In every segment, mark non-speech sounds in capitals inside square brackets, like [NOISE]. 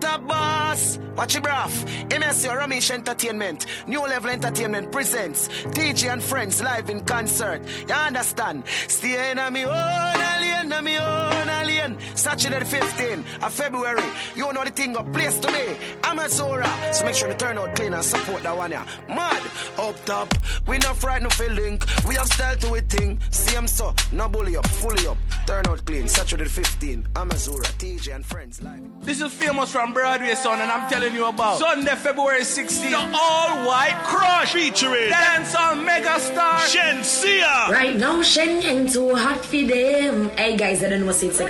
Top boss. Watch it, bruv. MSC Ramesh Entertainment. New Level Entertainment presents TJ and Friends live in concert. You understand? Stay in me own alien, a me oh, own alien. Saturday the 15th of February. You know the thing up place today. I'm a Zora. So make sure to turn out clean and support that one, yeah. Mad. Up top. We not frightened of a link. We have style to a thing. Same so. No bully up. Fully up. Turn out clean. Saturday the 15th. I'm a Zora. TJ and Friends live. This is famous from Broadway, son, and I'm telling you about Sunday, February 16th. The all white crush featuring dancehall megastar Shenseea. Right now, Shen Yang too hot for them. Hey guys, I don't know what's it's a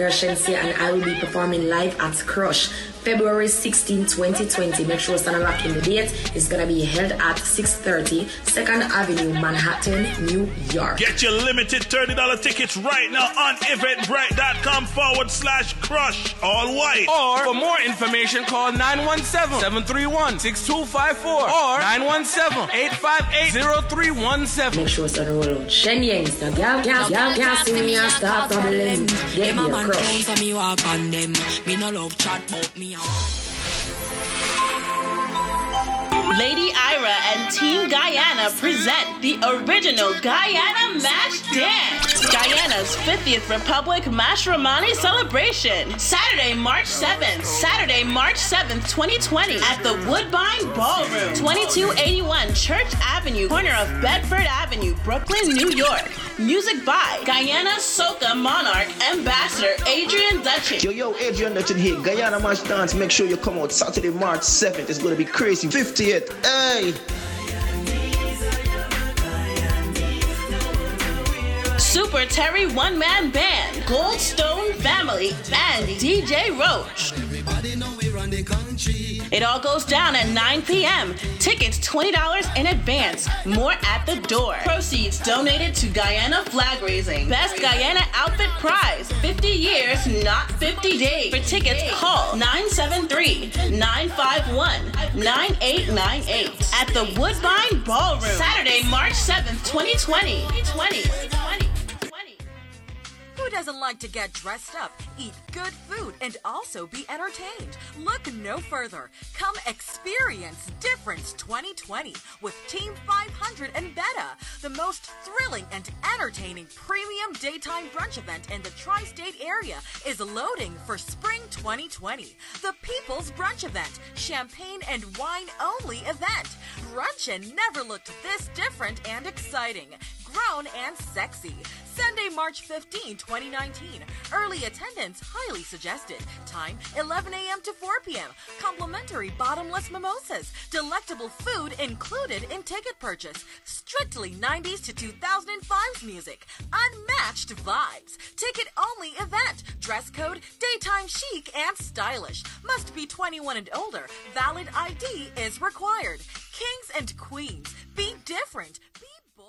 and I will be performing live at Crush. February 16, 2020. Make sure to lock in the date. It's gonna be held at 6:30 2nd Avenue, Manhattan, New York. Get your limited $30 tickets right now on eventbrite.com forward slash crush. All white. Or for more information, call 917-731-6254 or 917-858-0317. Make sure to roll out. Shen Yang, so y'all can't, y'all can't see me and start doubling. Get me a crush. So me walk on them. Me no love chat about me. Lady Ira and Team Guyana present the original Guyana Mash Dance. Guyana's 50th Republic Mashramani celebration. Saturday, March 7th. Saturday, March 7th, 2020 at the Woodbine Ballroom, 2281 Church Avenue, corner of Bedford Avenue, Brooklyn, New York. Music by Guyana Soca Monarch Ambassador Adrian Dutchin. Yo, yo, Adrian Dutchin here. Guyana Mash Dance. Make sure you come out Saturday, March 7th. It's going to be crazy. 50th. Hey! Super Terry One Man Band, Goldstone Family, and DJ Roach. It all goes down at 9 p.m. Tickets $20 in advance. More at the door. Proceeds donated to Guyana Flag Raising. Best Guyana Outfit Prize. 50 years, not 50 days. For tickets, call 973-951-9898 at the Woodbine Ballroom. Saturday, March 7th, 2020. 2020. Who doesn't like to get dressed up, eat good food, and also be entertained? Look no further. Come experience Difference 2020 with Team 500 and Beta, the most thrilling and entertaining premium daytime brunch event in the tri state area, is loading for spring 2020. The People's Brunch Event, champagne and wine only event. Brunchin' never looked this different and exciting grown and sexy. Sunday, March 15, 2019. Early attendance highly suggested. Time 11 a.m. to 4 p.m. Complimentary bottomless mimosas. Delectable food included in ticket purchase. Strictly 90s to 2005's music. Unmatched vibes. Ticket only event. Dress code daytime chic and stylish. Must be 21 and older. Valid ID is required. Kings and queens. Be different.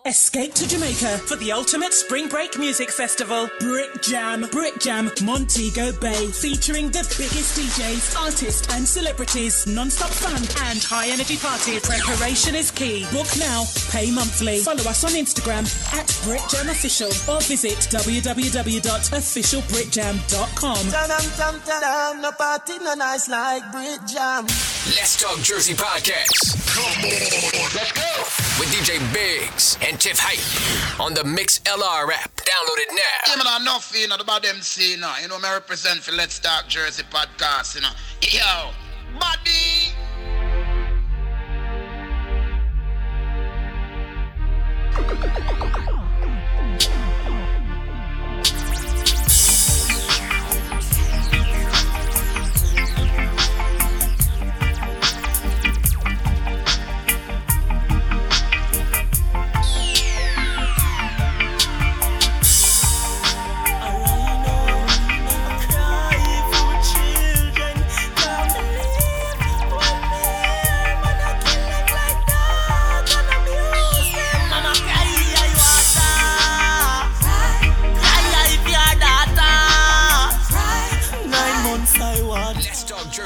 Be Escape to Jamaica for the ultimate spring break music festival, Brick Jam. Brick Jam, Montego Bay, featuring the biggest DJs, artists, and celebrities. Non-stop fun and high energy party. Preparation is key. Book now, pay monthly. Follow us on Instagram at Brick Jam Official or visit www.officialbrickjam.com. No party no nice like Brick Jam. Let's Talk Jersey podcast. Come on, let's go. With DJ Biggs and Tiff Hype on the Mixlr app. Download it now. Yeah, man, enough, you know, about them see, you know. You know, me represent for Let's Talk Jersey podcast, you know. Yo, buddy.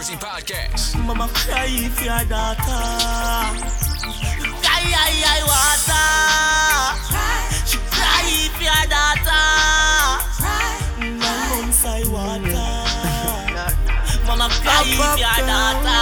Jersey podcast. Mama cry if your daughter. Cry, cry, cry, water. She cry if your daughter. Nine months I water. wanna fly if your daughter.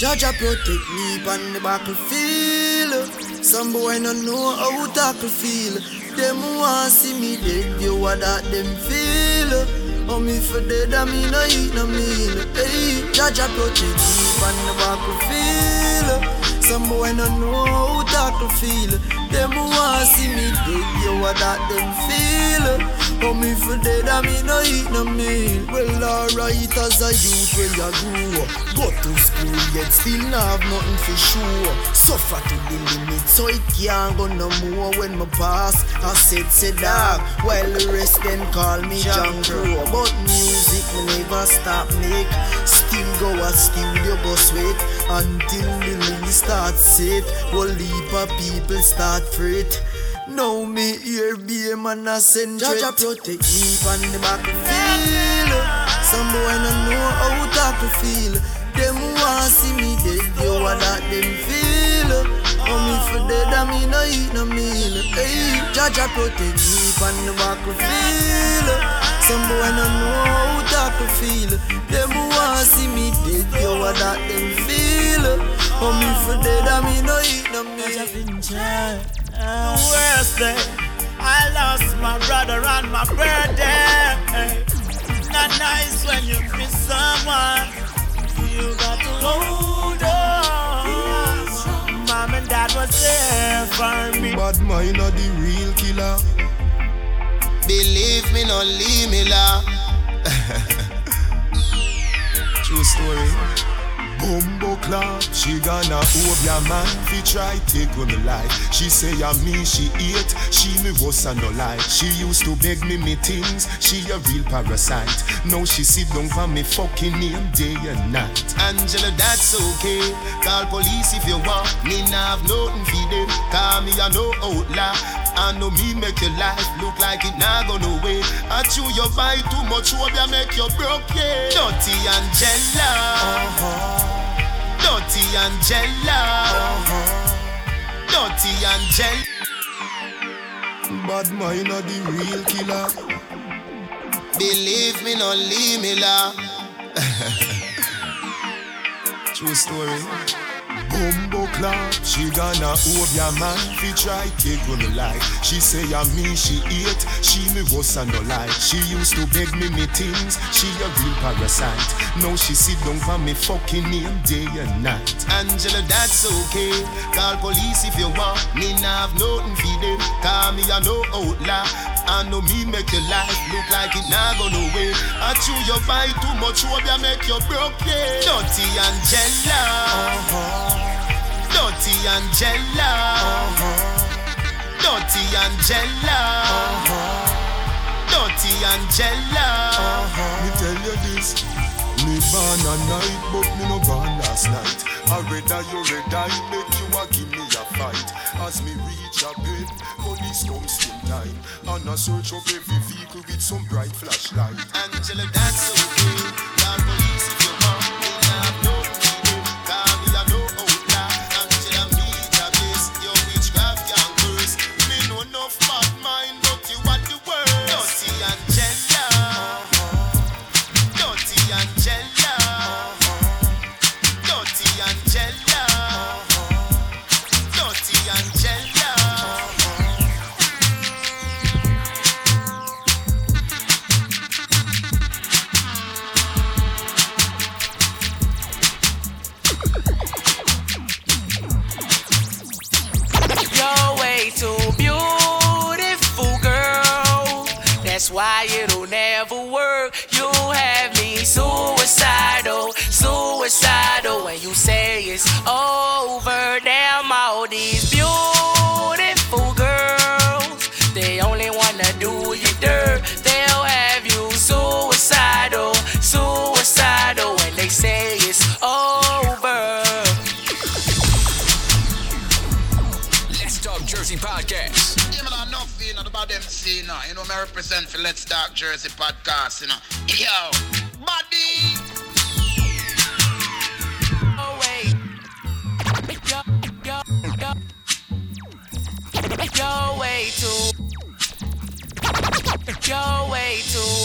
Jaja protect me on the battlefield. Some boy no know how tackle feel. Them want see me dead, you what that them feel. Oh me for dead, I me no eat no meal. Hey, Jaja protect me on the battlefield. Some boy no know how tackle feel. Them who want see me dead, you what that them feel. Oh me for dead, I me no eat no meal. Well alright as a youth where you grew up. Go to school yet still not have nothing for sure. Suffer to the limit so it can't go no more. When my pass, I said say dog. While the rest then call me John Crow. But music me never stop make. Still go a studio go sweat until the release start set. Whole heap of people start fret. Now me here be a man a send Jaja protect me on the battlefield. Some boy no know how tackle feel. Them want see me dead, yo what that them feel. Oh me for dead, I me no eat no meal. Hey, Jaja protect me on the battlefield. Some boy no know how tackle feel. Them want see me dead, yo what that them feel. Oh me for dead, I me no eat no meal. The worst day, I lost my brother on my birthday. It's not nice when you miss someone. You got to hold on. Mom and dad was there for me. Bad mind are the real killer. Believe me, no leave me la. [LAUGHS] True story. Bumbo clap, she gonna hope your man fi try take on the life. She say I'm me, she hate, she me was and no lie. She used to beg me me things, she a real parasite. Now she sit down for me fucking name day and night. Angela, that's okay. Call police if you want. Me nah have nothing for them. Call me a no outlaw. I know me make your life look like it nah go no way. I chew your buy too much, hope ya make you broke, yeah. Dirty Angela. Uh-huh. Dirty Angela. Uh-huh. Dirty Angela. Bad mind are the real killer. Believe me, no leave me la. [LAUGHS] True story. Bumbo clap, she gonna hope your man fi try take on the life. She say I'm me, she hate, she me was and no lie. She used to beg me me things, she a real parasite. Now she sit down for me fucking name day and night. Angela, that's okay. Call police if you want. Me nah have nothing for them. Call me a no outlaw. I know me make your life look like it nah go no way. I chew your buy too much, hope ya make you broke, yeah. Dirty Angela. Uh-huh. Dirty Angela. Uh-huh. Dirty Angela. Uh-huh. Dirty Angela. Uh-huh. Me tell you this. Me born a night, but me no born last night. I rather you rather I make you a give me a fight. As me reach a bed, police come still time. And I search up every vehicle with some bright flashlight. Angela, that's okay. Call over, damn all these beautiful girls. They only wanna do you dirt. They'll have you suicidal, suicidal. When they say it's over. Let's Talk Jersey Podcast. Yeah, man, I know about them see, you know. You know, me represent for Let's Talk Jersey podcast, you know. Yo, buddy. Your way too. Your way too.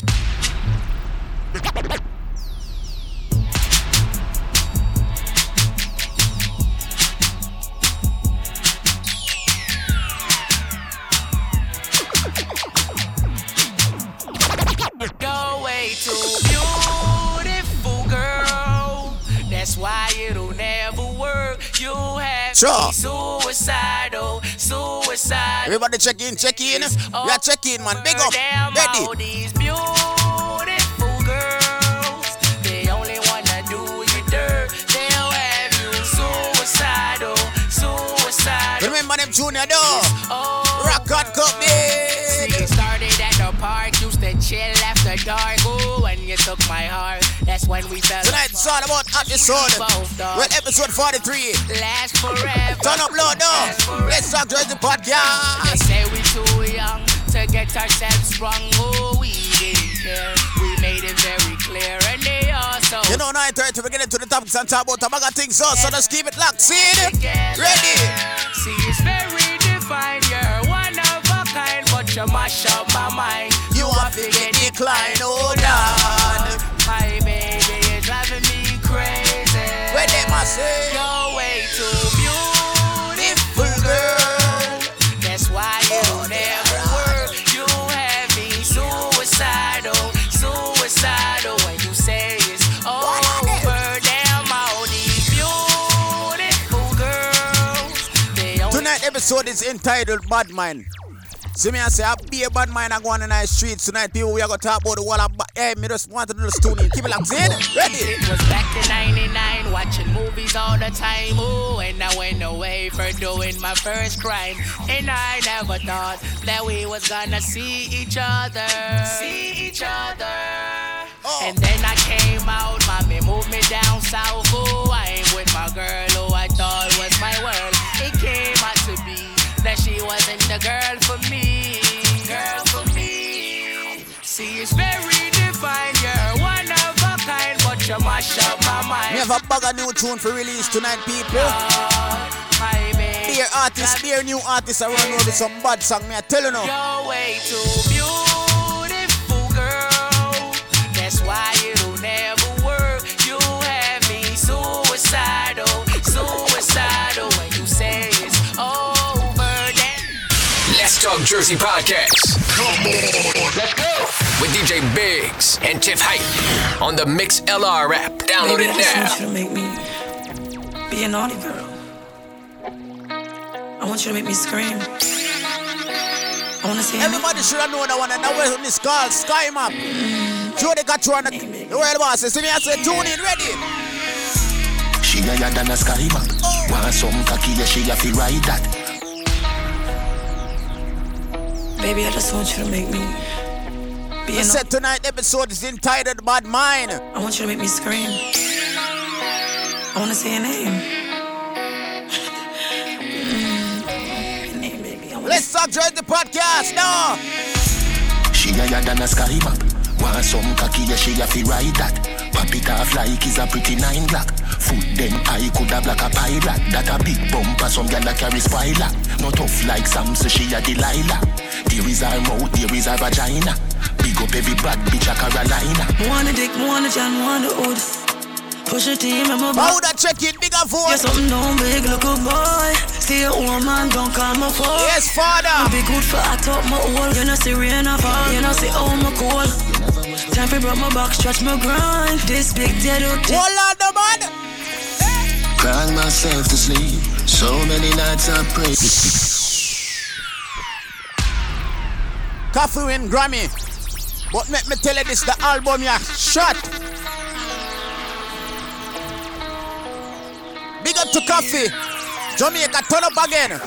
Your way too beautiful girl. That's why it'll you have Sure. suicidal, suicidal. Everybody check in, check in. Yeah, check in, man. Big up. Ready. beautiful girls. They only wanna do you dirt. They'll have you suicidal, suicidal. Remember them junior though. Rock God Cup, See, started at the park, used to chill after dark. Ooh, when you took my heart, that's when we fell. Tonight it's all about episode. Well, episode 43. Last forever. Turn up loud now. Let's talk Jersey They podcast. They say we too young to get ourselves sprung. Oh, we didn't care. We made it very clear, and they also. You know, 9.30, we're getting to the topics and talk about Tamaga things, so, so let's keep it locked. See it? Ready? See, it's very divine. You're one of a kind, but you mash up my mind. You have to get decline, oh Lord. Say? You're way too beautiful, girl. That's why you never work. You have me suicidal, suicidal when you say it's over. Damn, all these beautiful girls. Tonight episode is entitled Bad Mind. See me, I say, I be a bad mind. I go on the night streets tonight. People, we are going to talk about the wall of. Hey, me just want to do the. Keep it locked in. Ready? It was back to 99, watching movies all the time. Ooh, and I went away for doing my first crime. And I never thought that we was gonna see each other. See each other. Oh. And then I came out, mommy moved me down south. Ooh, I ain't with my girl who I thought was my world. It came out that she wasn't the girl for me. Girl for me. See, it's very divine. You're one of a kind, but you mash up my mind. Me have a new tune for release tonight, people. Baby. Dear artists, dear new artists around here with some bad song. Me, I tell you now. You're way too beautiful, Jersey Podcast. Come on. Let's go. With DJ Biggs and Tiff Hype on the Mixlr app. Download Baby, it I now. just want you to make me be a naughty girl. I want you to make me scream. I want to see Everybody should have known that one. And that was on this call, Sky Map. Joe mm. they got you on the, the world boss. See me, I say, tune in, ready. She higher than a sky map. Oh. Want some cocky, yeah, she have to ride that. Baby, I just want you to make me be I a said tonight episode is entitled Bad Mind. I want you to make me scream. I want to say your name. Mm. Let's talk the podcast now. She higher than a sky map. Want some cocky, yeah, she have to ride that. Pop it off like it's a pretty nine black. Foot them I coulda black a pilot. That a big bumper, some gyal a carry spoiler. Not tough like Sam, so she a Delilah. There is her mouth, there is her vagina. Big up every bad bitch a Carolina. Want the dick, want the John, want the hood. Push it in, I'm a How that check it, bigger phone. Yeah, something down big, look a boy. Stay at home, man, don't call my phone. Yes, father. Be good for I top my hole. You know, see rain or fall. You know, see all my cool. Time for broke my back, stretch my grind. This big dead out. Hold on, the man. Crying myself to sleep. So many nights I pray. Koffee win Grammy. But let me tell you this, the album yeah, shot. To Koffee. Jamaica, turn up again.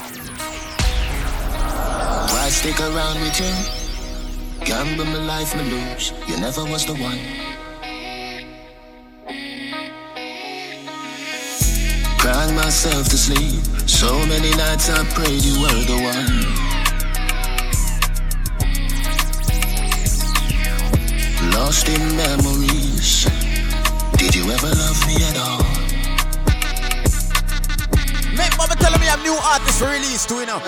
Why stick around with you? Gamble my life, my lose. You never was the one. Crying myself to sleep. So many nights I prayed you were the one. Lost in memories. Did you ever love me at all? Make mama tell me I'm new artist for release too, you know.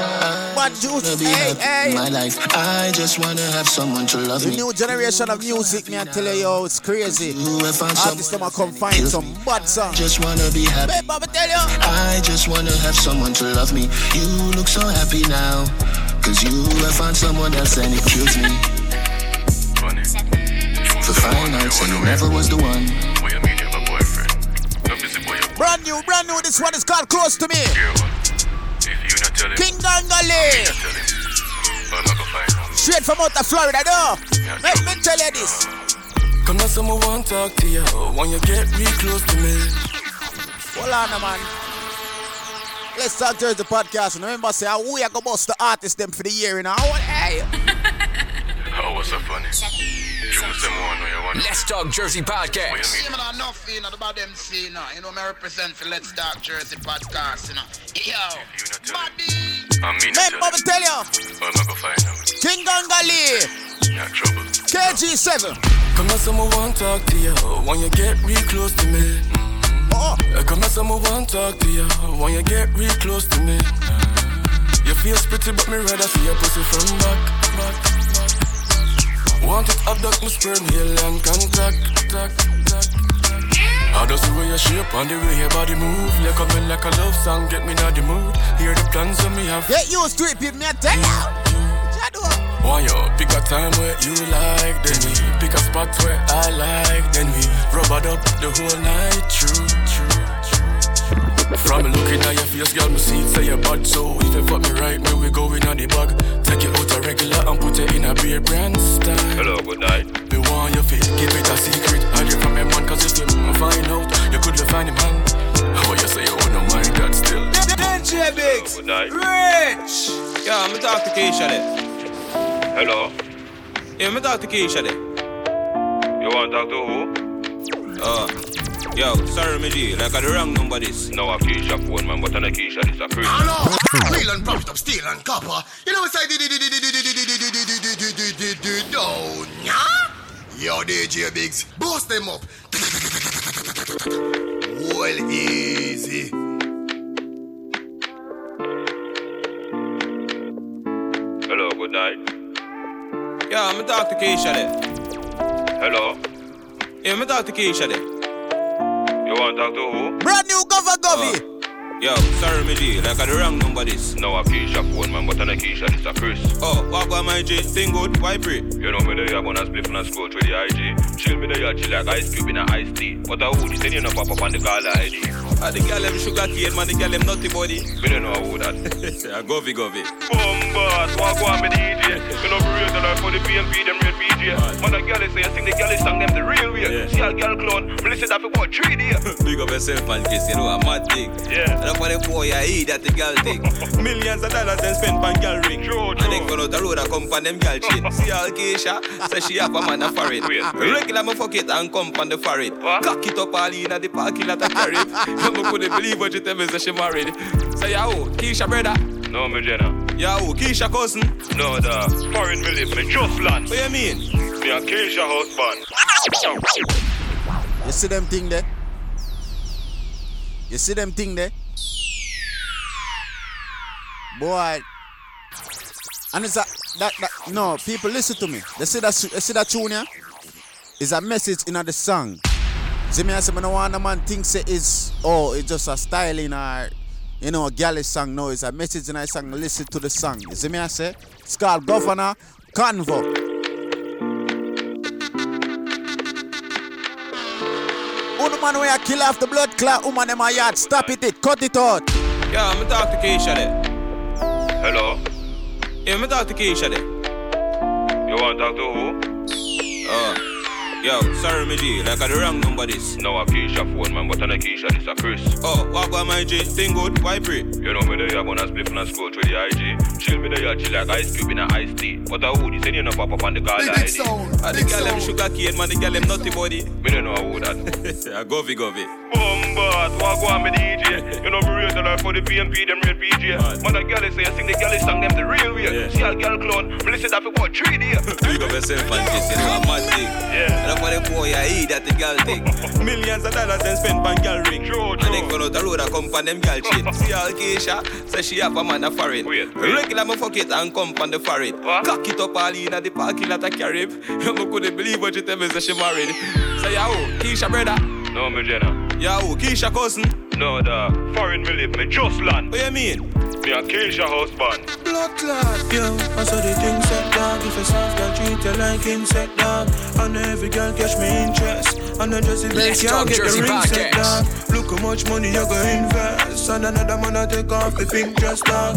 But juice, Wanna hey, hey. my life. I just wanna have someone to love The me. new generation of music, me I tell you, yo, it's crazy. if I'm some- Artists them come find some bad songs. Just wanna be happy. Make mama tell you. I just wanna have someone to love me. You look so happy now. Cause you have found someone else and it kills me. For five nights and it never was the one. Brand new, brand new. This one is called Close to Me. If you not tell him, King Gangali. I'm not gonna find. Straight from out of Florida, though. Let me tell you this. Come on, someone want to talk to you when you get real close to me. Hold on, man. Let's talk Jersey podcast. And remember, say, how we are going to bust the artist them for the year, you know? What, hey. What's so funny? True, someone know you want. Let's Talk Jersey podcast. See me not enough, you know, about them see, you know. You know, me represent for Let's Talk Jersey podcast, you know. Yo, I mean, Remember, me tell you. I'm gonna find him. King Gangali. Not trouble. KG7. Come on, someone want to talk to you when you get real close to me. Oh. Come on, someone want to talk to you when you get real close to me. Your face pretty, but me rather see your pussy from back. back, back. Want it abduct my sperm, alien contact. I just the way you shape and the way your body move. Like coming like a love song, get me in the mood. Hear the plans that me have. Get used to it, people. Me tell you. Why you pick a time where you like, then we pick a spot where I like, then we rub it up the whole night through. Through, through. From looking at your face, girl, me see it say your bad so if you fuck me right, me we go in on the bag. Take you out a regular and put it in a beer brand style. Hello, good night. Me want your fit, keep it a secret. Hide it from your man, cause if you find out, you could find him man. How you say you wouldn't mind that still? DJ Biggs. Good night. Rich. Yeah, me talk to Keisha there. Hello. Yeah, me talk to Keisha there. You want to talk to who? Uh, yo, sorry, me G. Like I the wrong number this. No, a Keisha phone, man, but on a Keisha, this a Chris. I know. Real and profit of steel and copper. You know what's like? Down, yeah? Yo, DJ Biggs, boost them up. Well, easy. Hello, good night. Yeah, me talk to Keisha there. Hello. Yeah, me talk to Keisha there. You want to talk to who? Brand new Gova Govy. Oh. Yo, sorry, me G. Like I the wrong number this. No, a Keisha phone, man, but on a Keisha, this a Chris. Oh, what about my G? Thing good? Why pray? You know me there, you wanna split and scroll through the IG. Chill me there, chill like ice cube in a iced tea. But a who, this ain't you know pop up on the gala ID. Ah, the girl them sugar cane, man. The girl them nutty body. Me don't know who that. I [LAUGHS] govy govy. Bombas, walk on me DJ. You know real the life for the PNP, them real PJ. Man, a girl say, I sing the girl song them the real way. See a girl clone, me listen that for three days. [LAUGHS] Big up yourself, man, Chris. You know, a mad thing. Yeah. And for the boy, I eat that the girl thing. [LAUGHS] Millions of dollars they spend on girl ring. True, And then go out the road and come on them girl chin. [LAUGHS] See all Keisha, say she have a man a foreign. Wait, wait. Regular me fuck it and come on the foreign. Cock it up all in at the parking lot of carry. You [LAUGHS] couldn't believe what you tell me, say she married. Say, yo, Keisha brother. No, me Jenna. Yo, Keisha cousin. No, the foreign me live, me just land. What you mean? Me a Keisha husband. You see them thing there? You see them thing there? Boy. And it's a that, that no people listen to me. They see that they see that tune here? It's a message in the song. See me I say no a man think say is oh it's just a styling or you know a galley song. No, it's a message in a song. Listen to the song. You see me I say? It's called Governor Convo. Uno man where kill off the blood clot woman in my yard. Stop it, it, cut it out. Yeah, me talk to Keisha there. Hello. Yeah, me talk to Keisha there. You want to talk to who? Uh, yo, sorry, me G. Like I the wrong number this. No, a Keisha phone, man, but on a Keisha, this a Chris. Oh, what about my G? Thing good? Why pray? You know me there, you wanna split and scroll through the IG. Chill me there, you chill like ice cube in a iced tea. But a who, this ain't you know pop up on the gala ID. Ah, the girl them sugar cane, man. The girl them nutty body. Me don't know who that. [LAUGHS] [LAUGHS] I govy govy. Bombas, walk on me DJ. You know me real the life for the PNP, them real PJ. Man, a girl say, I sing the girl song them the real way. See a girl clone, me listen that for about three days. [LAUGHS] Big up yourself, man. Kiss you know a mad thing. Yeah. And for the boy, I eat that the girl thing. [LAUGHS] Millions of dollars they spend on girl ring. True, And then go out the road and come on them girl shit. [LAUGHS] See all Keisha, say she have a man a foreign. Wait, wait. Regular me fuck it and come on the foreign. Cock it up all in at the parking lot of Carib. [LAUGHS] You couldn't believe what you tell me, say she married. Say, yo, Keisha brother. No, me Jenna. Yeah, who? Keisha cousin? No, dog. Foreign me live, me just land. What you mean? Me and Keisha husband. Blood clot, yo. I saw the thing set dog. If a soft girl treat you like insect dog. And every girl catch me interest. And I just Let's can't Talk get Jersey the ring set podcast. dog. Look how much money you go invest. And another man I take off the pink dress dog.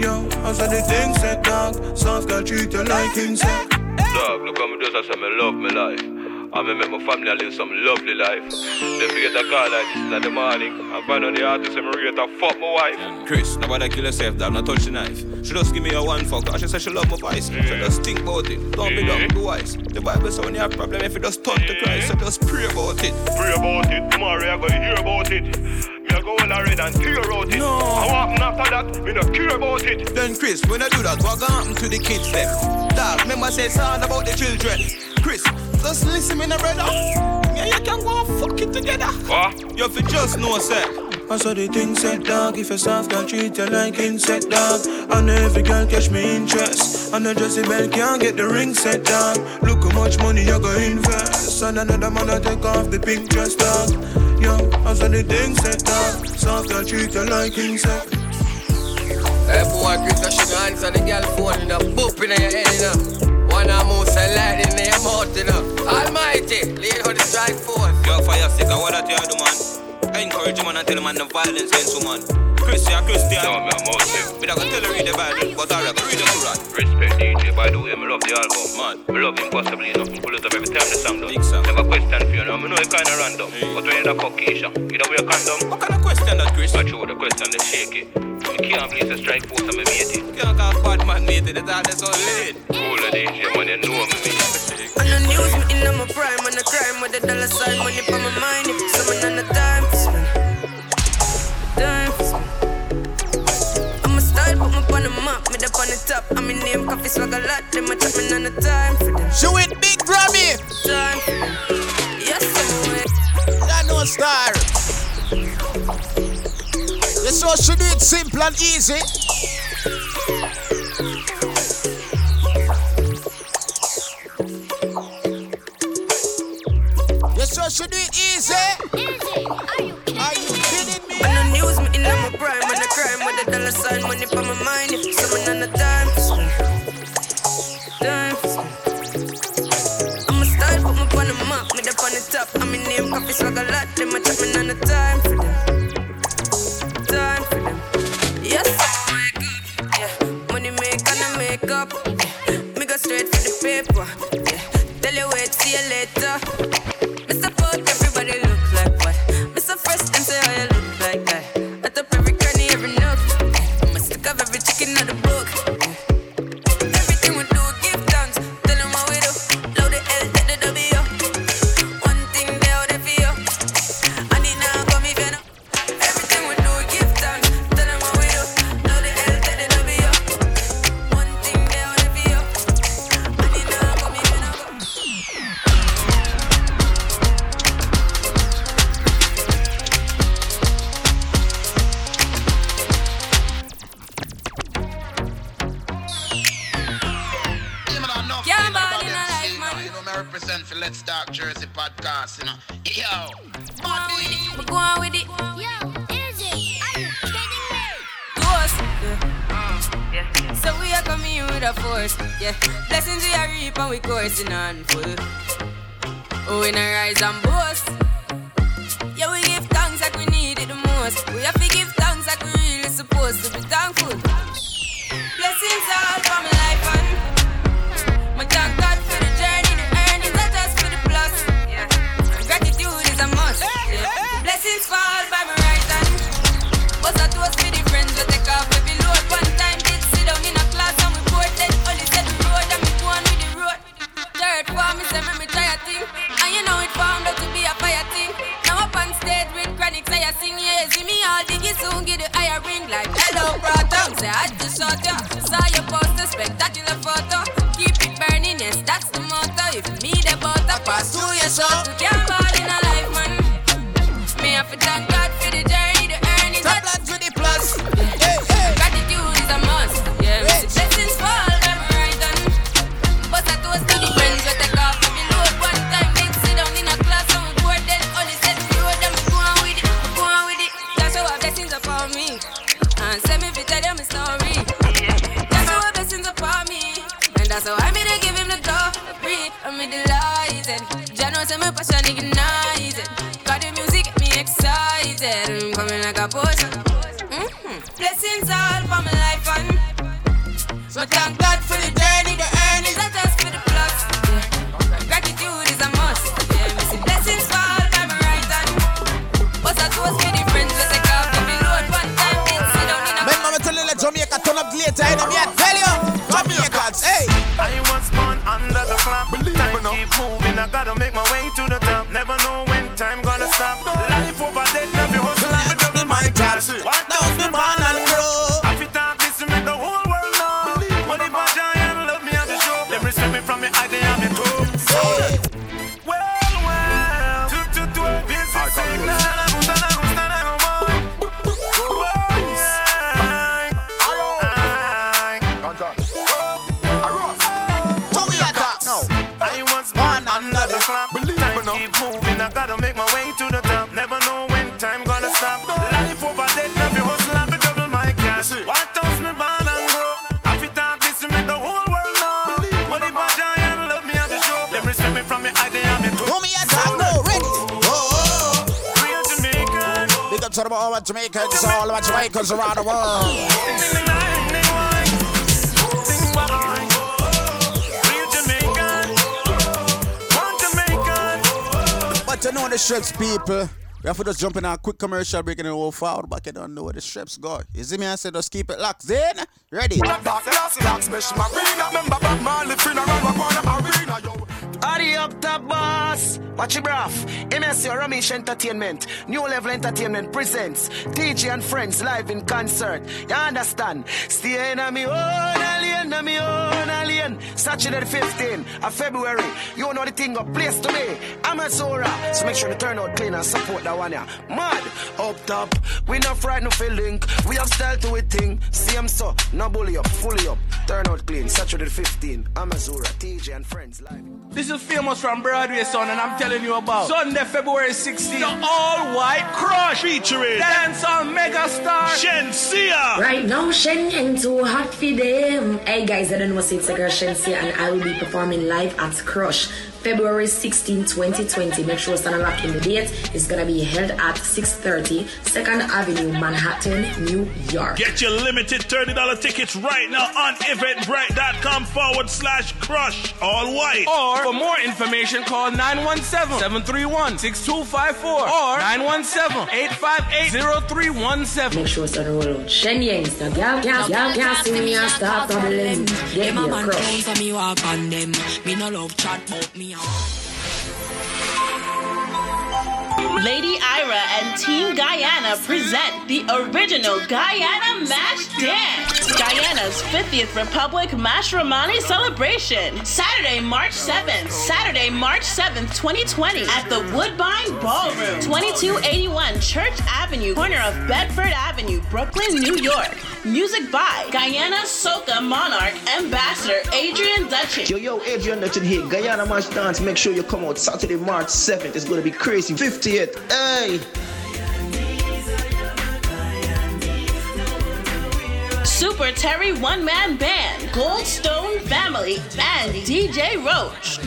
Yo, I saw the thing set dog. Soft girl treat you like insect. Dog, look how me just I say me love me life. I me make my family live some lovely life. Then we get a call like this in the morning. I find out the artist and rate a fuck my wife. Chris, nobody kill yourself, dog. Not touch the knife. She just give me a one fuck. I she say she love my voice. So mm. just think about it. Don't be dumb, be wise. The Bible say when you have problem, if you just turn to Christ, so just pray about it. Pray about it. Tomorrow I gonna hear about it. A go well red and tear out it. No. I walk after that. Me no care about it. Then Chris, when I do that, what gonna happen to the kids then? Dog, remember say something about the children. Chris, just listen me, brother. Me and you can go and fuck it together. What? You have to just know, sir. I saw the thing set dog. If a soft girl treat you like insect dog. And every girl catch me interest. And I just bell can't get the ring set dog. Look how much money you go invest. And another man I take off the pink dress dog. Yo, I saw the thing set dog. Soft girl treat you like insect. Hey boy, Chris, I should answer the girl phone in the boop in your head, you know. One of most lightning in your mouth, you know. Almighty, lead on the strike force. Yo, for your sake, what that you do, man? I encourage him and I tell him man no violence against woman. Christian, Christian. No, me a Muslim. Me not gonna tell her read the Bible, but I reckon read the Quran. Respect DJ, by the way, me love the album. Man, me love impossibly enough. Me pull it up every time the song done. Big song. Never question for you, know. Me know it kinda random. But when you da fuck Keisha, you da wear condom. What kind of question that, Chris? I throw the question, they shake it. Me can't believe the strike force and me mate it. Can't call bad man mate it, it's all that's all late. Cool the DJ, man, you know me, me. On the news, me in my prime, on the crime with the dollar sign, money for my mind. If someone on the time for spend, time for spend. I'm a style, put me on the map, me up on the top. I'm in name, coffee swag a lot, them a chat me on the time for them. Show it big Grammy. Time for them. Yes, I'm away. That no star. You saw should do it simple and easy. You saw she do it easy. Are you crime with the dollar sign, money for my mind. If someone on the spend. I'm a style, put me on the map, me up on the top. I'm in name, coffee swag a lot, them a chat on the time for them. Time for them. Yes, yeah. Money make and I make up. Me go straight for the paper. Yeah. Tell you wait, see you later. Reap and full. About around the world. But you know the strips, people. We have to just jump in a quick commercial break and then we'll forward back. You don't know where the strips go. You see me? I said just keep it locked in. Ready? Up, top boss. Watch your breath. MSC Ramesh Entertainment, New Level Entertainment presents DJ and Friends live in concert. You understand? Stay in me own alien, a me own alien. Saturday the 15th of February. You know the thing got place to me. I'm a Zora. So make sure to turn out clean and support that one. Yeah. Mad. Up top. We not frightened of link. We have style to a thing. Same so. No bully up. Fully up. Turn out clean. Saturday the 15th. I'm a Zora. TJ and Friends live. This is famous from Broadway, son, and I'm telling you about Sunday, February 16th, the all white crush featuring dance dancehall megastar Shenseea. Right now, Shen Yang too hot for them. Hey guys, I don't know it's a girl Shenseea and I will be performing live at Crush. February 16, 2020. Make sure to lock in the date. It's gonna be held at 630 2nd Avenue, Manhattan, New York. Get your limited $30 tickets right now on eventbrite.com forward slash crush. All white. Or for more information, call 917-731-6254 or 917-858-0317. Make sure to roll out. Shen Yangs, the gal, see me and start doubling. Get Them me a crush. down, me walk on them. Me no love chat, but me. Lady Ira and Team Guyana present the original Guyana Mash Dance. Guyana's 50th Republic Mashramani celebration. Saturday, March 7th. Saturday, March 7th, 2020 at the Woodbine Ballroom, 2281 Church Avenue, corner of Bedford Avenue, Brooklyn, New York. Music by Guyana Soca Monarch Ambassador Adrian Dutchin. Yo, yo, Adrian Dutchin here. Guyana Mash Dance. Make sure you come out Saturday, March 7th. It's going to be crazy. 50th. Hey. Super Terry One Man Band, Goldstone Family, and DJ Roach.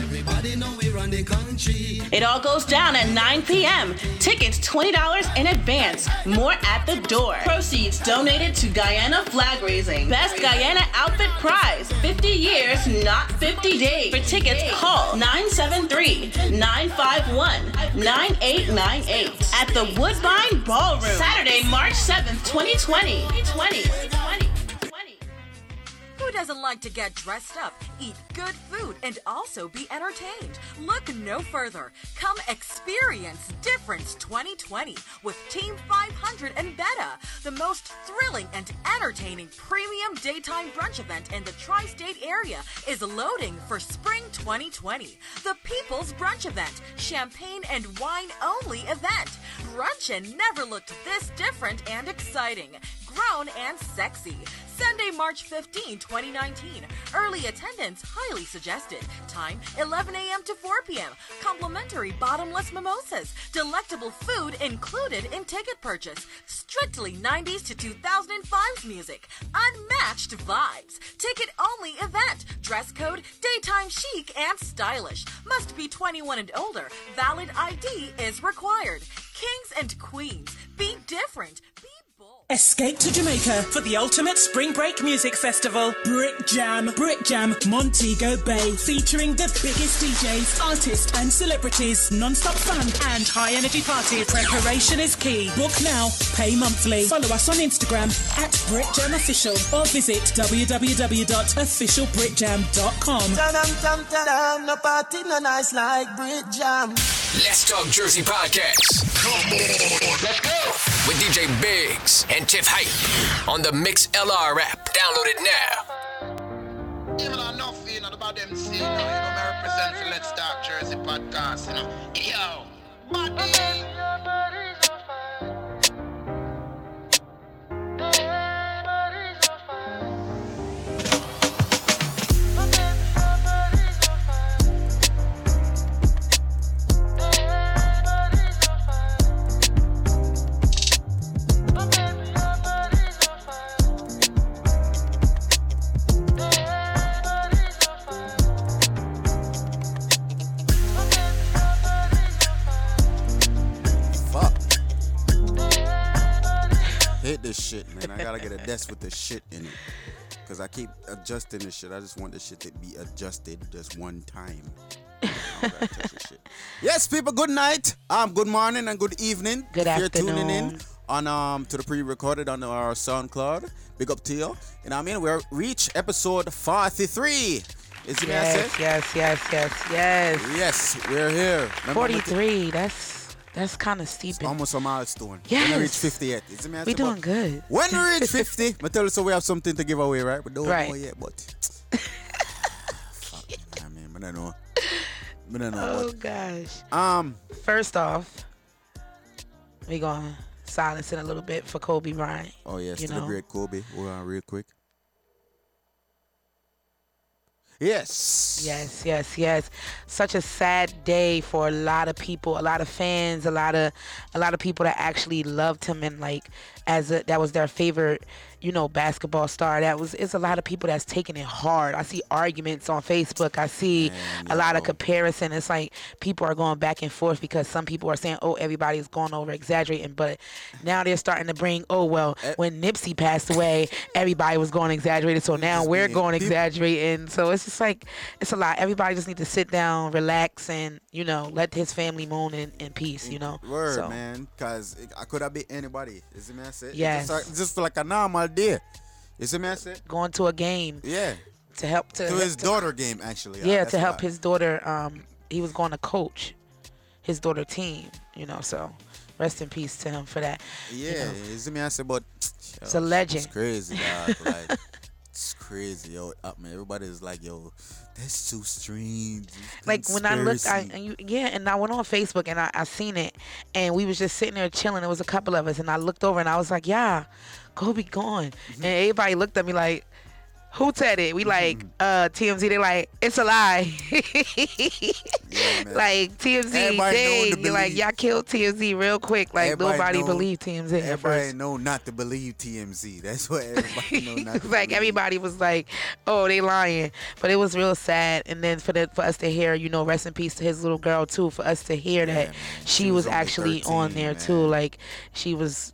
It all goes down at 9 p.m. Tickets $20 in advance. More at the door. Proceeds donated to Guyana Flag Raising. Best Guyana Outfit Prize 50 years, not 50 days. For tickets, call 973 951 9898 at the Woodbine Ballroom. Saturday, March 7th, 2020. 2020. Who doesn't like to get dressed up, eat good food, and also be entertained? Look no further. Come experience Difference 2020 with Team 500 and Beta, the most thrilling and entertaining premium daytime brunch event in the tri state area, is loading for spring 2020. The People's Brunch Event, champagne and wine only event. Bruncheon never looked this different and exciting, grown and sexy. Sunday, March 15, 2019. Early attendance highly suggested. Time 11 a.m. to 4 p.m. Complimentary bottomless mimosas. Delectable food included in ticket purchase. Strictly 90s to 2005's music. Unmatched vibes. Ticket only event. Dress code daytime chic and stylish. Must be 21 and older. Valid ID is required. Kings and queens, be different. Be Escape to Jamaica for the ultimate spring break music festival, Brick Jam, Brick Jam, Montego Bay, featuring the biggest DJs, artists, and celebrities, non-stop fun and high energy party. Preparation is key. Book now, pay monthly. Follow us on Instagram at Brick Jam Official or visit www.officialbrickjam.com. Ta-dam-tam-ta-dam, no party no nice like Brit Jam. Let's Talk Jersey Podcast. Come on, let's go. With DJ Biggs and Hype on the Mixlr app. Download it now. Even you know, about them you know, represent for Let's Talk Jersey podcast, you know. Yo. This shit, man. I gotta get a desk with the shit in it. [LAUGHS] Cause I keep adjusting this shit. I just want this shit to be adjusted just one time. I don't gotta touch this shit. Yes, people, good night. Um, good morning and good evening. Good if You're tuning in on um to the pre-recorded on our SoundCloud. Big up to you. You know what I mean? We're reach episode 43. Is it Yes, yes, yes, yes, yes. Yes, we're here. Remember, 43. That's that's kind of steep. It's almost a milestone. When we Yes. reach 58. Is it We said? doing good. When we reach [LAUGHS] 50, I tell you so we have something to give away, right? We don't Right. know yet, but. Fuck, [LAUGHS] I mean, I don't know. I don't know. Oh but, gosh. um, First off, we gonna silence it a little bit for Kobe Bryant. oh, yes, you to know. the great Kobe. Hold on, real quick. Yes. Yes, yes, yes. Such a sad day for a lot of people, a lot of fans, a lot of a lot of people that actually loved him and like as a, that was their favorite, you know, basketball star. That was it's a lot of people that's taking it hard. I see arguments on Facebook. I see a lot of comparison. It's like people are going back and forth because some people are saying, "Oh, everybody's going over exaggerating," but now they're starting to bring, "Oh, well, Eh. when Nipsey passed away, everybody was going exaggerated, so now we're going exaggerating." So it's just like it's a lot. Everybody just need to sit down, relax, and you know, let his family moan in, in peace. You know. Word, So, man. Because I could have been anybody. Is it said? Yes. Just, just like a normal day. Is it me I said? Going to a game. Yeah. To help to To his to- daughter game, actually. Yeah, to help his daughter. Um, he was going to coach his daughter team. You know, so rest in peace to him for that. you Yeah, know. is it me I said? But It's a legend. It's crazy, dog. like, [LAUGHS] it's crazy, yo. Up, man. Everybody's like, yo, that's too strange. like when I looked, I and you, yeah, and I went on Facebook and I, I seen it, and we was just sitting there chilling. There was a couple of us, and I looked over and I was like, yeah, Kobe gone, Mm-hmm. and everybody looked at me like. Who said it? We like Mm-hmm. uh TMZ. They like it's a lie. man. like TMZ, dang, like y'all killed TMZ real quick. Like Everybody nobody know- believed TMZ at [LAUGHS] Everybody know not to believe TMZ. That's what everybody know like everybody was like, "Oh, they lying," but it was real sad. And then for the for us to hear, you know, rest in peace to his little girl too. For us to hear that she, She was, was actually on 13, there too, like she was,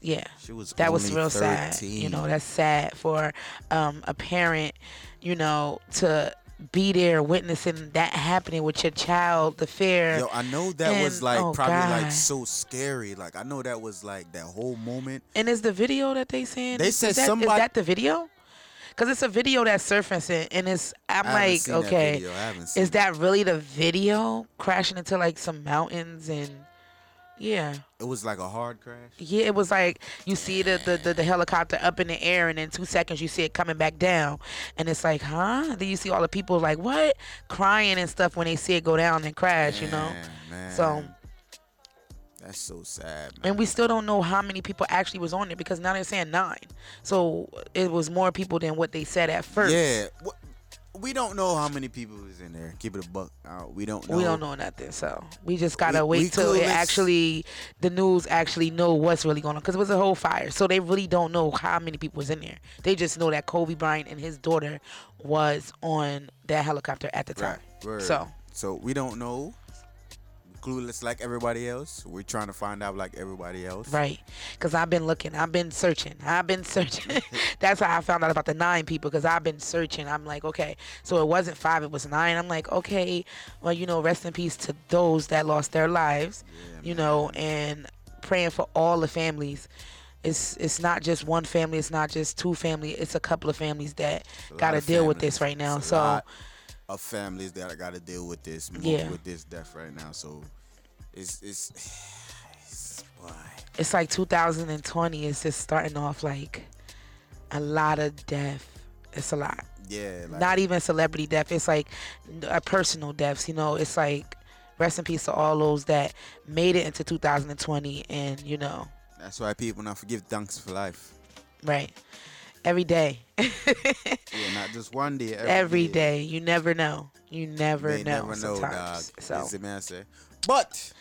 yeah, She was that was real sad. You know, that's sad for um, a parent, you know, to be there witnessing that happening with your child, the fear. Yo, I know that was like oh, probably like so scary. Like I know that was like that whole moment. And is the video that they saying? They is said that, somebody- Is that the video? Because it's a video that's surfacing, and it's. I'm like, seen that okay, video. I haven't seen is that really the video crashing into like some mountains and? Yeah, It was like a hard crash. yeah. It was like you see the, the the the helicopter up in the air, and in two seconds you see it coming back down, and it's like, huh? Then you see all the people like what crying and stuff when they see it go down and crash. You know. Man, So That's so sad. Man. And we still don't know how many people actually was on there because now they're saying nine. So it was more people than what they said at first. Yeah. We don't know how many people is in there. Keep it a buck. Uh, we don't know. We don't know nothing, so we just gotta We- wait we till it actually the news actually know what's really going on because it was a whole fire. So they really don't know how many people was in there. They just know that Kobe Bryant and his daughter was on that helicopter at the time. Word. So So we don't know. Clueless like everybody else. We're trying to find out like everybody else. Right. Because I've been looking. I've been searching. I've been searching. [LAUGHS] [LAUGHS] That's how I found out about the nine people because I've been searching. I'm like, okay. So it wasn't five, it was nine. I'm like, okay. Well, you know, rest in peace to those that lost their lives, you know, and praying for all the families. It's it's not just one family. It's not just two family. It's a couple of families that got to deal with this right now. So of families that got to deal with this. Yeah. With this death right now. So it's it's, [SIGHS] it's boy. it's like 2020 It's just starting off like a lot of death. It's a lot. Yeah. Like, not even celebrity death. It's like a personal deaths. You know, it's like rest in peace to all those that made it into 2020, and you know, That's why people now forgive dunks for life. right, every day, [LAUGHS] Yeah, not just one day. Every, every day. day. You never know. You never They know. never know, dog. sometimes. So You see me, I say. But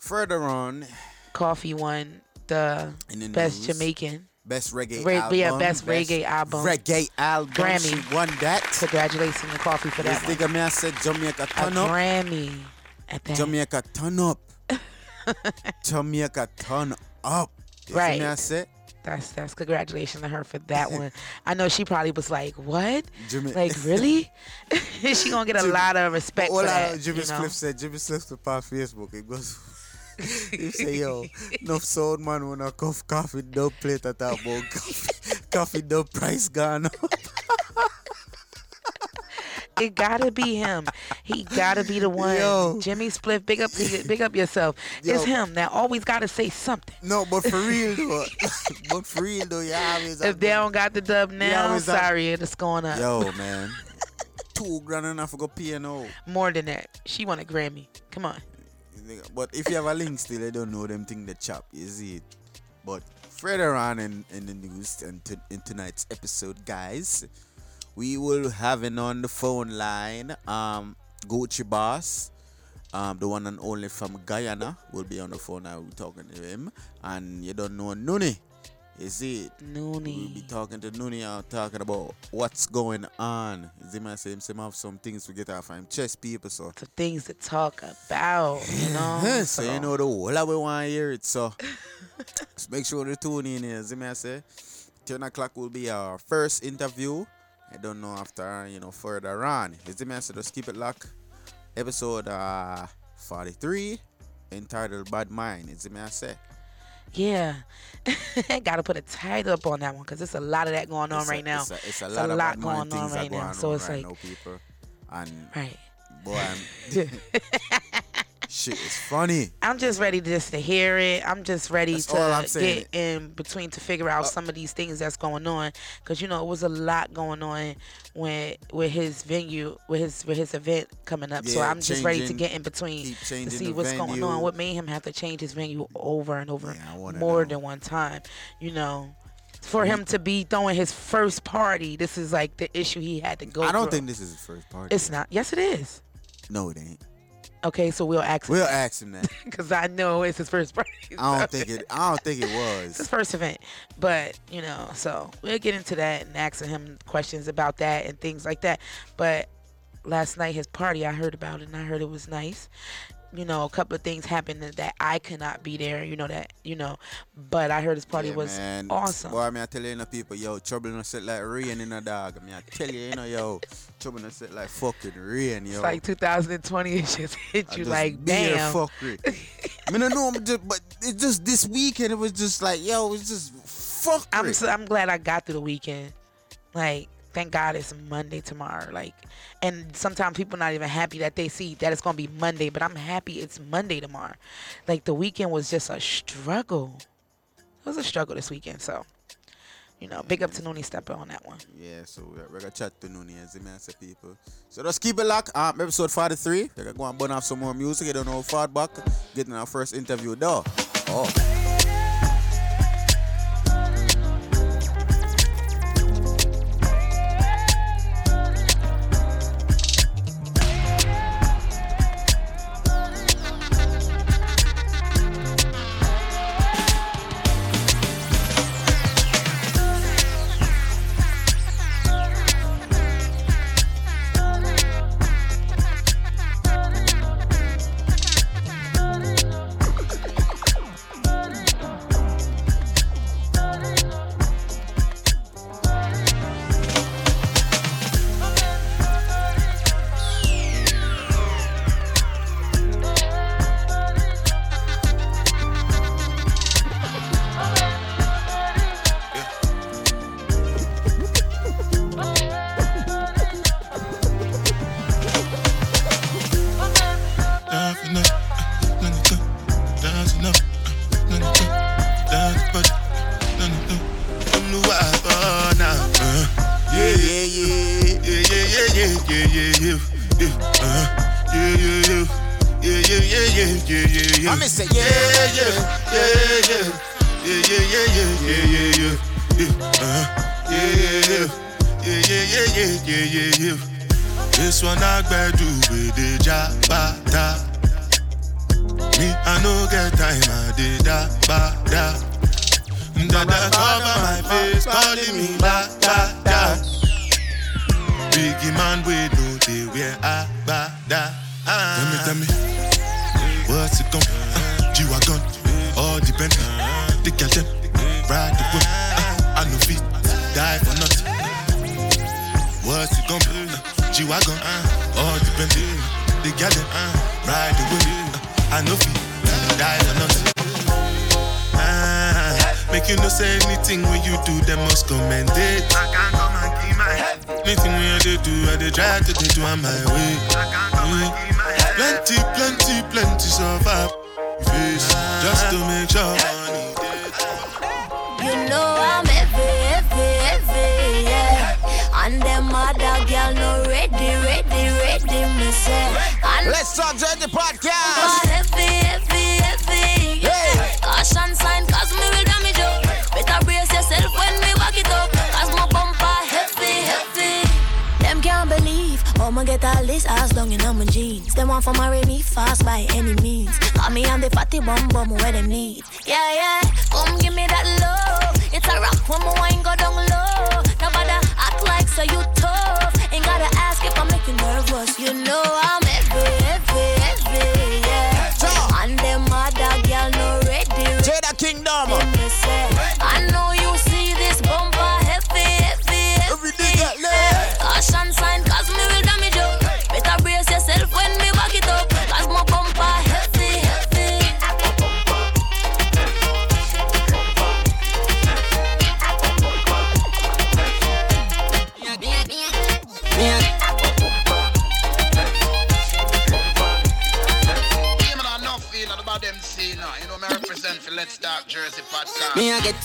further on, Koffee won the the best news, Jamaican. best reggae Re- album. yeah, best reggae album. Reggae album. Grammy. She won that. Congratulations to Koffee for This that. one. nigga I said Jamaica A turn up. Grammy at that. Jamaica turn up. [LAUGHS] Jamaica turn up. Right. I say? That's that's congratulations to her for that [LAUGHS] one. I know she probably was like, "What? Jimmy- Like [LAUGHS] really?" she gonna get a Jimmy- lot of respect All for that. Jimmy you know? Cliff said, Jimmy Cliff pass Facebook. It goes, he say, yo, enough sound man when I cough coffee, no plate at that about coffee. coffee, no price gone up. [LAUGHS] It gotta be him. He gotta be the one. Yo. Jimmy Spliff, big up, big up yourself. It's him that always gotta say something. No, but for real [LAUGHS] though. [LAUGHS] but for real though, always If they don't got the dub now, sorry, it's going up. Yo, man. Two grand enough for go piano. More than that, she won a Grammy. Come on. But if you have a link still, I don't know them thing the chap, see it. But further on in, in the news and in tonight's episode, guys, we will have having on the phone line um Gucci Boss. Um, the one and only from Guyana will be on the phone. I will be talking to him, and you don't know Nuni. See it? Nuni. We'll be talking to Nuni and talking about what's going on. You see, my same, same have some things to get off him chest people. So The things to talk about, you know. [LAUGHS] so you know the whole we want to hear it. So [LAUGHS] just make sure to tune in here. I say, ten o'clock will be our first interview. I don't know after you know further on. You see me say, just keep it locked. Episode uh 43 entitled Bad Mind. Is see me I say. Yeah. [LAUGHS] Gotta put a title up on that one because there's a lot of that going on It's a- right now. It's a, it's a It's lot, of going on right now. So it's right like, people. And right. boy, [LAUGHS] [LAUGHS] shit, it's funny. I'm just ready just to hear it. I'm just ready That's to get in between to figure out uh, some of these things that's going on. Cause you know it was a lot going on when with his venue, with his with his event coming up. so I'm just ready to get in between to see what's going on. What made him have to change his venue over and over wanna more than one time. You know. For him to be throwing his first party, this is like the issue he had to go. I don't through. think this is his first party. it's not. Yes, it is. No, it ain't. Okay, so we'll ask. We'll ask him that. [LAUGHS] because I know it's his first party. [LAUGHS] I don't think it. I don't think it It's his first event, but you know, so we'll get into that and asking him questions about that and things like that. But last night, his party, I heard about it and I heard it was nice. You know, a couple of things happened that I could not be there. You know that, you know, but I heard his party Yeah, was man. awesome. Boy, I mean, I tell you, you know, people, yo, trouble no set like rain in a dog. I mean, I tell you, you know, yo, trouble no set like fucking rain, yo. It's like 2020, it just [LAUGHS] hit I you just like, bare bam. fuckery. I mean, I know, I'm just, but it's just this weekend, it was just like, yo, it's just fuck I'm so, I'm glad I got through the weekend. Like, thank God it's Monday tomorrow. Like, and sometimes people not even happy that they see that it's gonna be Monday, but I'm happy it's Monday tomorrow. Like the weekend was just a struggle. It was a struggle this weekend. So, you know, big up to Nooney Stepper on that one. Yeah, so we're, we're gonna chat to Nooney as the say people. So just keep it locked. Um, episode 43. We're gonna go and burn off some more music. You don't know far back. Getting our first interview though. Oh. Know I'm heavy, heavy, heavy, yeah. And them other girl no ready, ready, ready, me say. And Let's talk to the podcast. Heavy, heavy, heavy, yeah. Hey. Caution sign, cause me will damage you. Better brace yourself when me walk it up. Cause my bumper heavy, heavy. Them can't believe I'ma get all this ass down in my jeans. Them want for marry me fast by any means. Call me on the fatty bum bum where them need. Yeah, yeah, come give me that love. A rock when my wine go down low. Nobody act like so you tough.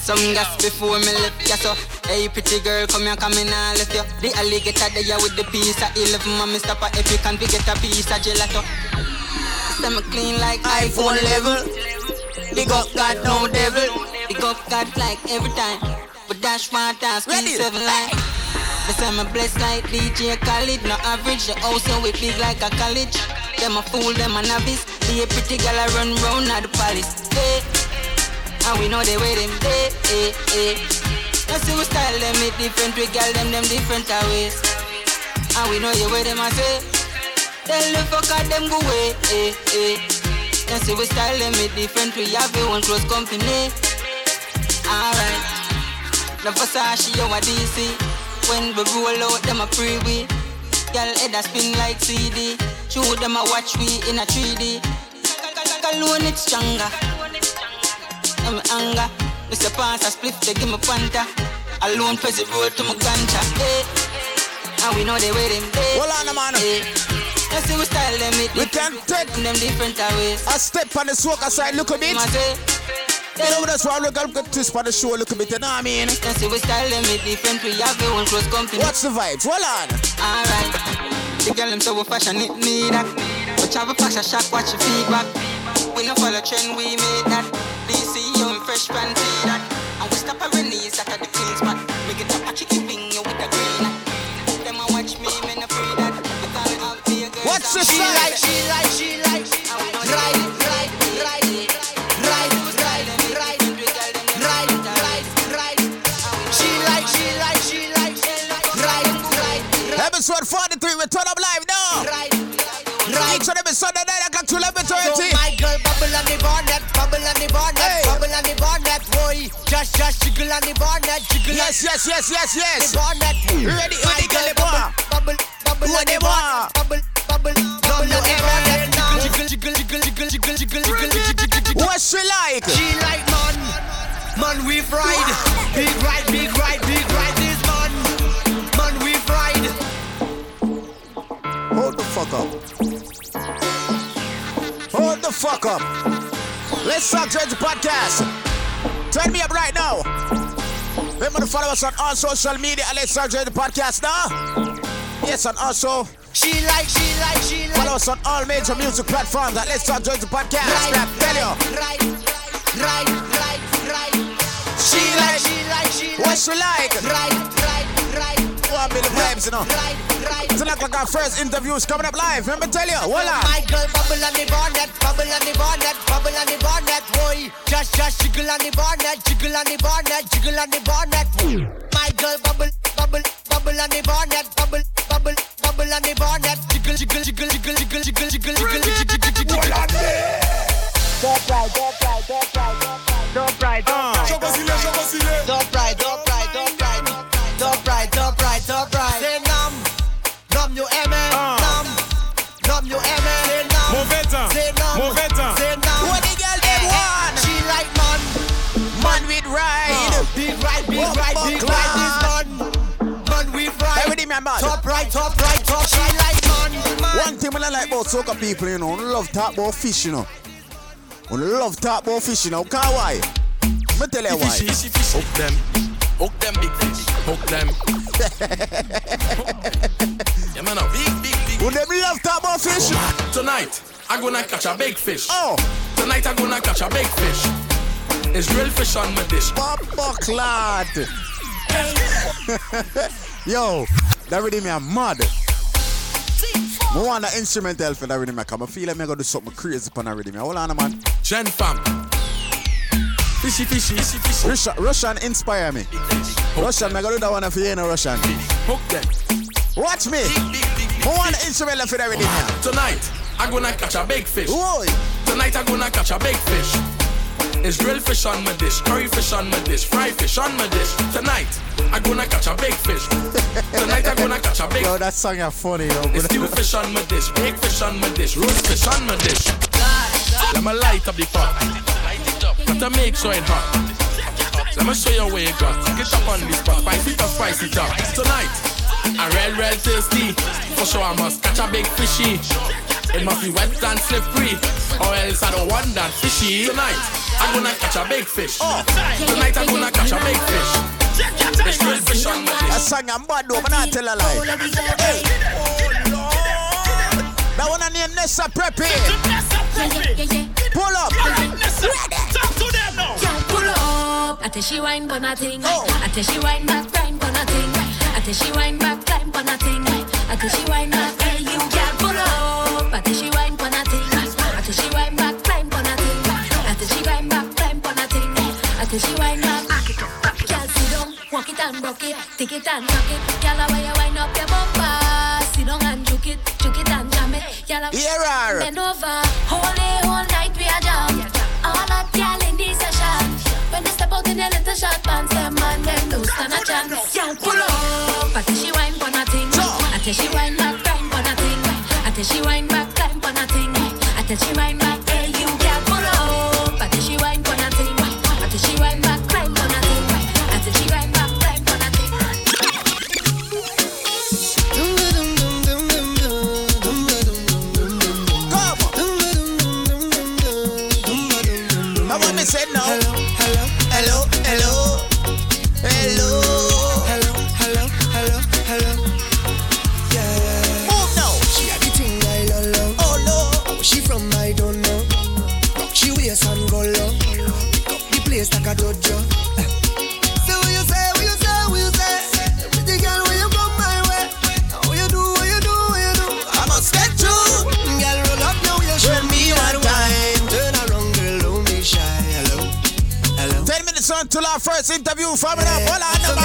Some gas before me left ya so. Hey pretty girl come here come in and left you The alligator there with the piece of 11 Mommy stop a epic and we get a piece of gelato. Me clean like iPhone level. Big up God no devil. Big up God like every time. But dash one time speed seven line They say me blessed like DJ Khaled. No average the house so we big like a college. Them a fool them a novice. Be a pretty girl I run round at the palace. Hey. And we know they way them day, eh, eh. Now see we style them it different, we girl them them different ways. And we know you way them I say. Tell the fuck out them go way, eh, eh. Now see we style them it different, we have your own close company. Alright. The Versace, you a DC. When we roll out, them a freebie. Girl head a spin like CD. Show them a watch we in a 3D. Cologne it stronger. I'm anger. Mr. Pass a split, they give me panta. Alone press the road to my ganja. Hey. And we know they waiting. Hey. Hold on, man. Hey. Let's see we style them it. We can take them different ways. I step on the soca side, look a bit. You know, that's why I look, I at twist for the show a little bit, you know what I mean? Now see we style them with different, we have our own close company. What's the vibes? Hold on. Alright. The girl them so fashion it, me that. We travel fashion shock, watch your feedback. We no follow trend, we made that fresh panty that. And we stop our knees that are the things, but we get up a chicken wing you with a green hat. Them a watch me, men a free that. Because I'll be a girl. What's this like? She like, she like, she like. Right, right, right. Episode 43, we turn up live now. Right. Right. right. Each and every Sunday Just Josh, jiggle on the bonnet, jiggle Yes, yes, yes, yes, yes. The bonnet, Ready, who the girl want? Bubble, bubble, who they want? Bubble, bubble, bubble, no, the barnet. Jiggle, jiggle, jiggle, jiggle, jiggle, jiggle, jiggle, jiggle. What she like? She like man, man we fried. Big ride, big ride, big ride This man, man we fried. Hold the fuck up. Hold the fuck up. Let's start the podcast. Turn me up right now. Remember to follow us on all social media Talk Dreads podcast now. Yes, and also She like, she like, she like. follow us on all major music platforms at Let's Talk Dreads podcast. Right, tell you. Right, right, right, right. She like, she like, she like. What she like? Right, right, right. One million vibes, you know. Right, right. It's like our first interviews coming up live. Remember, tell you. Hold on. My girl bubble on the bonnet, bubble on the bonnet, bubble on the bonnet, boy. Just, just jiggle on the bonnet, jiggle on the bonnet, jiggle on the bonnet. My girl bubble, bubble, bubble on the bonnet, bubble, bubble, bubble on the bonnet. Jiggle, jiggle, jiggle, jiggle, jiggle, jiggle, jiggle, jiggle, jiggle, jiggle, jiggle. Don't ride, don't ride, don't ride, don't ride, don't ride, don't ride. Big Walk ride, back big This man, man we ride. Everything, man, man. Top right, top right, top She like man, man. One thing I like about soca people, you know, we love talk about fish, you know. We love talk about fish, you know. Can why? Me tell you why. Fishy, fishy, fishy. Hook them. Hook them big fish. Hook them. [LAUGHS] yeah, man, a big, big, big. Would them love talk about fish? Tonight, I'm gonna catch a big fish. Oh. Tonight, I'm gonna catch a big fish. It's real fish on my dish. Papa clad. [LAUGHS] Yo, that really me a mad. I want an instrumental for that rhythm. I come. I feel like I'm gonna do something crazy upon that rhythm. Hold on, man. Gen fam. Fishy, fishy, fishy, fishy. Russian, Russian inspire me. Russian, I gonna do that one for you in Russian. Hook them. Watch me. I want an instrumental for that rhythm. here. Tonight, I'm gonna catch a big fish. Oi. Tonight, I'm gonna catch a big fish. It's grilled fish on my dish, curry fish on my dish, fried fish on my dish. Tonight, I'm gonna catch a big fish. Tonight, I'm gonna catch a big Yo, that song is funny, yo. It's stew fish on my dish, big fish on my dish, roast fish on my dish. Let me light up the pot. Got to make sure it hot. Let me show you where it got. Get up on this pot, spice it up, spice it up. Tonight, I real, real tasty. For sure, I must catch a big fishy. It must be wet and slippery, or else I don't want that fishy. Tonight, I'm gonna catch a big fish. Oh. Tonight, I'm gonna catch a big fish. It's real fish on my That dish. song I'm bad though, but not tell a lie. Hey. That one I name Nessa Preppy. Pull up. Talk to them now. Pull up. I tell she wine for nothing. Oh. I tell she wine back, climb for nothing. I tell she wine back, climb for nothing. I tell she wine back, hey you can pull up. I she wine for nothing. I tell she wine back, climb for nothing. I tell she wine back, climb for nothing. I tell she wine back. Girl, sit down, walk it and rock it, take it and rock it. Girl, how you wind up your bumper? Sit down and juke it, juke it and jam it. Girl, how- Hear her. bend over, whole day, whole night we are jam. All that girl in this session. When they step out in their little short pants, them man them stand a chance. Girl, pull up. Tell she wine back, climb for nothing. I tell she wine back, climb for nothing. I tell she wine back, first interview. From it up,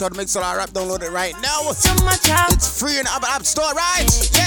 SoundCloud. Make sure I rap download it right now. It's free in the App Store, right?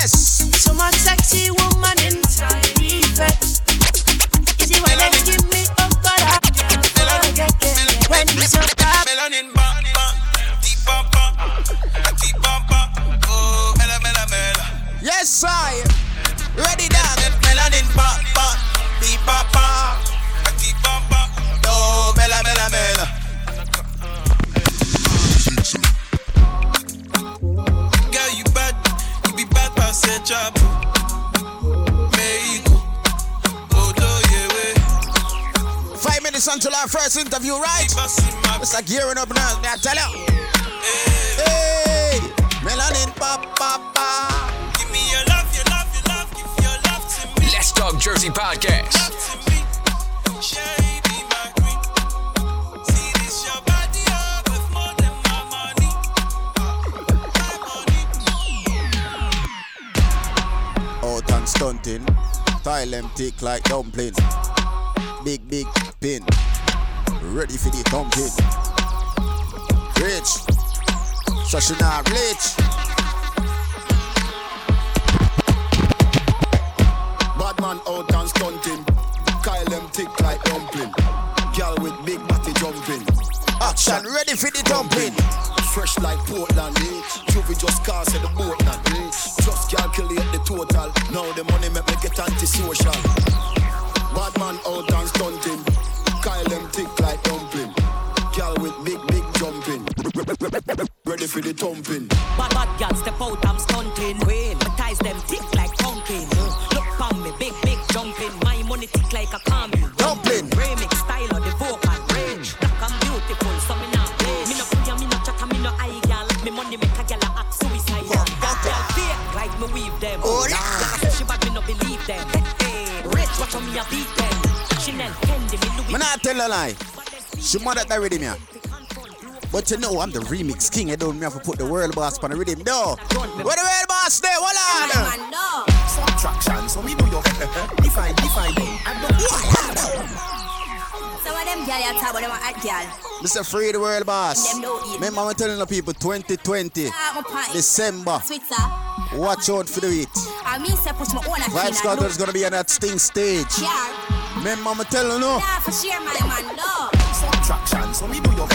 Them thick like dumpling. Portland, eh? Juvie just cast at the now, eh? Just calculate the total. Now the money make me get antisocial. Bad man out and stunting. Kyle them thick like dumpling. Girl with big, big jumping. Ready for the thumping. Bad bad girl step out, I'm stunting. Queen, my ties them thick like pumpkin. Look on me, big big jumping. My money thick like a commune. Hey, rich, watch how me a beat them. Chanel, Fendi, me Louis. Man, I tell a lie. She mad at the rhythm, yeah. But you know I'm the remix king. I don't have to put the world boss on the rhythm. No. Where the world boss there? Hold on. no. Subtraction, so we do your [LAUGHS] define, define. I don't Some of them girl you talk about them a hot girl. Mr. Free the world boss. Them don't eat. Remember I'm telling the people 2020 Ah, my pint. December. Switzer. Watch out for the heat. I mean, say push my own Vybz Kartel is gonna be on that sting stage. Yeah. Remember I'm telling you. Nah, for sure, my man, no. Subtraction, so we do your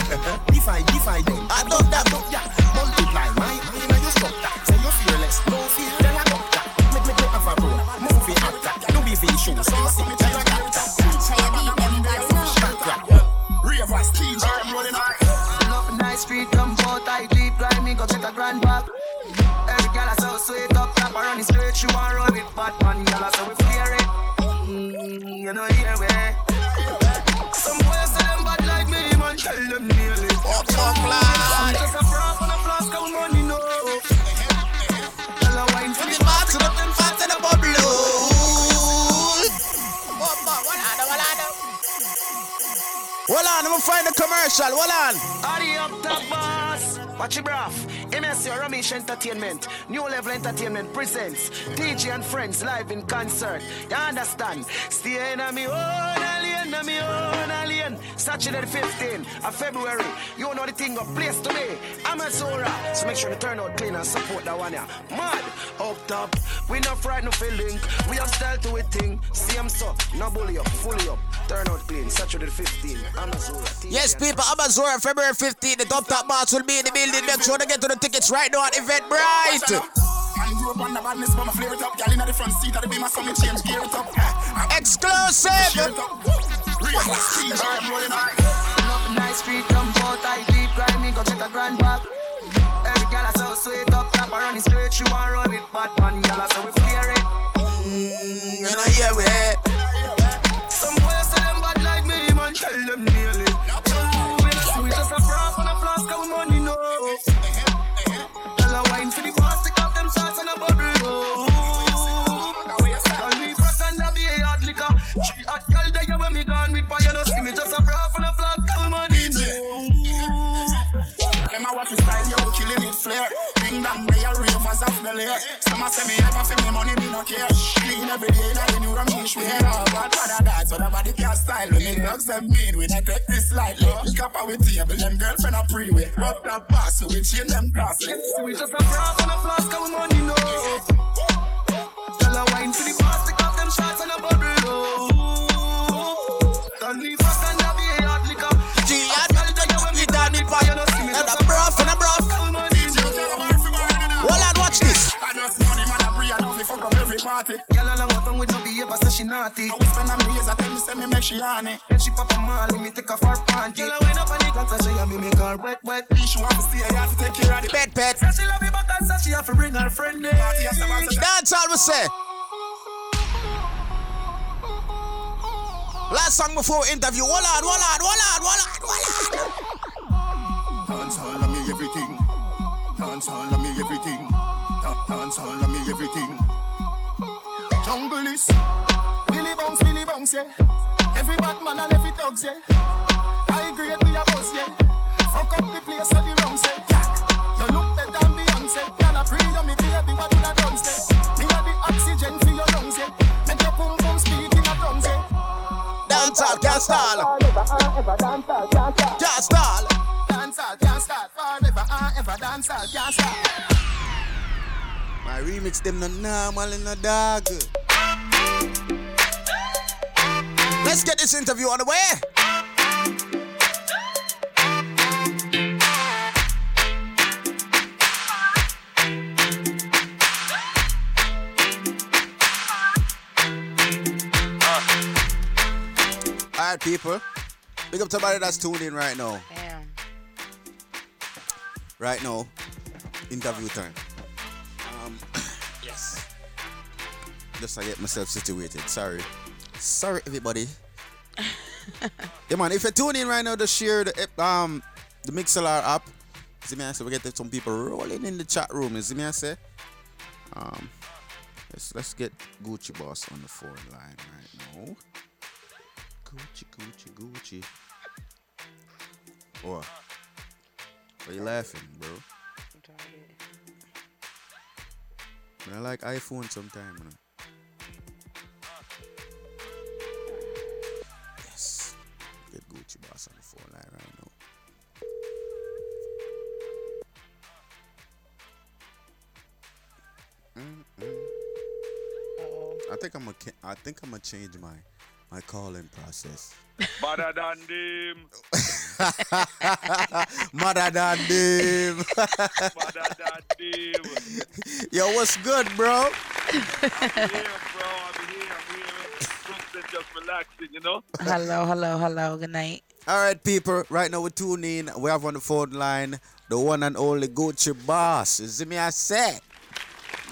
define, [LAUGHS] define. I don't that, don't yeah. Multiply, my, my, you stop that. Say you're fearless, no fear, tell I got that. Make me play a pro, movie actor. Do be vision, so see me me, go check a grand back. Every girl I so sweet up, tap her on the straight, she want roll with Batman, girl I so we fear it. Mm, you know here we. Some boys say them bad like me, man, tell them nearly. Fuck, fuck, lad. Just a frog on a flask of money, no. Tell her wine for the box, up them fat in the bubble. Hold on, I'm gonna find the commercial. Hold on. Hurry up, top boss. Watch it, bruv. MSC Ramesh Entertainment, New Level Entertainment presents DJ and Friends live in concert. You understand? Stay in me own alien, a me own alien. Saturday the 15th of February. You know the thing of place today. Amazura. So make sure you turn out clean and support that one, yeah. Mad. Up top. We not frightened of feeling. We have style to a thing. Same so. No bully up. Fully up. Turn out clean. Saturday the 15th. Amazura. Yes, people, Amazon, February 15th, the top top boss will be in the building. Make sure to get to the tickets right now at Eventbrite. I grew up on the badness, but my flare it up. Girl in the front seat of the beamer, so me change gear it up. Exclusive. Share it up. Ravers, TJ, I'm rolling up. Up nice street, come out, I deep grind me, go check a grand back. Every girl I so sweet up, tap her the straight, she want roll with Batman, girl I so we fear it. Mm, you know here we. Some boys say them bad like me, man, tell them flare. Bring down me a ravers off the layer. Some a say me ever for me money, me no care. Clean every day, now the new head up. Bad father that, so nobody can style me. Me drugs them mean, we not take this lightly. Copper with table, them girlfriend a pre-way. Rock that pass, so we chain them cross. We just a frog on a flask of money, no. Tell her wine for the boss, party. Girl along with with no behavior, say she naughty. I whisper in my ears, I tell me, say me make she honey. Then she pop a molly, me take off her panty. Girl, I wind up on the glass, I say, me make her wet, wet. She want to see her, have to take care of the Pet, pet. Say she love me back and say she have to bring her friend in. That's all we say. Last song before interview. Hold on, hold on, hold on, hold on, hold on. Dance all of me everything. Dance all of me everything. Da- Dance all of me everything. Jungle is Billy Bounce, Billy Bounce, yeah. Every bad man and every dogs, yeah. High grade we a boss, yeah. Fuck up the place of the rounds, yeah. You look better than Beyonce. Girl, I pray you me baby, what you done say? Me a the oxygen for your lungs, yeah. Make your boom boom speak in a tongues, yeah. Dance all, can't stall. Can't stall. Dance all, can't start forever and ever. Dance all, can't start. My remix them no normal in the dog. Let's get this interview on the way. Uh. All right, people. Big up to somebody that's tuned in right now. Damn. Right now, interview time. Just to get myself situated. Sorry. Sorry, everybody. [LAUGHS] yeah, man. If you're tuning in right now, just share the um the Mixlr app. See me, I say we get some people rolling in the chat room. You see me, I say. Um, let's let's get Gucci Boss on the phone line right now. Gucci, Gucci, Gucci. What? Why you laughing, bro? I like iPhone sometime. You know? I think I'm gonna. Think I'm gonna change my my calling process. Better than them. Mother than them. Better than them. Yo, what's good, bro? I'm here, bro. I'm here. I'm here. Something just relaxing, you know? Hello, hello, hello. Good night. All right, people. Right now we're tuning in. We have on the phone line the one and only Gucci Boss. You see me? I said.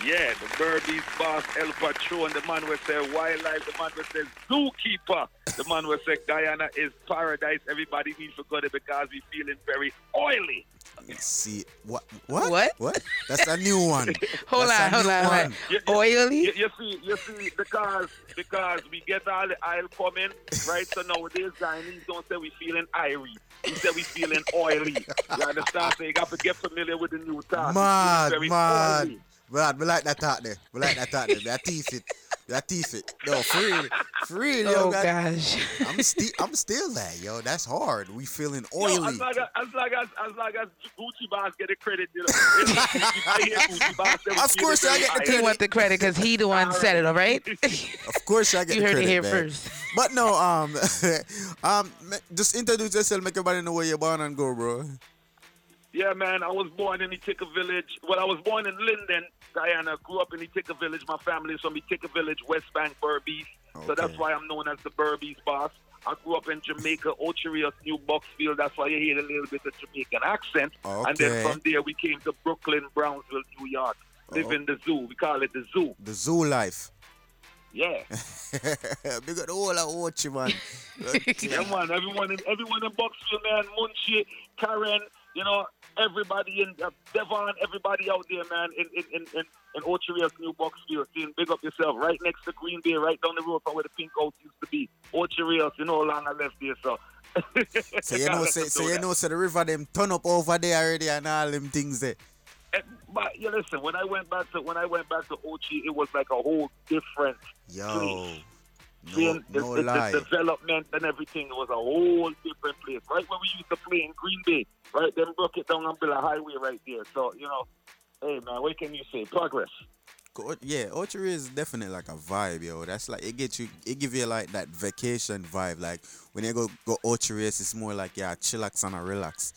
Yeah, the Berbice boss, El Patron, the man will say wildlife, the man will say zookeeper, the man will say Guyana is paradise. Everybody needs to go there because we feeling very oily. Let's see what what What? what? That's a new one. [LAUGHS] Hold That's on, hold on, hold one. on. You, you- Oily? You, you see, you see, because because we get all the oil coming, right? So nowadays, Chinese don't say we feeling iry. He say we feeling oily. You understand? So you got to get familiar with the new talk. We feeling Mad, very mad. oily. Mad, we like that talk there. We like that talk there. We are teeth it. We are teeth it. No, for real. For real, yo. Oh, gosh. I'm still I'm still that, yo. That's hard. We feeling Yo, oily. as long as, as long as as long as Gucci Boss get the credit, you know. I hear Gucci Boss [LAUGHS] say we Of course I get the very He want the credit because he the one said it, all right? [LAUGHS] Of course, I get You the heard it here man. first. But no, um, [LAUGHS] um, just introduce yourself, make everybody know where you're born and go, bro. Yeah, man. I was born in Itika Village. Well, I was born in Linden, Guyana. Grew up in Itika Village. My family is from Itika Village, West Bank, Berbice. So that's why I'm known as the Berbice boss. I grew up in Jamaica, Ocho Rios, New Bucksfield. That's why you hear a little bit of Jamaican accent. And then from there, we came to Brooklyn, Brownsville, New York. Live Oh. in the oh. zoo. We call it the zoo. The zoo life. Yeah. [LAUGHS] [LAUGHS] Big up the whole of Ochi, man. [LAUGHS] yeah, man. Everyone in everyone in Bucksfield, man. Munchie, Karen, you know, everybody in uh, Devon, everybody out there, man. In in in in, in Ocho Rios, New Bucksfield. Seeing big up yourself. Right next to Green Bay, right down the road from where the Pink House used to be. Ocho Rios, you know, long I left there, so. [LAUGHS] So you know, say, them so you know, so the river them turn up over there already and all them things there. Eh, But yeah, listen. When I went back to when I went back to Ochi, it was like a whole different Yo, place. No, the, no the, the development and everything was a whole different place. Right where we used to play in Green Bay, right? Then broke it down on Billa Highway right there. So, you know, hey man, what can you say? Progress. Yeah, Ochery is definitely like a vibe, yo. That's like it gets you, it give you like that vacation vibe. Like when you go go Ochery, it's more like yeah, chillax and a relax.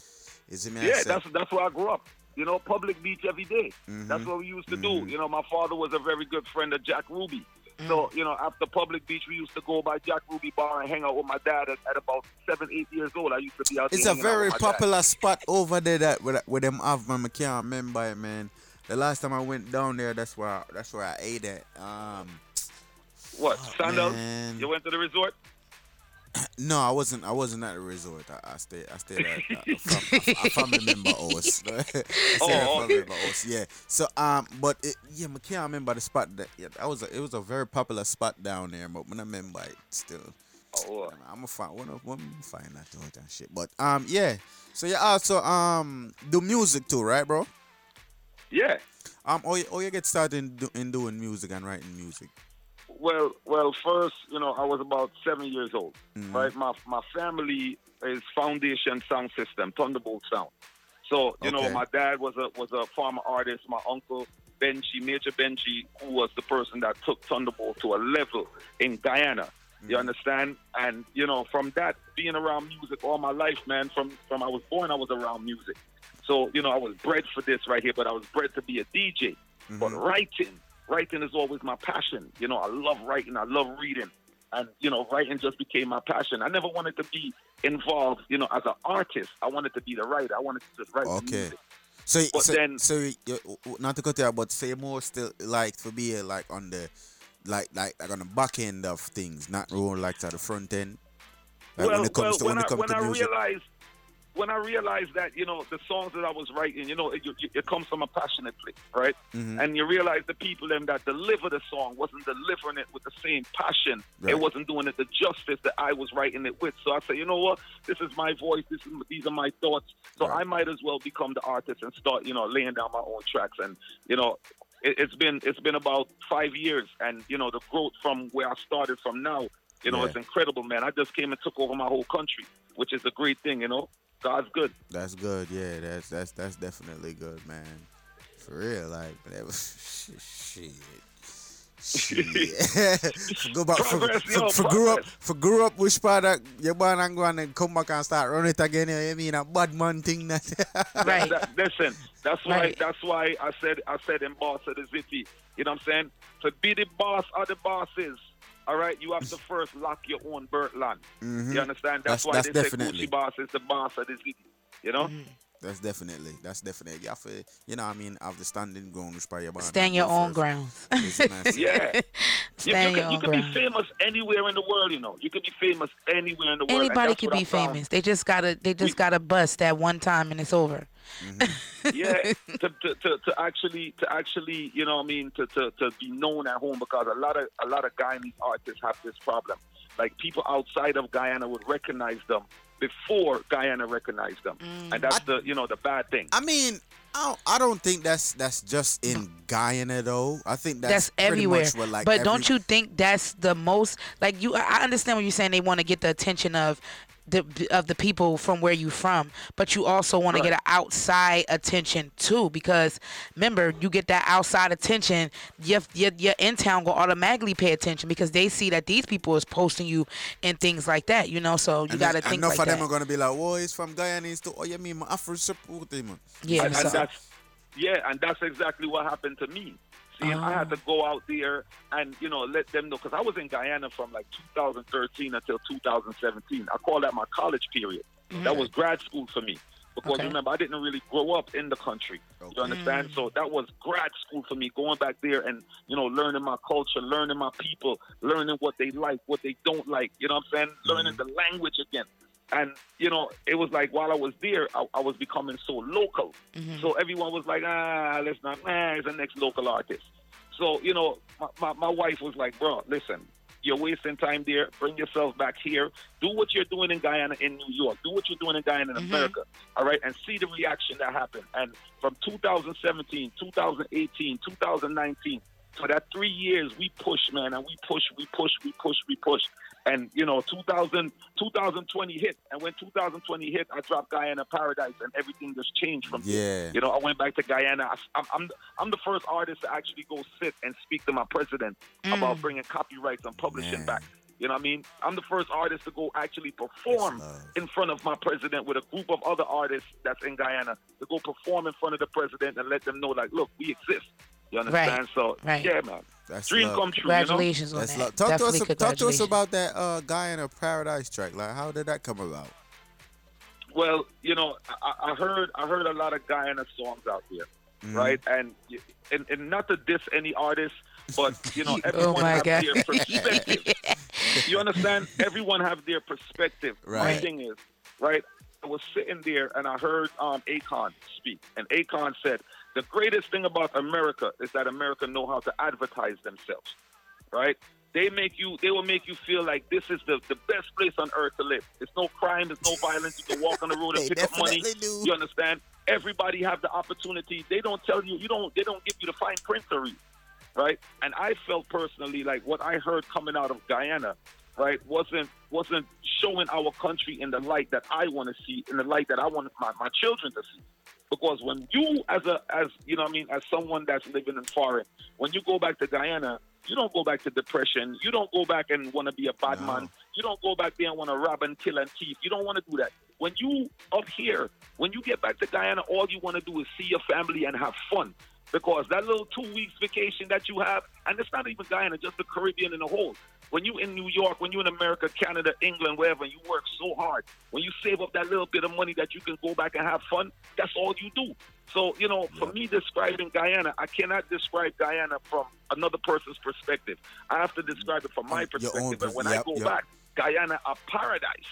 Is it? me? Yeah, that's that's where I grew up. You know, public beach every day. Mhm. That's what we used to do. You know, my father was a very good friend of Jack Ruby. So, you know, after public beach, we used to go by Jack Ruby Bar and hang out with my dad at, at about seven, eight years old. I used to be out It's a very with my dad. popular spot over there that where, where them have man. I can't remember it, man. The last time I went down there, that's where I, that's where I ate at. Um, What, Sandals? You went to the resort? [COUGHS] No, I wasn't. I wasn't at the resort. I, I stayed. I stayed at a, a, fam- a, a family [LAUGHS] member house. [LAUGHS] I stayed at a Oh, okay. Yeah. So um, but it, yeah, I can't remember the spot. That yeah, that was a, it was a very popular spot down there. But when I remember it still. Oh, I'm gonna find one of one find that out and shit. But um, yeah. So you also um do music too, right, bro? Yeah. Um, oh, you, oh, you get started in, do, in doing music and writing music. Well, well, first, you know, I was about seven years old, Mhm. right? My my family is Foundation Sound System, Thunderbolt Sound. So, you know, my dad was a was a farmer artist. My uncle Benji, Major Benji, who was the person that took Thunderbolt to a level in Guyana. You understand? And you know, from that being around music all my life, man. From from I was born, I was around music. So you know, I was bred for this right here. But I was bred to be a DJ. But writing, writing is always my passion. You know, I love writing. I love reading. And, you know, writing just became my passion. I never wanted to be involved, you know, as an artist. I wanted to be the writer. I wanted to just write Okay. music. So, But so, then- so not to cut you out, but say more still like for be uh, like on the like like like on the back end of things, not roll like to the front end. Like well, when it comes well, to when when it I, comes when to I music. realized when I realized that you know the songs that I was writing, you know, it, it, it comes from a passionate place, right? Mhm. And you realize the people them that deliver the song wasn't delivering it with the same passion. Right. It wasn't doing it the justice that I was writing it with. So I said, you know what? This is my voice. This is these are my thoughts. So I might as well become the artist and start, you know, laying down my own tracks. And you know, it, it's been it's been about five years, and you know, the growth from where I started from now. You know, Yeah. it's incredible, man. I just came and took over my whole country, which is a great thing, you know. God's good. That's good. Yeah, that's that's that's definitely good, man. For real, like that was [LAUGHS] shit. Shit. [LAUGHS] for, go back, for, Progress, for, yo, for grew up progress. for grew up which part that you born and go on and come back and start run it again. You mean a bad man thing that That- that- listen, that's why Right. that's why I said I said in boss of the city. You know what I'm saying? To be the boss of the bosses, all right, you have to first lock your own bird land. Mhm. You understand? That's, That's- why that's they definitely. say Gucci boss is the boss of the city. You know? That's definitely that's definitely you have to you know what I mean have the standing ground which by your bond. Stand your own grounds. [LAUGHS] Yeah. You, Stand you, your can, you own can be famous anywhere in the world, you know. You can be famous anywhere in the world. Anybody can could I be found. famous. They just gotta they just gotta bust that one time and it's over. Mm-hmm. yeah, to, to, to, to actually to actually you know what I mean to, to, to be known at home because a lot of a lot of Guyanese artists have this problem. Like people outside of Guyana would recognize them before Guyana recognized them, mm. and that's the you know the bad thing. I mean, I don't, I don't think that's that's just in Guyana though. I think that's, That's, everywhere. Much what, like, but every- don't you think that's the most like you? I understand what you're saying. They want to get the attention of the of the people from where you from, but you also want to get an outside attention too. Because remember, you get that outside attention, your your, your in town will automatically pay attention because they see that these people is posting you and things like that. You know, so you got to think enough like of them are gonna be like, "Whoa, he's from Guyana." He's to, oh, you mean my Afro support him? Yeah, and, and that's yeah, and that's exactly what happened to me. See, I had to oh. go out there and you know let them know because I was in Guyana from like 2013 until 2017. I call that my college period. Mm-hmm. That was grad school for me because Okay. remember I didn't really grow up in the country. You understand? Mm. So that was grad school for me, going back there and you know learning my culture, learning my people, learning what they like, what they don't like. You know what I'm saying? Learning mm. the language again. And you know, it was like while I was there, I, I was becoming so local. So everyone was like, ah, let's not, ah, he's the next local artist. So, you know, my, my, my wife was like, bro, listen, you're wasting time there. Bring yourself back here. Do what you're doing in Guyana, in New York. Do what you're doing in Guyana, in America. All right. And see the reaction that happened. And from 2017, 2018, 2019, for that three years, we pushed, man, and we pushed, we pushed, we pushed, we pushed. And, you know, 2000, 2020 hit. And when 2020 hit, I dropped Guyana Paradise and everything just changed from there. Yeah. You know, I went back to Guyana. I, I'm, I'm, I'm the first artist to actually go sit and speak to my president mm. about bringing copyrights and publishing back. You know what I mean? I'm the first artist to go actually perform in front of my president with a group of other artists that's in Guyana to go perform in front of the president and let them know, like, look, we exist. You understand? So, right. yeah, man. That's Dream love. come true. Congratulations you know? on That's that. love. Talk to us. Talk to us about that uh, a Paradise track. Like, how did that come about? Well, you know, I, I heard I heard a lot of Guyana songs out there, Mhm. right? And, and and not to diss any artist, but you know, [LAUGHS] everyone Oh my have God. their perspective. you understand? [LAUGHS] Everyone have their perspective. Right. My Right. thing is, right? I was sitting there and I heard um, Akon speak, and Akon said the greatest thing about America is that America know how to advertise themselves, right? They make you, they will make you feel like this is the, the best place on earth to live. There's no crime, there's no violence. You can walk on the road and pick up money. do. You understand? Everybody have the opportunity. They don't tell you, you don't, they don't give you the fine print to read right? And I felt personally like what I heard coming out of Guyana, right, wasn't wasn't showing our country in the light that I want to see, in the light that I want my, my children to see. Because when you, as a, as you know, I mean, as someone that's living in foreign, when you go back to Guyana, you don't go back to depression. You don't go back and want to be a bad man. You don't go back there and want to rob and kill and thief. You don't want to do that. When you up here, when you get back to Guyana, all you want to do is see your family and have fun. Because that little two weeks vacation that you have, and it's not even Guyana, just the Caribbean in the whole. When you're in New York, when you're in America, Canada, England, wherever, you work so hard. When you save up that little bit of money that you can go back and have fun, that's all you do. So, you know, for me describing Guyana, I cannot describe Guyana from another person's perspective. I have to describe it from my Your own perspective. And when pers- I go yep. back, Guyana a paradise.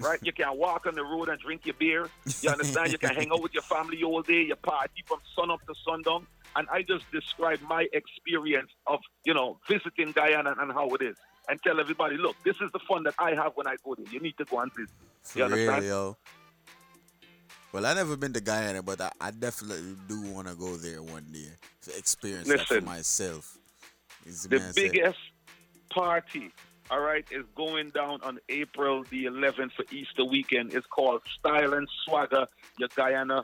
Right? You can walk on the road and drink your beer. You understand? You can hang out with your family all day, you party from sun up to sundown. And I just describe my experience of, you know, visiting Guyana and how it is. And tell everybody, look, this is the fun that I have when I go there. You need to go and visit. For you real, yo. Well, I never been to Guyana, but I, I definitely do want to go there one day to experience that for myself. The said- biggest party, all right, is going down on April the 11th for Easter weekend. It's called Style and Swagger, your Guyana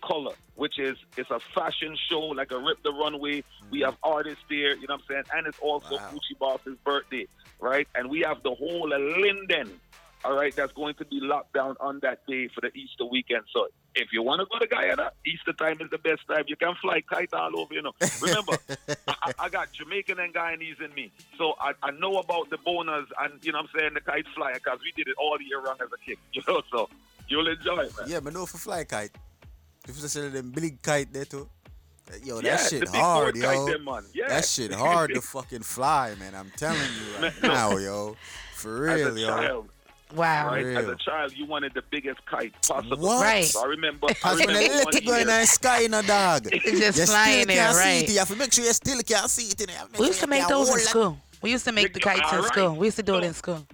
color, which is it's a fashion show like a Rip the Runway. We have artists there, you know what I'm saying? And it's also Gucci Boss's birthday, right? And we have the whole of Linden, all right, that's going to be locked down on that day for the Easter weekend. So if you want to go to Guyana, Easter time is the best time. You can fly kite all over, you know. Remember, [LAUGHS] I, I got Jamaican and Guyanese in me. So I, I know about the boners and, you know what I'm saying, the kite flyer because we did it all year round as a kid, [LAUGHS] you know. So you'll enjoy it, man. Yeah, but no for fly kite. If you say them big kite there too. Yo, that Yeah, shit hard, yo. them. Yeah. That shit [LAUGHS] hard to fucking fly, man. I'm telling you right [LAUGHS] now, yo. For real, yo. child. Wow. Right? As a child, you wanted the biggest kite possible. What? Right. So I remember. I As when remember let one it go in the sky in a dog. [LAUGHS] It's just you flying still there, can't see right. it. You have to make sure you still can't see it in there. We used to make those in school. We used to make the kites in Alright. school. We used to do it in school.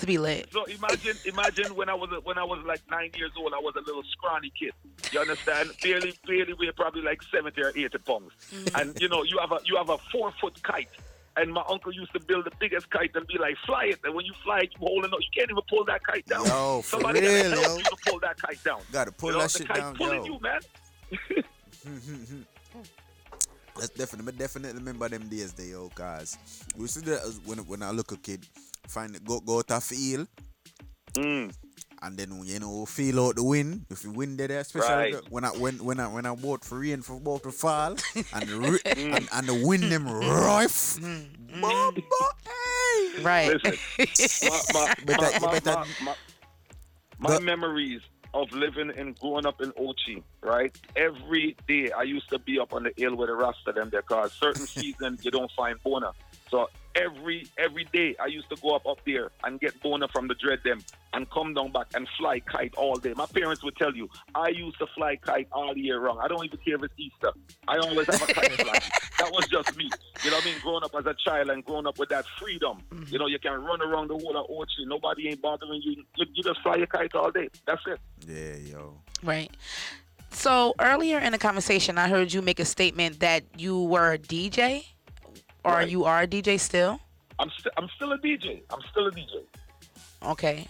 To be lit. So imagine, imagine when I was a, when I was like nine years old, I was a little scrawny kid. You understand? [LAUGHS] Barely, barely weigh probably like seventy or eighty pounds. Mm. And you know, you have a you have a four foot kite. And my uncle used to build the biggest kite and be like, fly it. And when you fly it, you holding up. You can't even pull that kite down. Yo, for Somebody real, gotta help yo. you to pull that kite down. Gotta pull you know, that the shit kite down, pulling yo. you, man. [LAUGHS] That's definitely, but definitely remember them days, there, yo, cause we used to do that as- when when I look a kid, find it, go go to field, Mm. and then you know feel out the wind. If you win there, especially Right. the- when I when when I when I bought for rain for about to fall, [LAUGHS] and the ri- Mm. and, and the wind them rough. Bumbo, hey. Right. Listen, [LAUGHS] my, my, Better- my, you my, my, my, my memories of living and growing up in Ochi, right? Every day I used to be up on the hill with the Rasta them there cause certain [LAUGHS] season you don't find bona. So every every day I used to go up up there and get boner from the dread them and come down back and fly kite all day. My parents would tell you I used to fly kite all year round. I don't even care if it's Easter. I always have a kite fly. [LAUGHS] That was just me. You know what I mean? Growing up as a child and growing up with that freedom. Mm-hmm. You know, you can run around the whole of Ochi. Nobody ain't bothering you. You, you just fly your kite all day. That's it. Yeah, yo. Right. So earlier in the conversation, I heard you make a statement that you were a DJ, or you are a DJ still. I'm still I'm still a DJ. I'm still a DJ. Okay.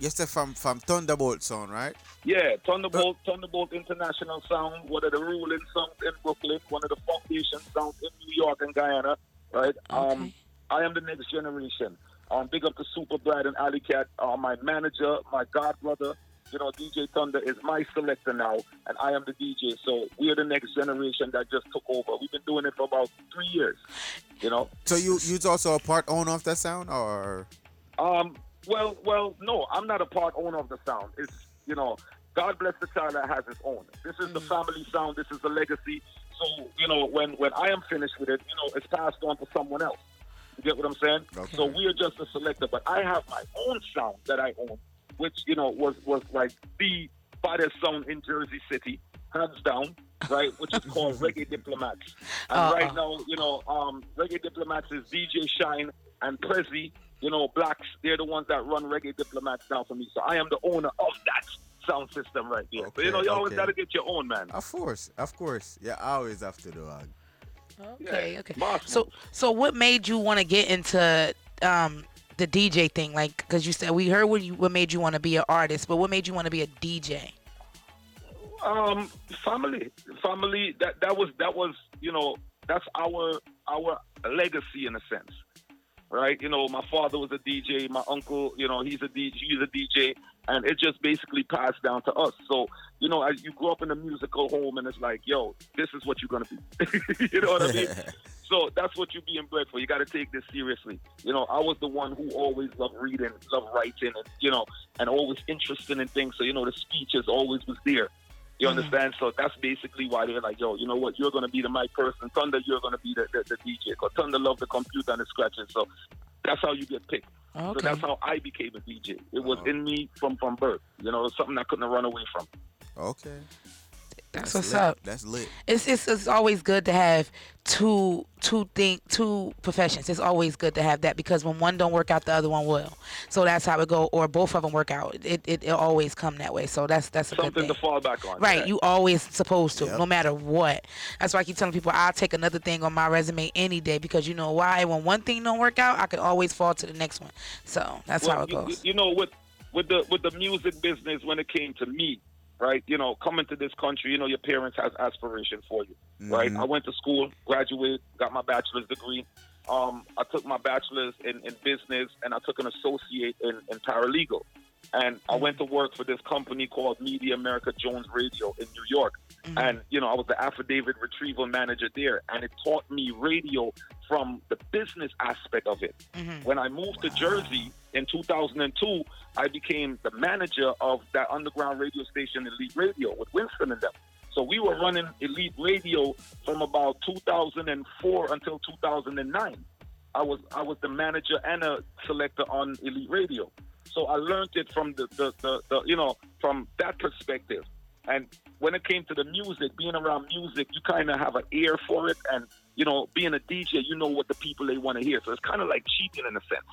Yes, they're from from Thunderbolt Sound, right? Yeah, Thunderbolt, Thunderbolt International Sound, one of the ruling sounds in Brooklyn, one of the foundation sounds in New York and Guyana, right? Um, I am the next generation. Um, big up to Super Brad and Alley Cat, uh, my manager, my god brother. You know, DJ Thunder is my selector now, and I am the DJ. So we are the next generation that just took over. We've been doing it for about three years. You know, So you you's also a part owner of that sound, or Um, well, well, no, I'm not a part owner of the sound. It's you know, God bless the child that has his own. This is the family sound. This is the legacy. So you know, when when I am finished with it, you know, it's passed on to someone else. You get what I'm saying? Okay. So we are just a selector, but I have my own sound that I own, which you know was was like the baddest sound in Jersey City, hands down, right? Which is called [LAUGHS] Reggae Diplomats. And Uh-uh. right now, you know, um, Reggae Diplomats is DJ Shine and Prezi. You know, blacks. They're the ones that run Reggae Diplomats now for me. So I am the owner of that sound system right there. so you know, you always got to get your own, man. Of course, of course. Yeah, I always have to do it. Okay, okay. So, so what made you want to get into um, the DJ thing? Like, because you said we heard what you what made you want to be an artist, but what made you want to be a DJ? Um, family, family. That that was that was you know that's our our legacy in a sense, right? You know, my father was a DJ. My uncle, you know, he's a DJ. He's a DJ, and it just basically passed down to us. So you know, as you grow up in a musical home, and it's like, yo, this is what you're gonna be. [LAUGHS] you know what I mean? [LAUGHS] So that's what you're being bred for. You got to take this seriously. You know, I was the one who always loved reading, loved writing, and you know, and always interested in things. So you know, the speeches always was there. You mm-hmm. understand? So that's basically why they're like, yo, you know what? You're gonna be the mic person. Thunder, you're gonna be the, the, the DJ. Because Thunder loved the computer and the scratching. So that's how you get picked. So that's how I became a DJ. It was oh. in me from from birth. You know, it was something I couldn't run away from. Okay. That's what's lit. up. That's lit. It's, it's it's always good to have two two thing two professions. It's always good to have that because when one don't work out, the other one will. So that's how it go. Or both of them work out. It it it always come that way. So that's that's a good Something thing. to fall back on. Right, Yeah. you always supposed to, no matter what. That's why I keep telling people I'll take another thing on my resume any day because you know why? When one thing don't work out, I can always fall to the next one. So that's Well, how it you- goes. You, know, with with the with the music business, when it came to me, right? You know, coming to this country, you know, your parents has aspiration for you, right? Mhm. I went to school, graduated, got my bachelor's degree. Um, I took my bachelor's in, in business, and I took an associate in, in paralegal. And I went to work for this company called Media America Jones Radio in New York. Mm-hmm. And, you know, I was the affidavit retrieval manager there. And it taught me radio from the business aspect of it. Mm-hmm. When I moved to Jersey in 2002, I became the manager of that underground radio station, Elite Radio, with Winston and them. So we were running Elite Radio from about 2004 until 2009. I was I was the manager and a selector on Elite Radio. So I learned it from the, the, the, the you know from that perspective. And when it came to the music, being around music, you kind of have an ear for it, and you know, being a DJ, you know what the people they want to hear. So it's kind of like cheating in a sense.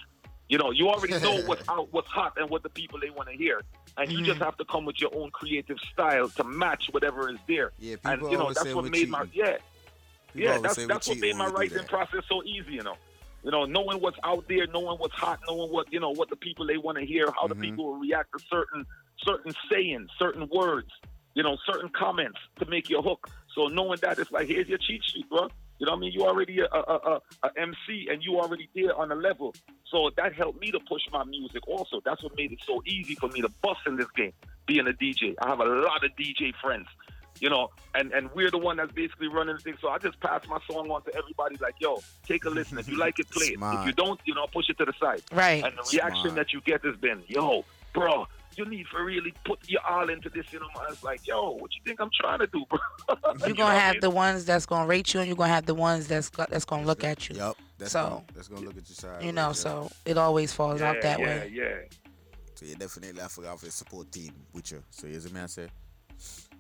You know, you already know [LAUGHS] what's out, what's hot, and what the people they want to hear, and you just mm-hmm. have to come with your own creative style to match whatever is there. Yeah, and people you know always that's say what made my yeah, People yeah. That's that's what made my when we do writing process so easy. You know, you know, knowing what's out there, knowing what's hot, knowing what you know what the people they want to hear, how Mm-hmm. the people will react to certain certain sayings, certain words, you know, certain comments to make your hook. So knowing that, it's like here's your cheat sheet, bro. You know what I mean? You already a, a, a, a MC and you already there on a level. So that helped me to push my music also. That's what made it so easy for me to bust in this game, being a DJ. I have a lot of DJ friends, you know, and, and we're the one that's basically running the thing. So I just pass my song on to everybody like, yo, take a listen. If you like it, play it. If you don't, you know, push it to the side. Right. And the reaction Smart. that you get has been, yo, bro, you need to really put your all into this, you know. man. It's like, yo, what you think I'm trying to do, bro? [LAUGHS] You're gonna have the ones that's gonna rate you, and you're gonna have the ones that's go- that's gonna look at you. Yep. That's so gonna, that's gonna look at your side. you know, so it always falls out that yeah, way. Yeah, yeah. So you definitely have to have a support team with you. So here's a man say.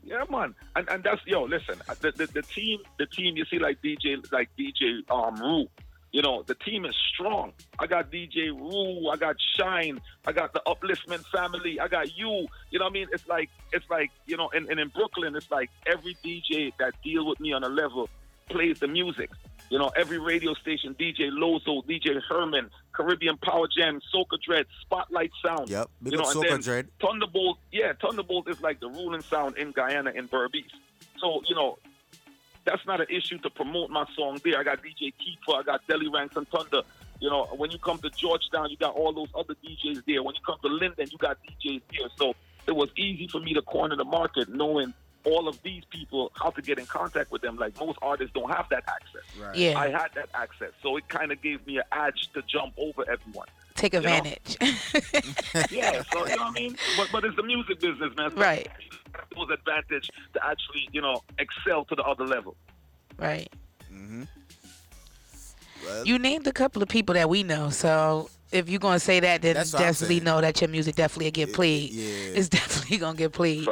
Yeah, man, and and that's yo. Listen, uh, the, the the team, the team. You see, like DJ, like DJ um Rue. You know, the team is strong. I got DJ Rue. I got Shine. I got the Upliftment family. I got you. You know what I mean? It's like it's like you know, and, and in Brooklyn, it's like every DJ that deal with me on a level plays the music. You know, every radio station, DJ Lozo, DJ Herman, Caribbean Power Jam, Soca Dread, Spotlight Sound. Yep, big you know, and Soca then Dread. Thunderbolt, yeah, Thunderbolt is like the ruling sound in Guyana and Berbice. So, you know, that's not an issue to promote my song there. I got DJ Keeper, I got Deli Ranks and Thunder. You know, when you come to Georgetown, you got all those other DJs there. When you come to Linden, you got DJs there. So it was easy for me to corner the market knowing all of these people, how to get in contact with them. Like most artists don't have that access. Right. Yeah. I had that access. So it kind of gave me an edge to jump over everyone. Take You know? advantage. [LAUGHS] yeah, so you know what I mean. But but it's the music business, man. So Right. Those advantage to actually you know excel to the other level. Right. Mm-hmm. You named a couple of people that we know, so if you're gonna say that, then That's what I'm definitely know that your music definitely get played. yeah. It's [LAUGHS] definitely gonna get played.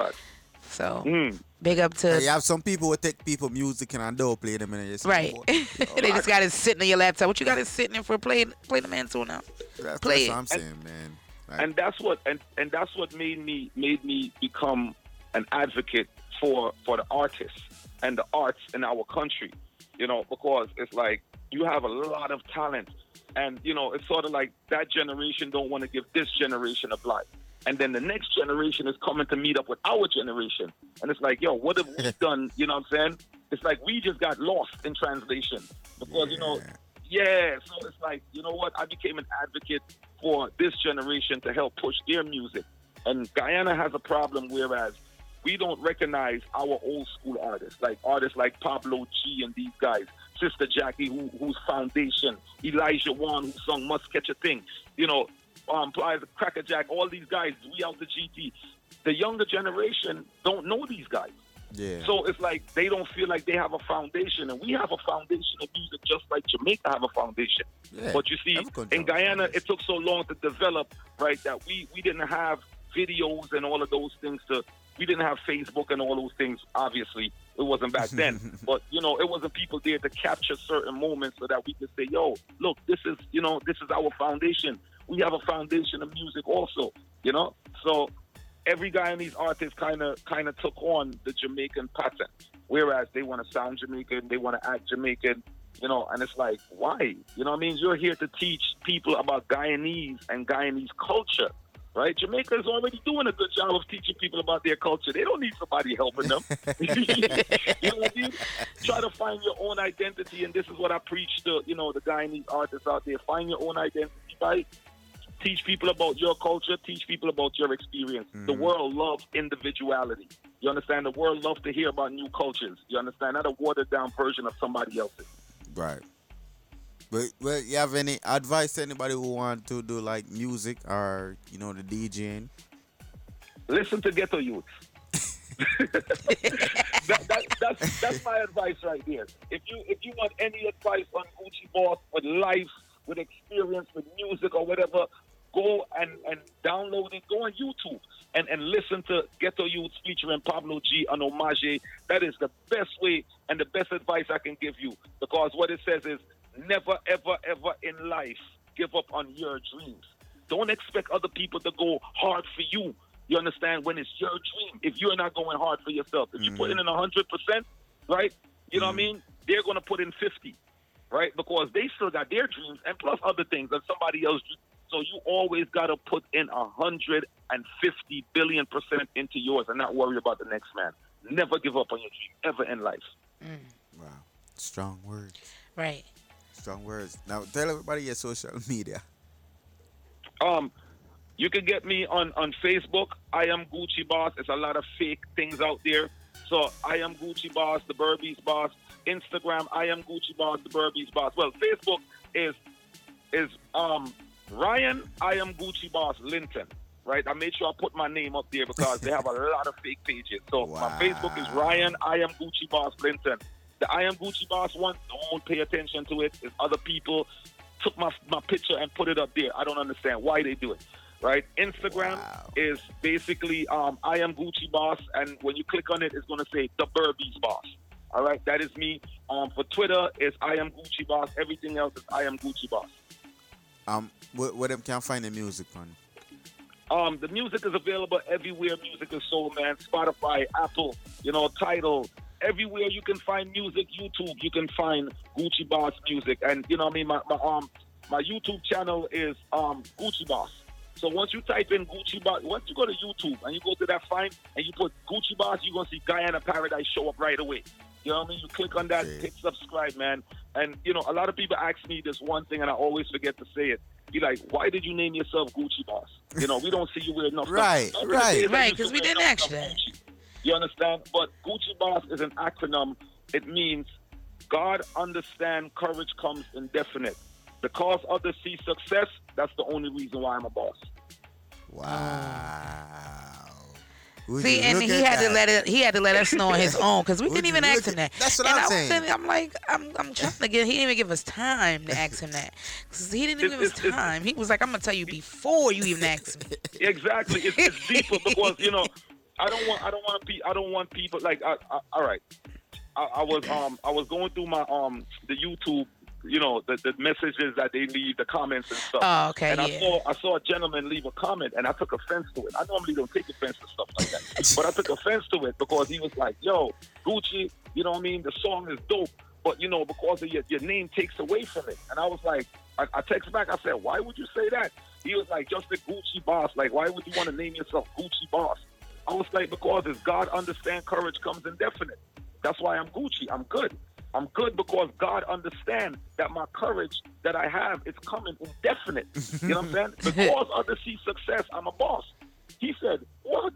So Mm. big up to you have some people who take people music and I don't play them and they just right. [LAUGHS] they just got it sitting on your laptop. What you got it sitting in for? Play play the man tune now. That's, play that's it. what I'm saying, man. Like, and that's what and, and that's what made me made me become an advocate for for the artists and the arts in our country you know because it's like you have a lot of talent and you know it's sort of like that generation don't want to give this generation a life and then the next generation is coming to meet up with our generation. And it's like yo what have we [LAUGHS] done? You know what i'm saying? It's like we just got lost in translation. Because you know yeah, so it's like, you know what? I became an advocate for this generation to help push their music. And Guyana has a problem whereas we don't recognize our old school artists, like artists like Pablo G and these guys, Sister Jackie, who, whose foundation, Elijah Wan, who sung Must Catch a Thing, you know, um, Plies Cracker Jack, all these guys, we out the GT. The younger generation don't know these guys. Yeah. So it's like they don't feel like they have a foundation, and we have a foundation of music just like Jamaica have a foundation. Yeah, But you see, in Guyana, it took so long to develop, right? That we we didn't have videos and all of those things to. We didn't have Facebook and all those things. Obviously, it wasn't back then. [LAUGHS] but you know, it wasn't people there to capture certain moments so that we could say, "Yo, look, this is you know, this is our foundation. We have a foundation of music also." You know, so every Guyanese artist kind of kind of took on the Jamaican pattern, whereas they want to sound Jamaican, they want to act Jamaican, you know, and it's like, why? You know what I mean? You're here to teach people about Guyanese and Guyanese culture, right? Jamaica is already doing a good job of teaching people about their culture. They don't need somebody helping them. [LAUGHS] [LAUGHS] you know what I mean? Try to find your own identity, and this is what I preach to, you know, the Guyanese artists out there. Find your own identity, right? Teach people about your culture, teach people about your experience. The mm-hmm. world loves individuality. You understand? The world loves to hear about new cultures. You understand? Not a watered down version of somebody else's. Right. But well, you have any advice to anybody who want to do like music or you know the DJing? Listen to Ghetto Youth. [LAUGHS] [LAUGHS] that, that, that's that's my advice right there. If you if you want any advice on Gucci Boss with life, with experience, with music or whatever, go and, and download it. Go on YouTube and, and listen to Ghetto Youth featuring Pablo G and Omage. That is the best way and the best advice I can give you because what it says is never, ever, ever in life give up on your dreams. Don't expect other people to go hard for you. You understand? When it's your dream, if you're not going hard for yourself, if you put mm-hmm. in 100%, right? You know what I mm-hmm. mean? They're going to put in 50 right? Because they still got their dreams and plus other things that somebody else. So you always got to put in a hundred and fifty billion percent into yours and not worry about the next man. Never give up on your dream ever in life. Wow, strong words. Right. Strong words. Now tell everybody your social media. Um, you can get me on on Facebook. I am Gucci Boss. It's a lot of fake things out there. So I am Gucci Boss, the Berbice Boss. Instagram, I am Gucci Boss, the Berbice Boss. Well, Facebook is is um Ryan, I am Gucci Boss Linton. Right, I made sure I put my name up there because they have a lot of fake pages. So my Facebook is Ryan, I am Gucci Boss Linton. The I am Gucci Boss one, don't pay attention to it. It's other people took my my picture and put it up there. I don't understand why they do it. Right, Instagram is basically um, I am Gucci Boss, and when you click on it, it's going to say the Berbice Boss. All right, that is me. Um, for Twitter, is I am Gucci Boss. Everything else is I am Gucci Boss. Um, where, where them can I find the music on? Um, the music is available everywhere music is sold, man. Spotify, Apple, you know, Tidal, everywhere you can find music. YouTube, you can find Gucci Boss music, and you know, what I mean, my, my um my YouTube channel is um Gucci Boss. So once you type in Gucci Boss, once you go to YouTube and you go to that find and you put Gucci Boss, you're gonna see Guyana Paradise show up right away. You know what I mean? You click on that, hit subscribe, man. And you know, a lot of people ask me this one thing, and I always forget to say it. Be like, why did you name yourself Gucci Boss? You know, we don't see you wearing enough. Right, stuff. right. Right, because we didn't ask you that. You understand? But Gucci Boss is an acronym. It means God understand courage comes indefinite. Because others see success, that's the only reason why I'm a boss. Wow. Would See, and he at had to let it. He had to let us know on his [LAUGHS] own because we Would didn't even ask him at- that. that's what and I'm I saying. sitting- I'm like, I'm, I'm trying to get. He didn't even give us time to ask him that because he didn't even give us time. He was like, I'm gonna tell you before you even ask me. [LAUGHS] Exactly. It's, it's deeper because you know, I don't want I don't want to be I don't want people like I, I, all right. I, I was um I was going through my um the YouTube you know the, the messages that they leave the comments and stuff. Oh, okay, And I saw I saw a gentleman leave a comment and I took offense to it. I normally don't take offense to stuff like that, [LAUGHS] but I took offense to it because he was like, "Yo, Gucci, you know what I mean? The song is dope." But you know, because of your, your name takes away from it. And I was like, I, I text back, I said, Why would you say that? He was like, just the Gucci boss. Like, why would you want to name yourself Gucci boss? I was like, because as God understand courage comes indefinite. That's why I'm Gucci. I'm good. I'm good because God understands that my courage that I have is coming indefinite. You know what I'm saying? [LAUGHS] Because others see success, I'm a boss. He said, What?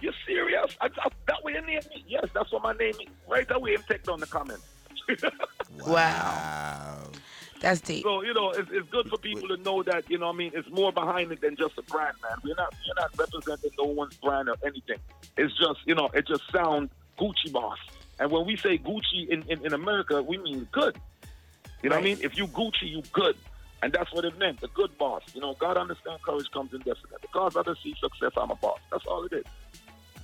You serious? I, I, that way in there? Yes, that's what my name is. Right that way, him text on the comment. [LAUGHS] Wow. That's deep. So you know, it's, it's good for people to know that you know. what I mean, it's more behind it than just a brand, man. We're not we're not representing no one's brand or anything. It's just you know, it just sounds Gucci boss. And when we say Gucci in, in, in America, we mean good. You know what I mean? If you Gucci, you good. And that's what it meant, the good boss. You know, God understands courage comes in indefinite. Because others see success, I'm a boss. That's all it is.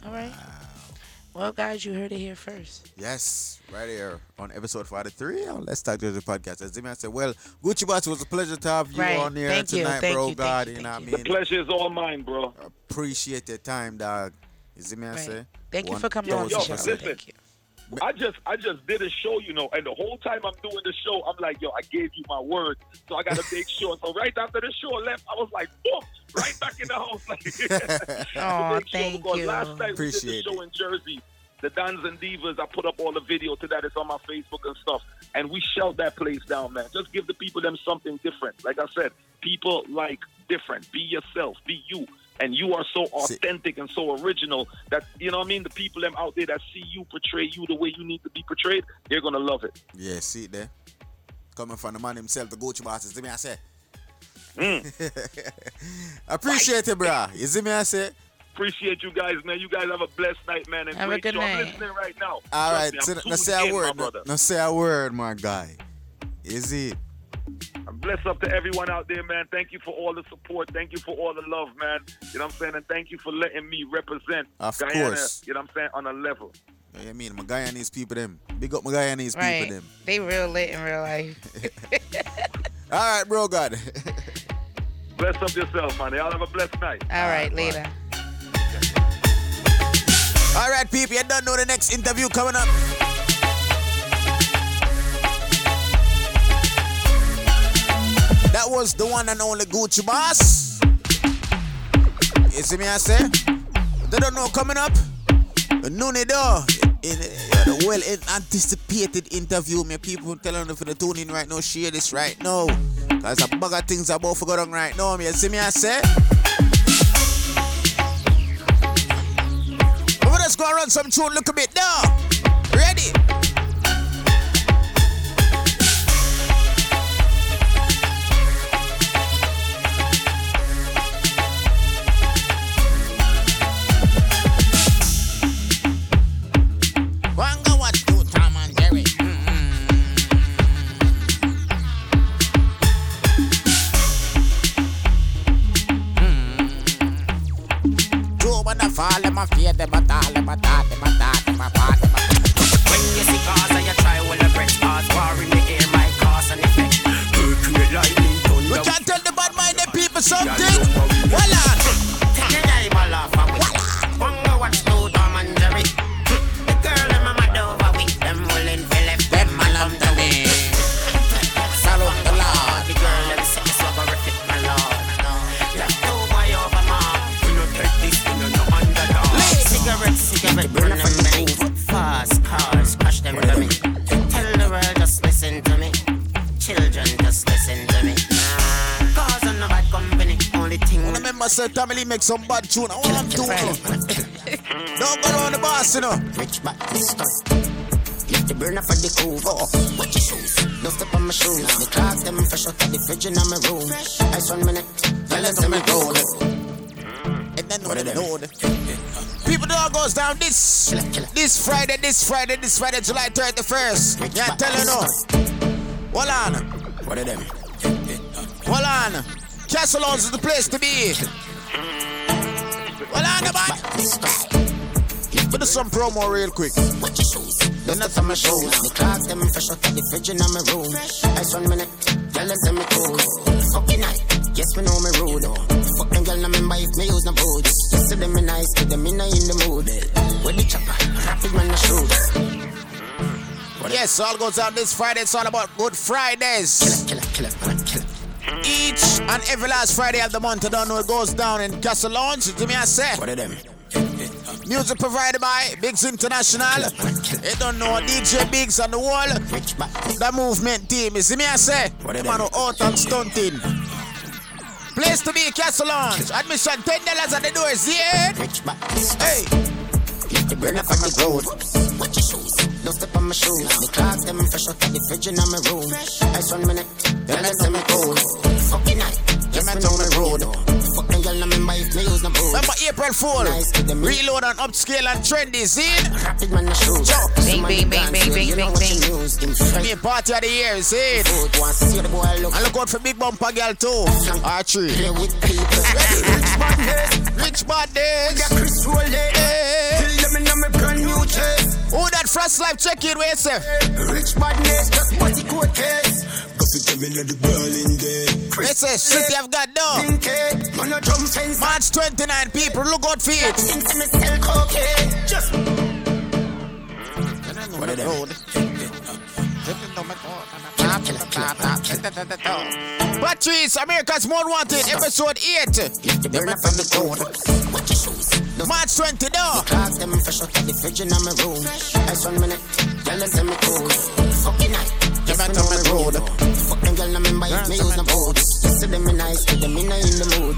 All right. Well, guys, you heard it here first. Yes, right here on episode 43 on Let's Talk to the podcast. As Zimmy said, well, Gucci Boss, it was a pleasure to have you Right. on here Thank you, tonight, thank bro. you, thank God, you, you know what I mean? The pleasure is all mine, bro. Appreciate your time, dog. You see me, I Right. say? Thank you for coming on the show. percent. Thank you. I just I just did a show, you know, and the whole time I'm doing the show, I'm like, yo, I gave you my word, so I got to make sure. So right after the show left, I was like, boom, right back in the house. [LAUGHS] Like, to [LAUGHS] Aw, [LAUGHS] make sure, because you. Last night we Appreciate did the show in Jersey. The Dons and Divas, I put up all the video to that. It's on my Facebook and stuff. And we shelled that place down, man. Just give the people them something different. Like I said, people like different. Be yourself. Be you. And you are so authentic and so original that, you know what I mean? The people them out there that see you portray you the way you need to be portrayed, they're going to love it. Yeah, see it there? Coming from the man himself, the Gucci Boss. [LAUGHS] You see me, I say? Mm. Appreciate it, bro. You see me, I say? Appreciate you guys, man. You guys have a blessed night, man. And Have a great good show. I'm night. listening right now. All right, Trust me, so now say a in, my word. brother. Now say a word, my guy. Is it? I'm blessed up to everyone out there, man. Thank you for all the support. Thank you for all the love, man. You know what I'm saying? And thank you for letting me represent Of Guyana, course. you know what I'm saying, on a level. You know what I mean? My Guyanese people, them. Big up my Guyanese Right. people, them. They real lit in real life. [LAUGHS] All right, bro, God. [LAUGHS] Bless up yourself, man. Y'all have a blessed night. All right, later. All right, people, you don't know the next interview coming up. That was the one and only Gucci Boss. You see me, I say? They don't know coming up. Noon it door. In, in, well anticipated interview. Me people telling them for the tune in right now, share this right now. Cause a bag of things to go down right now. Me, you see me, I say? But let's go run some tune. Look a bit now. Ready? I fall, them a fear, them Tommy Lee make some bad tune. I want to [LAUGHS] Don't go around the boss, you know. Rich back disgust. Let the burner for the cool. Oh, watch your shoes. Don't step on my shoes. The clock them fresh out of the fridge in my room. Ice one minute. Tell us to me roll it. And then what they know. People know how it goes down this this Friday, this Friday, this Friday, July 31st. Yeah, tell you no. Hold on. What are them? Hold on. Castle House is the place to be. On. But do some promo real quick. Then that's on my shoes. The clocks them fresh out of the fridge in my room. Ice one minute, girl them me cool. Fucking night, yes we know me rude. Fuck them girl, no remember if me use no boots. Yes to them me nice, to them not in the mood. With the chopper, rapid man the shoes. Yes, all goes out this Friday. It's all about Good Fridays. Kill it, kill Each and every last Friday of the month, I don't know it goes down in Castle Lounge. To me, I say. What are them? Music provided by Biggs International. You don't know DJ Biggs on the wall. The movement team. You see me, I say. What are Man, them? out and stunting. Place to be Castle Lounge. Admission $10 at the doors, yeah? Hey. The burn up on the road. Your shoes. Don't step on my shoes. The clocks them fresh out of the fridge in my room. Ice one minute, girl them me cool. Fucking night, yes me know me road. Fuck them girl, no remember if me use no boots. Remember April Fool? Nice. Reload and upscale and trendy, see? Rapid man the shoes. Bing, bing, bing, bing, bing, bing, bing. use. In front. Me party of the year, see? Food, want to see the boy look. And look out for Big Bumper Girl too. Archery. Ah, play with people. Rich badness. Rich badness. Chris Roll Hey. Eh. Till them in my brand new chest. Who that Frost Life check in where you say? Rich badness, just body court case. Cause it me the girl in there. They say shit you've got done. Pinky, man a drum fence. March 29 people, look out for it. Think to me sell cocaine. Just What are them? Patrice, America's Most Wanted, episode 8. burn up on the road. Watch your shoes. March 20, though. Clocks them fresh out of the fridge in my room. Ice one minute, girl them say me cool. Fucking night, yes me know me road. Fuck them girl, no remember me use no boots. Yes to them me nice, to them me in the mood.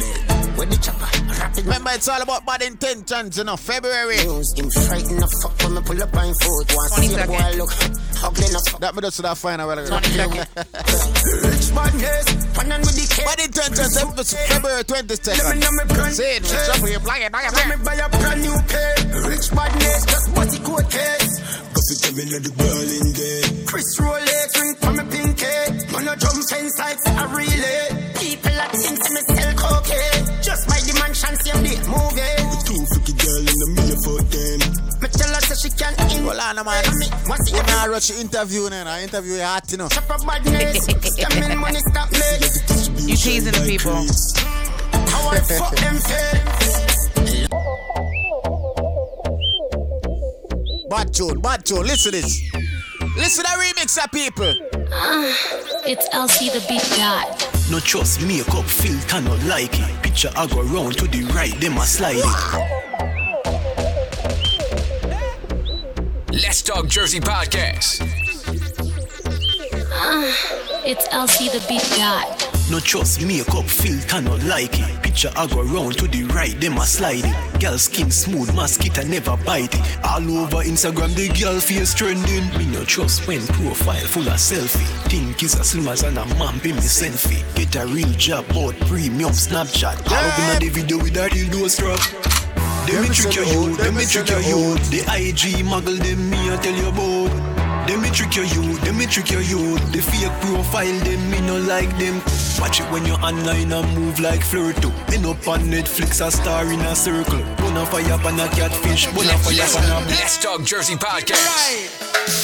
With the chopper, rapid. Remember, it's all about bad intentions, you know, February. News, him frightened the fuck when me pull up on foot. Want to see the boy look ugly enough. That me just that fine, well. Rich badness, pan on with the cake. Bad intentions, February 22nd. Say it, shuffle your blanket, blanket, Let me buy a brand new pair. Rich badness, just body coat case. Cause it me the girl in there. Chris Rolex ring for me pinky. Man a jump fence like a relay. People that think to me sell cocaine. Just my dimension same day movie. Two freaky girl in the mirror for them. Me tell her say she can in. Hold on, man. Me want see You every rush interview, then. I interview your heart, you know. chop of badness. [LAUGHS] Scamming money stop me. You teasing the people. How I fuck them fail. Bad tune, bad tune. Listen this. Listen to the remix of people. Ah, it's LC the beat god. No trust makeup filter, no like it. Picture I go round to the right, them a slide it. Let's Talk Jersey Podcast. Ah, it's LC the beat god. No trust makeup filter, no like it. Picture I go round to the right, them a slide it. Girl skin smooth, mosquito never bite it. All over Instagram, the girl face trending. Me no trust when profile full of selfie. Think is as slim as an a man pay me selfie. Get a real job, but premium Snapchat. How open the video with a real door strap. Them me trick your youth, them me trick your youth. The IG muggle them me I tell you about. Them me trick your youth, them me trick your youth. The fake profile them me no like them. Watch it when you're online and move like Flirto. End up on Netflix a star in a circle. Bonafire on a catfish, bonafire on a Let's Talk Jersey Podcast.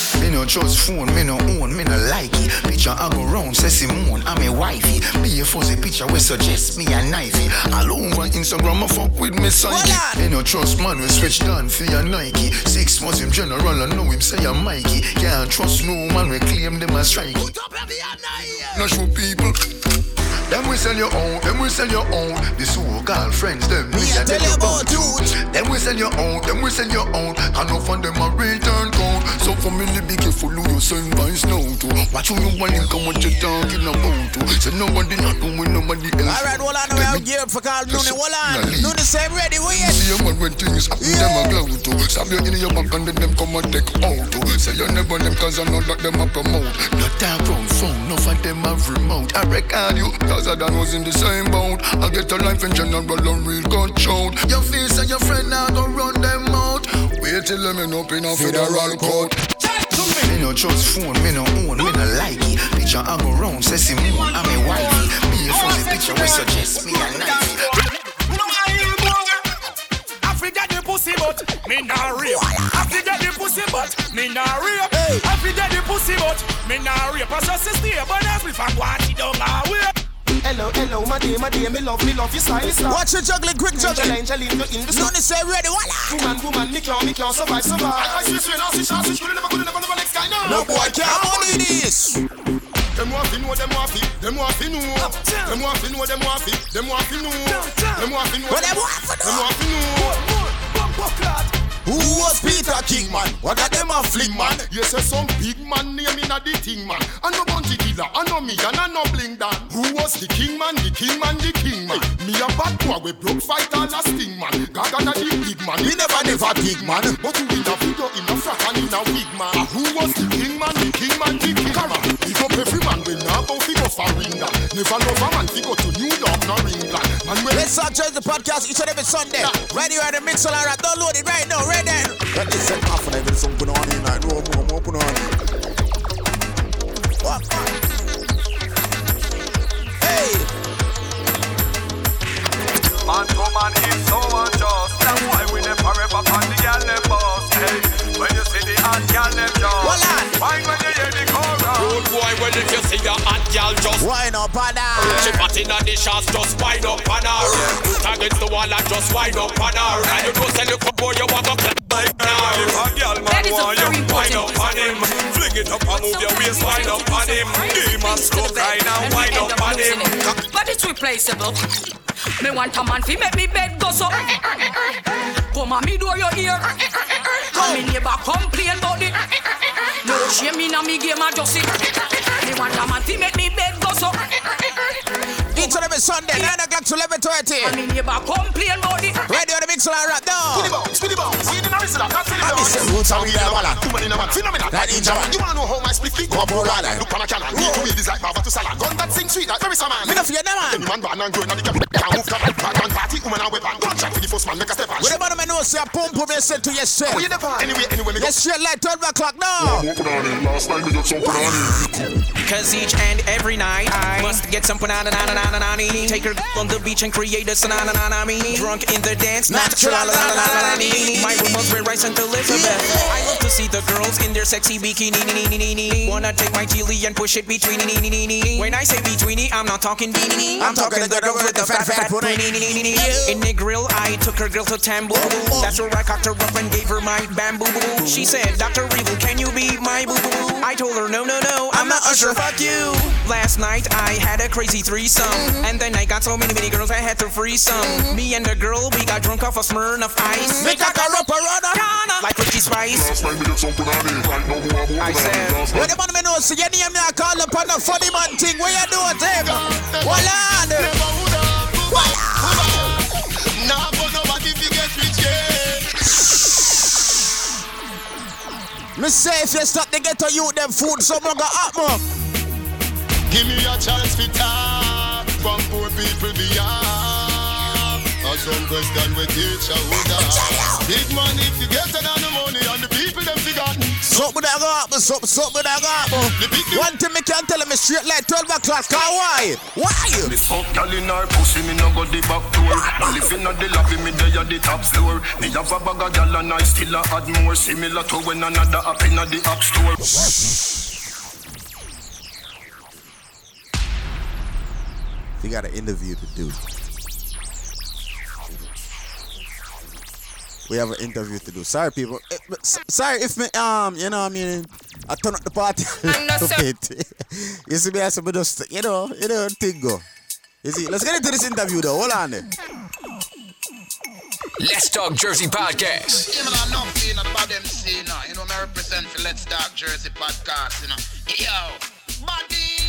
Me no trust phone, me no own, me no like it. Picture I go round, say Simone, I'm a wifey. Me a fuzzy picture we suggest me a knifey. All over Instagram, I fuck with me psyche. Me no trust man, we switch down for your Nike. Six months him general, I know him say I'm Mikey. Can't trust no man, we claim them as strike. No show people. Them we sell your own, them we sell your own. The so-called friends, them we a tell you about youth. Them we sell your own, them we sell your own. And no of them a return count. So for me, be careful who you send guys now to. Watch who you want and come what you talking about to. So nobody not doing nobody else. All right, hold on. We have gear for call Nooney. Hold on. Nooney say I'm ready. Wait. See a man when things happen, them a glow to. Stab you in your back and then them come and take out to. Say you never them cause I know that them a promote. No talk from phone, no for them have remote. I record you, cause cause I done was in the same boat. I get a life in general, and real gun shout. Your face and your friend now go run them out. Wait till them end up in a federal court. Me no trust phone, me no own, me no like it. Picture I go round, say see moon, I'm a wifey. Me a funny picture we suggest me a knifey. I forget the pussy, but me nah rape. I forget the pussy, but me nah rape. I forget the pussy, but me nah rape. I just stay, but every fan want it down away. Hello, hello, my dear, my dear, me love, me love your style, style. Watch your juggling, quick juggling. Angel, angel, in the, in the None is say ready, voila. Woman, woman, me can't, me can't survive, survive. I see swing, I see shot, switch, could never, could never, never next guy, no. No boy can't money this. Them want to know, them want to, them want to know. Them want to know, them want to, them want to know. Them want to know, What them want to know? Them want to know. Who was Peter King, man? What got them a fling, man? Yes, yes, some big man name in a the thing, man. I know Bounty Killer, I know me, and I know Bling Dan. Who was the king, man? The king, man, the king, man. Me a bad boy, we broke fight all last thing, man. Gaga na the big man. We never, never big, man. But who in a video, in a frack, and in a wig, man. Who was the king, man? The king, man, the king, man. Pick up every man, we now both go for ringa. Never love a man, go to New York, nor England. And when Let's start the podcast each and every Sunday. Right here at the Mixlr, download it right now, right then. Let me set off and I will something on in like no more, more put on. What? Hey. Man to man is so unjust. That's why we never forever on the gal them boss. Hey, when you see the hot gal them just. Why when you hear the chorus? Rude boy, when if you see your hot girl just Wine up on She fat inna the shots, just wind up on her. Put against the wall and just wind up on her. And you know, say look boy, you want to clap like now. If a gal man That is want very you, wind important up on him. Fling it up and move your waist, wind up on him. Demon stroke right now, wind up on him. But it's replaceable. Me want a man fi make me bed go so. Come on, me do your ear. Come in neighbor complain about it. Shame in a me game a just it. Me want a man fi make me bed go so. Each and every Sunday, 9 o'clock to 11.30. I mean, neighbor complain about it. Radio the Mixlr, now. Spinny ball, spinny ball. See the noise of that, that's I miss the roots and we are walla. Two man in a man, phenomenal. Like Ninjaman. You wanna know how my split feet Go up all right. Eh? Look on a cannon, me to weed is like Bava to salad. Gun that sing sweet, like very man. Me no fear them, man. Any man born and grown at the cap, can't move come like bad man party, woman and weapon. Gun shot for the first man, make a step on. With the bottom of nose, say a pump pump, you say to yourself. Where you the pan? Anyway, anyway, me go. Yes, straight like 12 o'clock now. Last time me got some punani. Cause each and every night I must get some banana na na na na na na Take her on the beach and create a na na na na Drunk in the dance, la la My was red rice and Elizabeth I love to see the girls in their sexy bikini Wanna take my chili and push it between When I say between I'm not talking beanie I'm talking the girl with the fat, fat booty. In the grill, I took her girl to Tambo. That's where I cocked her up and gave her my bamboo. She said, Dr. Evil, can you be my boo boo? I told her, no, no, no, I'm not Usher, fuck you. Last night, I had a crazy threesome. Mm-hmm. And then I got so many, many girls, I had to free some. Mm-hmm. Me and the girl, we got drunk off a Smirnoff Ice. Me cock her up a runner. Like Ricky Spice. Last time me got some punani. Right now, I said, When the man me know, see your name now call upon the funny man thing. Where you do it, him? Voila. Nah, but nobody fi get rich, yeah. Me say if you stop the ghetto youth, them food, someone got up more. Give me a chance fi talk from poor people beyond. A some question we teach a who that. Big money if you get it on the money and the people them forgotten. Something that go happen, something, something that go happen. One thing me can't tell me straight like 12 o'clock. Cause why? Why? Me fuck gal in her pussy, me no go the back door. Me live in the lobby, me dey at the top floor. Me have a bag of gal and I still a add more. Similar to when another up in the app store. We got an interview to do. We have an interview to do. Sorry, people. Eh, but s- Sorry if me, um, you know, what I mean, I turn up the party a [LAUGHS] bit. you see me, I said, just, you know, you know, thing go. You see, let's get into this interview though. Hold on there. Let's Talk Jersey Podcast. Yeah, man, I'm not feeling about them see, you know. You know, I represent for Let's Talk Jersey podcast, you know. Yo, body.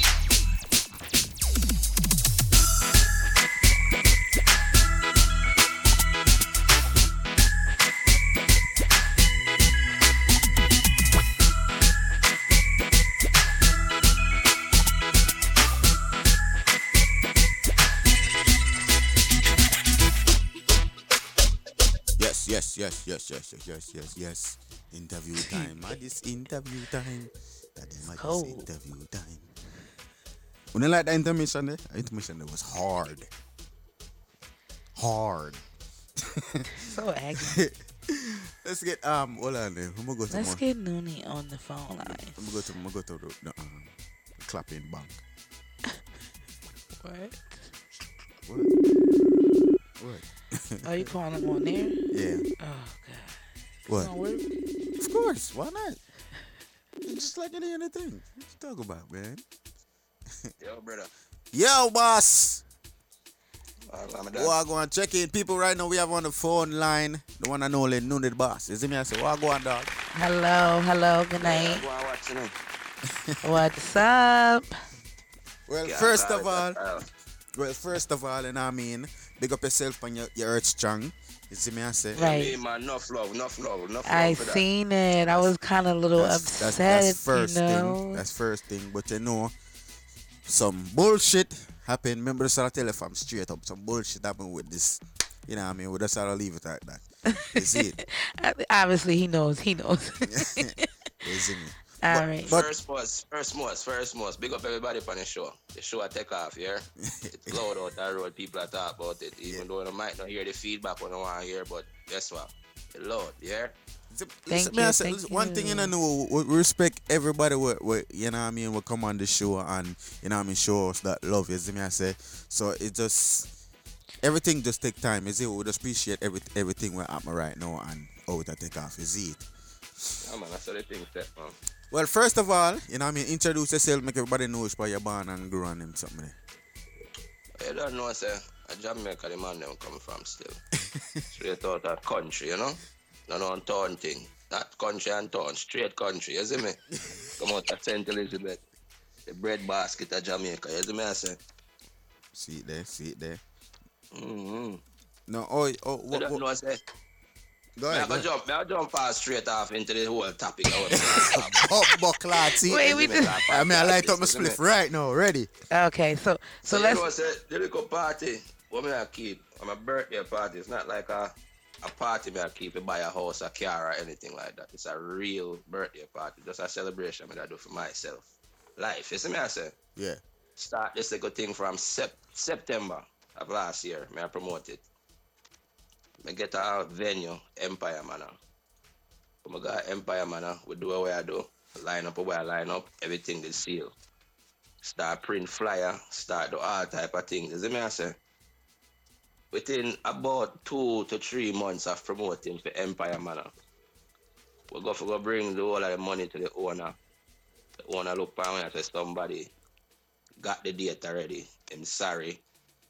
Yes, yes, yes, yes, yes, yes, yes, yes. Interview [LAUGHS] time. Man, this interview time. That is my interview time. When I like the intermission there, the intermission there was hard. Hard. [LAUGHS] So angry. Let's get um hold on there. I'm gonna go to Let's more- get Noonie on the phone line. I'm gonna go to I'm gonna go to the, the um, clapping bank. [LAUGHS] What? What? What? Are you calling him on there? Yeah. Oh god. What? Gonna work? Of course. Why not? Just like any other thing. What you talk about, man? Yo, brother. Yo, boss. I'm Well, I go and check in. People right now we have on the phone line the one and only Nooned Boss. You see me? I say, what go on, dog? Hello, hello, good night. [LAUGHS] What's up? Well, Yeah, first sorry, of all, sorry. well, first of all, and I mean, big up yourself and your, your earth strong. You see me? I say, Right. Hey, man, enough love, enough love, enough I love for that. seen it. I was kind of a little that's, upset, that's, that's first you know. thing. That's first thing. But you know, some bullshit happened. Remember, this I tell you if I'm straight up, some bullshit happened with this. You know what I mean? We just gotta leave it like that. You see it? [LAUGHS] Obviously, he knows. He knows. [LAUGHS] You see me? All But- right. But First most, first most, first most. Big up everybody on the show. The show I take off, yeah? [LAUGHS] It's loud out that road. People are talk about it. Even though they might not hear the feedback when they want to hear, but guess what? It's loud, yeah? Listen, me, I say, listen, one thing you know, know, we we respect everybody. We, we, you know what I mean? We come on the show and you know what I mean, show us that love. You see me? I say, so it just everything just take time. You see, we just appreciate every, everything we're at right now and how that take off. You see it? Yeah, man, that's how the thing set, man. Well, first of all, you know what I mean, introduce yourself, make everybody know where you're born and grow and them something. You don't know, say, a Jamaica, the man them come from still. [LAUGHS] straight out of country, you know? No, no, town thing. Not country and town, straight country, you see me? [LAUGHS] come out of St. Elizabeth. The bread basket of Jamaica, you see me, I say? See it there, see it there. Mm-hmm. No, oh, oh, You what, don't what, know, say, go me ahead. I Go go ahead. jump, me I jump fast straight off into the whole topic. I was [LAUGHS] Oh, buckler, see? Wait, we just- I mean, I light up my spliff right now, ready. Okay, so so So, let's. you know, say, the little party, what me I keep, on my birthday party, it's not like a, a party me I keep it by a house, a car, or anything like that. It's a real birthday party, just a celebration me I do for myself. Life, you see me I say? Yeah. Start this little thing from sep- September of last year, May I promote it. Me get a venue, Empire Manor. I got Empire Manor, we do what I do. Line up where I line up, everything is sealed start print flyer, start do all type of things. You see me I say? Within about two to three months of promoting for Empire Manor, we go for go bring the whole of the money to the owner. The owner look for me and say somebody got the date already. I'm sorry,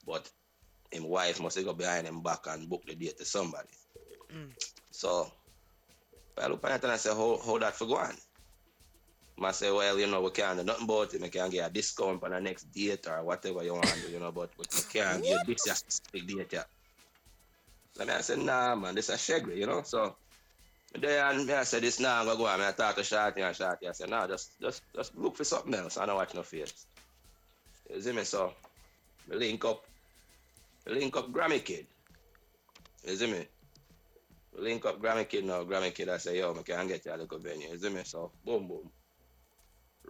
but him wife must go behind him back and book the date to somebody. Mm. So I look at it and I say, how, how that for go on? I say, well, you know, we can't do nothing about it. We can't get a discount on the next date or whatever you want to do, you know, but we can't get this a specific date yet. And I said, nah, man, this is a shaggy, you know, so me I said, this now I'm gonna go on. I talk to Shorty and Shorty. I said, nah, just just just look for something else. I don't watch no face. You see me? So we link up, link up Grammy Kid. You see me? Link up Grammy Kid now. Grammy Kid, I say, yo, I can get you a little venue. You see me? So boom, boom.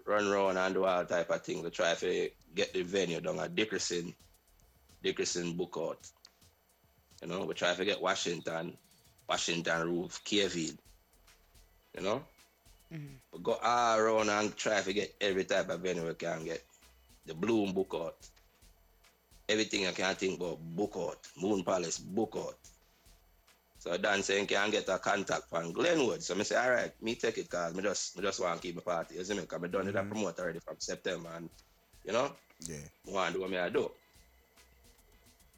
Run around and do all type of things to try to get the venue down at Dickerson, Dickerson book out. You know, we try to get Washington, Washington Roof, KV. You know? We go all around and try to get every type of venue we can get. The Bloom book out. Everything I can think about, book out. Moon Palace, book out. So Dan saying can get a contact from Glenwood. So I say, all right, me take it cause me just me just want to keep my party. You see me? Cause me done it and mm-hmm. promote already from September and you know, Yeah. I want to do what me I do.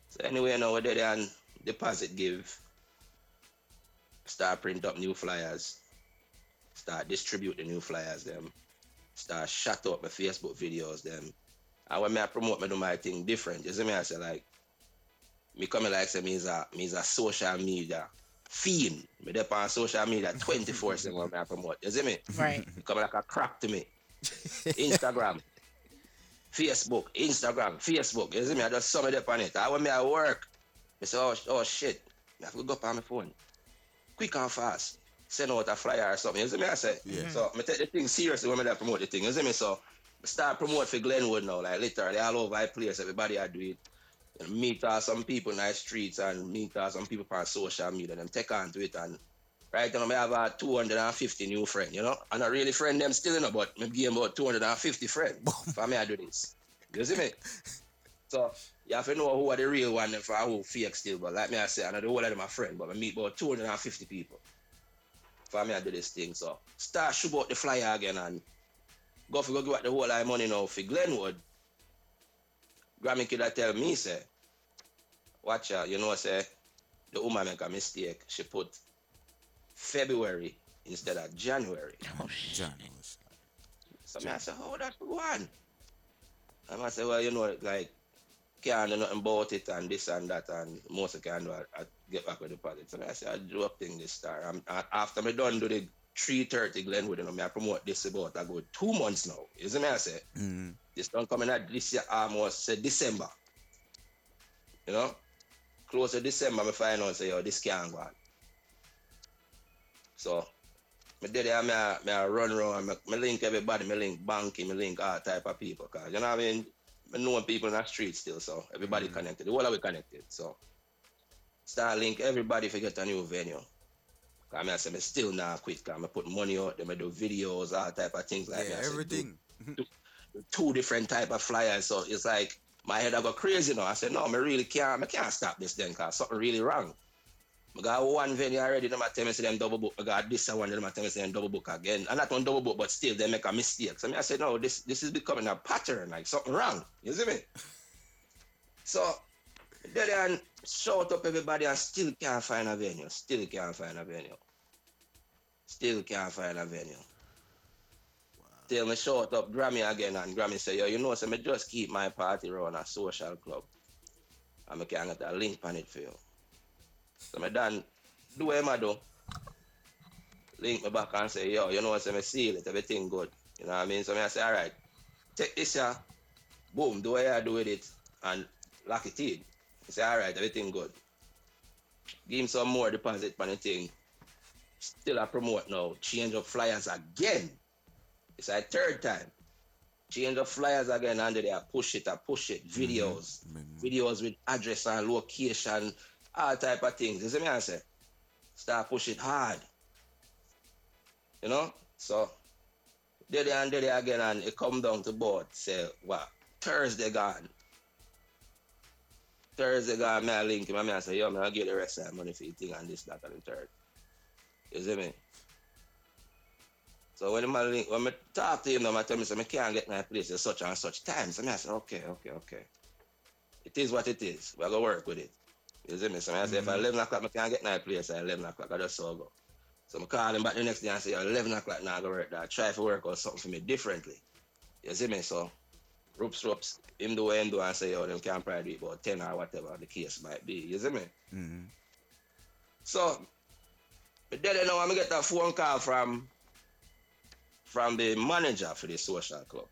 So anyway, now we're there and deposit give. Start print up new flyers. Start distribute the new flyers them. Start shut up my Facebook videos them. And when me I promote me do my thing different. You see me? I say like me coming like say me is a me is a social media fiend. Me there on social media 24 7 when me I promote. You see me? Right. [LAUGHS] Me coming like a crack to me. Instagram. [LAUGHS] Facebook, Instagram, Facebook. You see me? I just sum it up on it. I when me I work. I say, oh, oh shit. I have to go up on my phone. quick and fast. Send out a flyer or something. You see me? I say. Yeah. So I take the thing seriously when I promote the thing. You see me? So I start promote for Glenwood now. Like literally all over the place. Everybody I do it. And meet uh, some people in the streets and meet uh, some people on social media. Them take on to it and right now I have uh, 250 new friends, you know. And I really friend them still, you know, but maybe give about 250 friends for me I do this. You see me? [LAUGHS] So you have to know who are the real one and for who fake still. But like me I say, I know the whole of them are friends, but I meet about 250 people. For me I do this thing. So start shoot out the flyer again and go for go give out the whole of money now for Glenwood. Grammy could I tell me say, watch out, you know say the woman make a mistake. She put February instead of January. [LAUGHS] Oh January. So me I say, how that go on? And I say, well, you know, like can't do nothing about it and this and that and most of can do I, I get back with the project. So me I say I do up thing this star. I'm, I, after me done do the 330 Glenwood, you know, me I promote this about I go two months now. You see me I say? Mm. This done coming at this year almost say December. You know? Close to December, me find out say yo, this can't go on. So me did it, me, a- me a run around, me, me link everybody, me link banking, me link all type of people. Cause you know what I mean? Me know people in the street still, so everybody connected. The whole of we connected. So start link everybody to get a new venue. Cause me I say me still not quit, cause me put money out, then me do videos, all type of things like Yeah, that. I everything. do two different type of flyers. So it's like my head I go crazy now. I said, no, me really can't, me can't stop this then, cause something really wrong. I got one venue already, them tell me say them double book. I got this one, them tell me say them double book again. And not one double book, but still they make a mistake. So I, mean, I said, no, this this is becoming a pattern, like something wrong. You see me? [LAUGHS] So then and shout up everybody and still can't find a venue. Still can't find a venue. Still can't find a venue. Till me shout up Grammy again and Grammy say, yo, you know, so me just keep my party around a social club. And me can get a link on it for you. So me done do what I do. Link me back and say, yo, you know what, so me seal it, everything good. You know what I mean? So me I say, all right, take this here, boom, do what I do with it and lock it in. I say, all right, everything good. Give him some more deposit on the thing. Still I promote now. Change of flyers again. It's a third time. Change of flyers again under there. Push it, I push it. Videos. Mm, mm, mm. Videos with address and location, all type of things. You see me I say? Start push it hard. You know? So there and there again and it come down to board. Say what? Thursday gone. Thursday gone, me I link him and me I say, yo, me I'll get the rest of the money for the thing and this, that and the third. You see me? So when I link, when I talk to him, I tell me, say, I can't get my place at such and such times. So I say, okay, okay, okay. It is what it is. We're going to work with it. You see me? So I say, if at mm-hmm. 11 o'clock I can't get my place at 11 o'clock, I just so go. So I call him back the next day and say, "Yo, 11 o'clock now I go work that. Try to work or something for me differently. You see me? So, ropes, ropes, him do what him do and say, yo, them can probably do about 10 or whatever the case might be. You see me? Mm-hmm. So, but then now I'm gonna get a phone call from from the manager for the social club.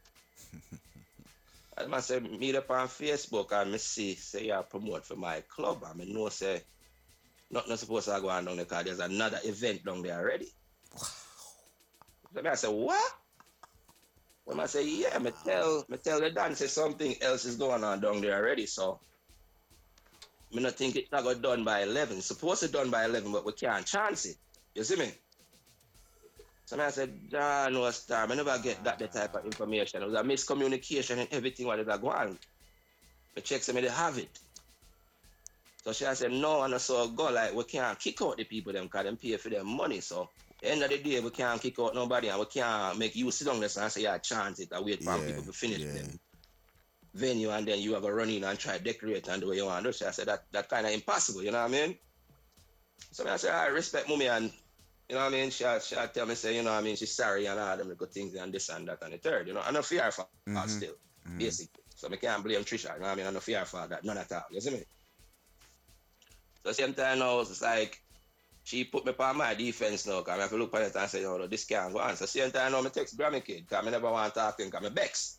and I say meet up on Facebook and me see say you promote for my club and me know say not, not supposed to go on down there because there's another event down there already. So me I say, what? When I say, yeah, me tell me tell the dance say something else is going on down there already, so me not think it not got done by 11. It's supposed to done by 11, but we can't chance it. You see me? So I said, John no star, I never get that, that type of information. It was a miscommunication and everything what is going on. The check say me they have it. So she said, no, and so go like we can't kick out the people them because them pay for their money. So end of the day we can't kick out nobody and we can't make you sit on this and say yeah chance it and wait for Yeah, people to finish them venue and then you have to run in and try to decorate and do what you want. So I said that that kind of impossible, you know what I mean? So I said, I respect mommy and you know what I mean? She she tell me say, you know what I mean, she's sorry and all them good things and this and that and the third, you know. I know fear for Mhm. still, Mhm. basically. So I can't blame Trisha, you know what I mean? I know fear for that, none at all. You see me? So same time now, it's like she put me on my defense now, because I have to look at it and say, no, this can't go on. So same time now, I text Grammy kid, because I never want to talk to him, because I'm vex.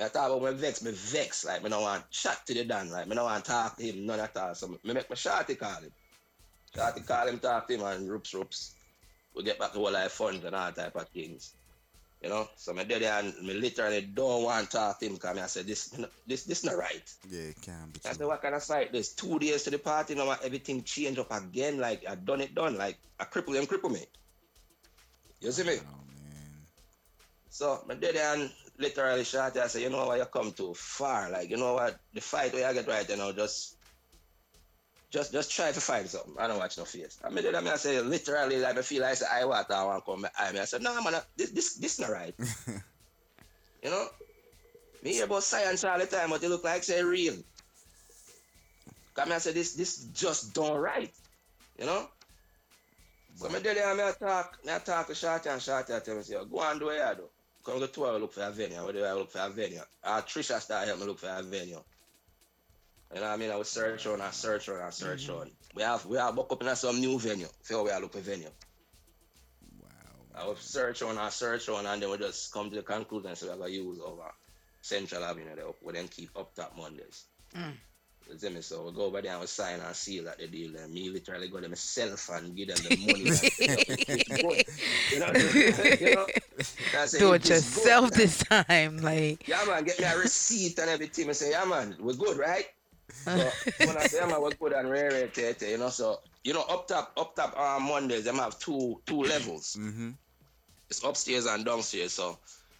I talk about me vex, me vex, like, me don't want chat to the Dan, like, me don't want to talk to him, none at all. So me make my shorty call him. To call him, talk to him, and roops, roops. We get back to all life funds and all type of things. You know, so my daddy and me literally don't want to talk to him because I said this, this, this not right. Yeah, it can be. I said, what kind of fight this? Two days to the party, now everything change up again. Like I done it done. Like I cripple him, cripple me. You see me? So my daddy and literally shot I said, you know what, you come too far. Like, you know what, the fight we I get right you know, just just just try to find something. I don't watch no face. I mean, I mean, I say literally, like I feel like I say, I want, I want to come. I mean, I said, no, man, this this this not right. [LAUGHS] you know, me hear about science all the time, but it look like say real. Come I said, this this just don't right. You know. So me and me I talk, me I talk to Shorty and Shorty I tell me say, go and do what you do. Come go to her look for a venue. Where do I look for a venue? Uh, Trisha start help me look for a venue. You know what I mean? I was search on, I search on, I search Mm-hmm. on. We have we have book up in some new venue. So we are look for venue. Wow. I was search on, I search on, and then we just come to the conclusion. So we're gonna use over Central Avenue there, we then keep up top Mondays. Mm. You see me? So we go over there and we sign and seal at the deal. And me literally go to myself and give them the money. [LAUGHS] [LAUGHS] you know, you know? That's Do it is good. yourself this time. Like, Yeah, man, get me a receipt and everything. I say, yeah, man, we're good, right? So [LAUGHS] when I say, man, we're good and rare, rare, tete, you know, so, you know, up top, up top on Mondays, them have two two levels. [CLEARS THROAT] Mm-hmm. It's upstairs and downstairs. So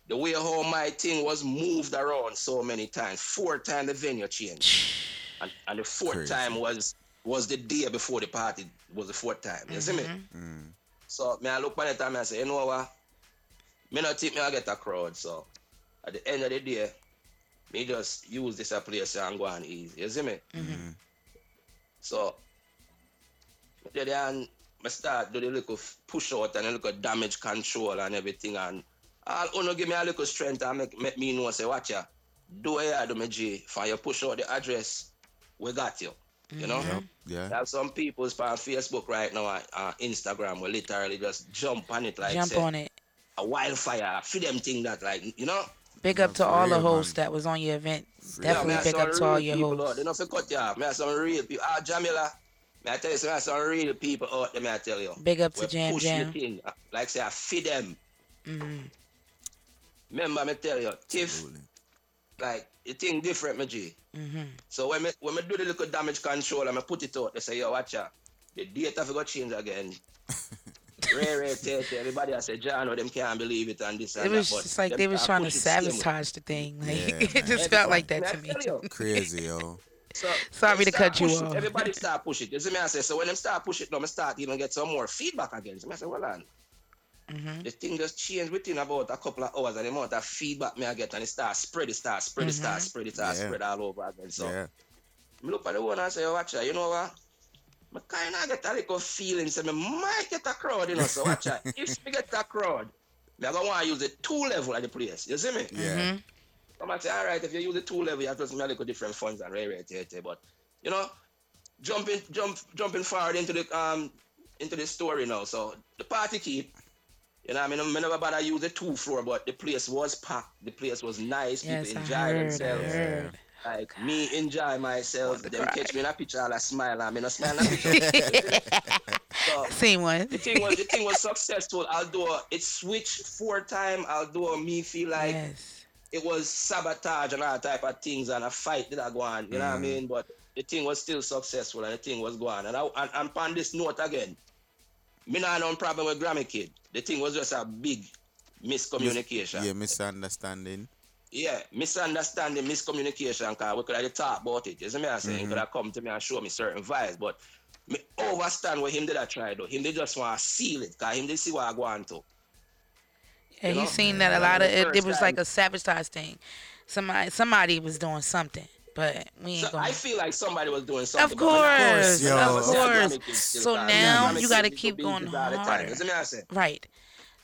the way how my thing was moved around so many times, four times the venue changed. [SIGHS] And, and the fourth Crazy. time was was the day before the party was the fourth time. You see me? Mm. So me I look on it and I say, you know what? Me not think me I get a crowd. So at the end of the day, me just use this a place and go on easy. You see me? Mm-hmm. So me there and me start do the little f- push out and a little damage control and everything and all uno give me a little strength and make, make me know say watch ya. Do what you do me G. For you push out the address, we got you. You know? Yep, yeah. There are some people on Facebook right now and uh, Instagram will literally just jump on it like jump say, on it. a wildfire. For them thing that like you know. Big up to all the hosts that was on your event. Definitely big up to all your hosts. They don't fi cut you off. Me have some real people. Ah, Jamila. Me I tell you, some, have some real people out there. Me I tell you. Big up to Jam Jam. The thing. Like say I feed them. hmm Remember me tell you, Tiff. Like the thing different, me G. hmm So when me when me do the little damage control and me put it out, they say, yo, watch out. The data for go change again. [LAUGHS] rare, rare, tete. Everybody I say, John, oh, them can't believe it and this and It was that. but just like they was trying to push it same way. sabotage the thing. Like Yeah, [LAUGHS] it just felt like that to me. I tell you. Crazy, yo. So Sorry to cut you it. off. Everybody start push it. You see me? I say so when them start push it, now me start even get some more feedback again. So I say, well on. Mhm. The thing just changed within about a couple of hours and the amount of feedback me I get and it start spread, it start spread, it start Mhm. spread, it start Yeah. spread all over again. So Yeah. me look at the one and say, watch out, you know what? I kind of get a little feeling, say me might get a crowd, you know. So watch out. [LAUGHS] if me get a crowd, me I gonna want to use the two level at the place. You see me? Yeah. I might say, all right, if you use the two level, you have to use a little different funds and rare, rare, tete. But you know, jumping, jump, jumping forward into the um into the story now. So the party keep. You know, I mean, I never bother use the two floor, but the place was packed. The place was nice. Yes, People I enjoy heard, themselves. Heard. Like me enjoy myself. Them catch me in a picture, all I smile, and me not smile in a picture. [LAUGHS] so, Same one. the thing was the thing was successful. Although it switched four time, although me feel like Yes. it was sabotage and all type of things and a fight that I go on. You know what I Mm. mean? But the thing was still successful and the thing was going. And I, and, and on this note again, me not no problem with Grammy Kid. The thing was just a big miscommunication. Yeah, misunderstanding. Yeah, misunderstanding, miscommunication, because we could have talked about it. You see me I saying? He Mhm. could have come to me and show me certain vibes, but me overstand what him did I try though. Him did just want to seal it, because him did see what I go on to. Yeah, You know? he seen that a lot of it. It was time- like a sabotage thing. Somebody, somebody was doing something, but we ain't So going. I feel like somebody was doing something. Of when I- course, yo. of course. Grammy Kid still So now you got to keep going all the harder. You see me I say? Right.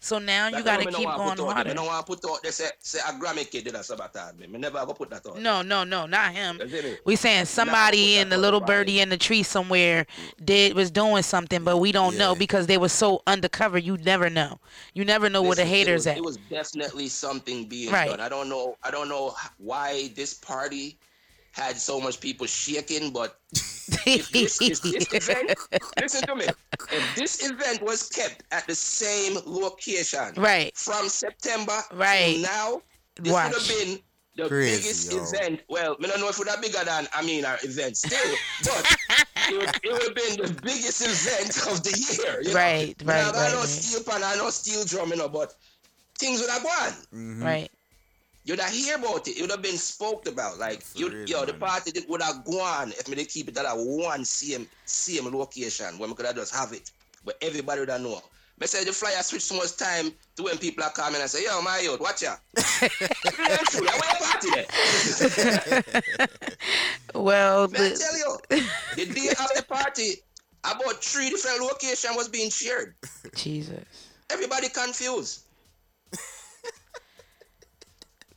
So now you got to keep going put out there. harder. Me no want put out. They say say a Grammy Kid did a sabotage me. Me never go put that out. No, no, no, not him. You see me? We saying somebody in the little birdie in the tree somewhere did was doing something, but we don't know because they were so undercover. You never know. You never know where the Listen, it haters was, at. It was definitely something being Right. done. I don't know. I don't know why this party had so much people shaking, but [LAUGHS] if this, if this event, [LAUGHS] listen to me, if this event was kept at the same location, Right. from September Right. to now, this Watch. would have been the Crazy, biggest yo. event. Well, I don't know if it would have bigger than I mean our event still, but [LAUGHS] it would, it would have been the biggest event of the year. You know? Right, Me right, have right, I know right. steel pan, I know steel drum, you know, but things would have gone. Mm-hmm. Right. You'd have hear about it. It would have been spoke about. Like you, real, yo, the party did, would have gone if me they keep it at a one same same location where we could have just have it. But everybody would have know. Me say the flyer switch so much time to when people are coming and say, yo, my youth, watch ya. Real true, yeah, party there? Well, [LAUGHS] Me I the, tell you, the day of the party, about three different locations was being shared. Jesus. Everybody confused.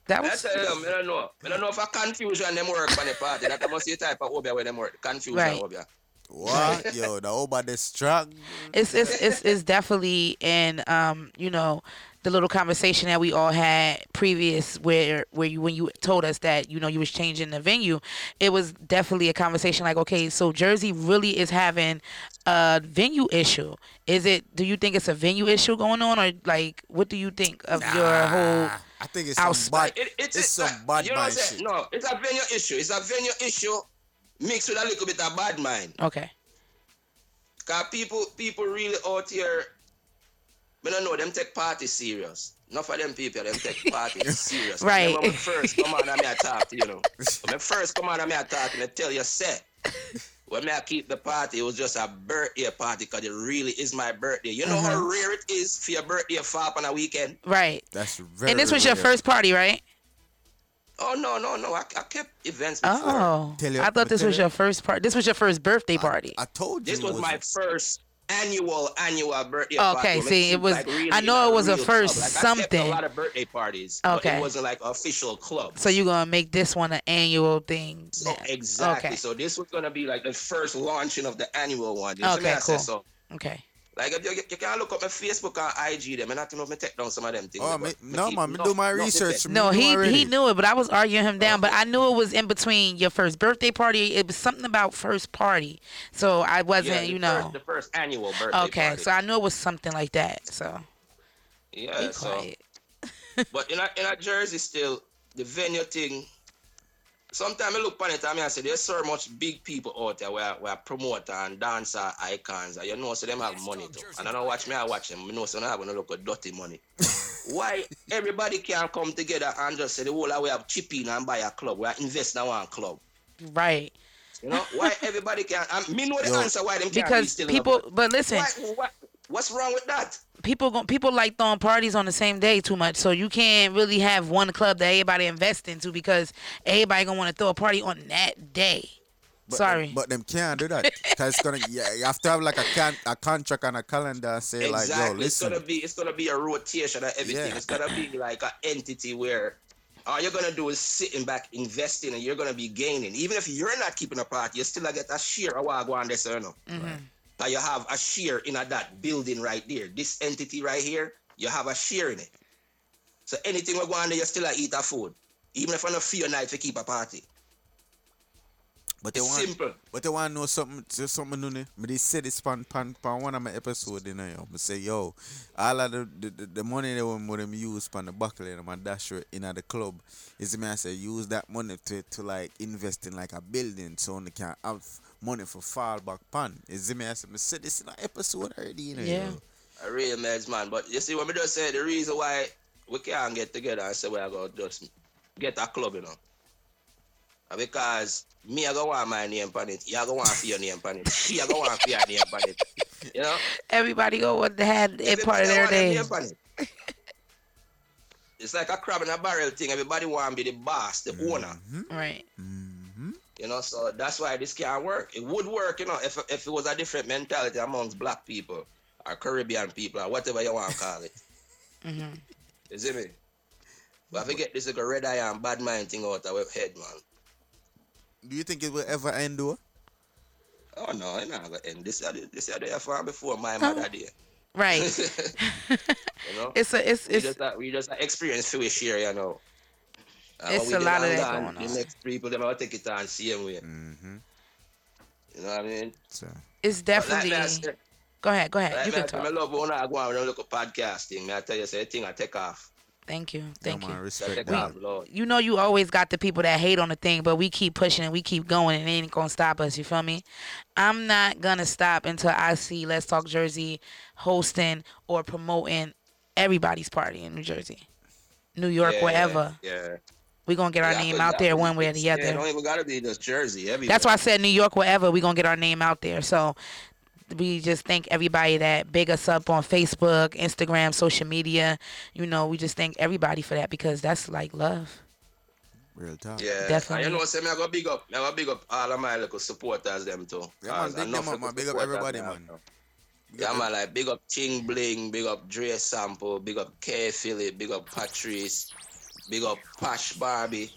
That I was tell you, I don't know. I don't know if a confusion them work on the party. That must be the type of obeah where them work. Confusion Right. obeah. What? Yo, the over the struck. it's it's it's, it's definitely in um you know the little conversation that we all had previous where where you when you told us that you know you was changing the venue it was definitely a conversation like okay so jersey really is having a venue issue is it do you think it's a venue issue going on or like what do you think of your whole I think it's Outs- some bad. It, it's, it's some uh, bad you know what I'm mind saying? shit. No, it's a venue issue. It's a venue issue mixed with a little bit of bad mind. okay Cause people people really out here, I don't know, them take party serious. Enough of them people, them take party [LAUGHS] serious. Right. Remember when first come on and me I talk to you know. When me first come on and me I talk and I tell you set. When me I keep the party, it was just a birthday party because it really is my birthday. You know how Mhm. rare it is for your birthday to fall up on a weekend? right That's very. and this was your rare. first party right Oh no, no, no. I, I kept events before. oh Tell you- i thought this was you- your first part this was your first birthday party I told you. This it was my first annual annual birthday Okay, see, Like, it was- like really I know it was a first. Like, something. a lot of birthday parties. Okay. it wasn't like official club. so you're gonna make this one an annual thing So exactly. okay So this was gonna be like the first launching of the annual one. You Okay, cool. So okay like if you, you can look up my Facebook and IG them and I don't know if I take down some of them things. Oh, but me, me no man, me do my enough research. No, he already. he knew it, but I was arguing him down. But I knew it was in between your first birthday party. It was something about first party, so I wasn't, Yeah, the you know. first, the first annual birthday Okay, party. so I knew it was something like that. So Yeah, so but in a in a Jersey still the venue thing. Sometimes I look on it and I say there's so much big people out there where where promoter and dancer icons and you know so them have money too. And I don't watch me, I watch them. I know so I have to look at dirty money. [LAUGHS] Why everybody can't come together and just say the whole of we have chip in and buy a club, we are invest in one club. right, You know, why everybody can't and me know the Yo. answer why them can't be because still in a people. But listen, Why, why, what's wrong with that? people gon- people like throwing parties on the same day too much. So you can't really have one club that everybody invest into because everybody gonna want to throw a party on that day. But Sorry. Them, but them can't do that because it's gonna. [LAUGHS] Yeah, you have to have like a can a contract and a calendar. Say like, yo, listen. It's gonna be it's gonna be a rotation of everything. Yeah. It's gonna be like an entity where all you're gonna do is sitting back, investing, and you're gonna be gaining. Even if you're not keeping a part, you still gonna get a share of what go on this, you know. But you have a share in a, that building right there. This entity right here, you have a share in it. So anything we go on there, you still a eat a food. Even if I don't feel night to keep a party. But they want, simple. but they want to know something, just something new. But they said this pan pan pan one of my episode, you know. Yo. Me say, yo, all of the the, the, the money they want them use pan the buckle and my dash in at the club is me. I say use that money to to like invest in like a building so they can have money for fall back pan. Is it me? I say me said this in an episode already, you know. Yeah. yo. A real meds man. But you see, when me just say the reason why we can't get together and say we are going to just get a club, you know. Because me, I go want my name on it. You go want for your name on it. [LAUGHS] She, I go want for your name on it. You know? Everybody go want to have a part of Everybody their want day. name it. It's like a crab in a barrel thing. Everybody want to be the boss, the owner. Mm-hmm. Right. Mm-hmm. You know, so that's why this can't work. It would work, you know, if if it was a different mentality amongst black people or Caribbean people or whatever you want to call it. [LAUGHS] hmm You see me? But if we get this like a red eye and bad mind thing out of our head, man. Do you think it will ever end though? Oh no, it's not gonna end. This is this is the far before my mother day. Right. [LAUGHS] you know? [LAUGHS] It's a it's we it's just a, we just a experience for we share, you know. And It's a lot of that going on. The next people, them, I take it on same way. Mm-hmm. You know what I mean? It's definitely. Like me, I say- Go ahead, go ahead. like You me, I can talk. I love when I go on and look at podcasting. Me, I tell you, say, thing I take off. Thank you, thank you. I take off, You know, you always got the people that hate on the thing, but we keep pushing and we keep going, and it ain't gonna stop us. You feel me? I'm not gonna stop until I see Let's Talk Jersey hosting or promoting everybody's party in New Jersey, New York, Yeah, wherever. Yeah. We gonna get our Yeah, name out there one way or the Yeah, other. don't even gotta be just Jersey. Everywhere. That's why I said New York, wherever we're gonna get our name out there. So we just thank everybody that big us up on Facebook, Instagram, social media. You know, we just thank everybody for that because that's like love. Real talk. Yeah, Definitely. And you I'm saying. I got big up, I got big up all of my little supporters them too. Yeah, man, Cause big them up, little man. Big up everybody, me have man. now. Yeah, man, like big up Ching Bling, big up Dre Sample, big up K Philip, big up Patrice, big up Pash Barbie.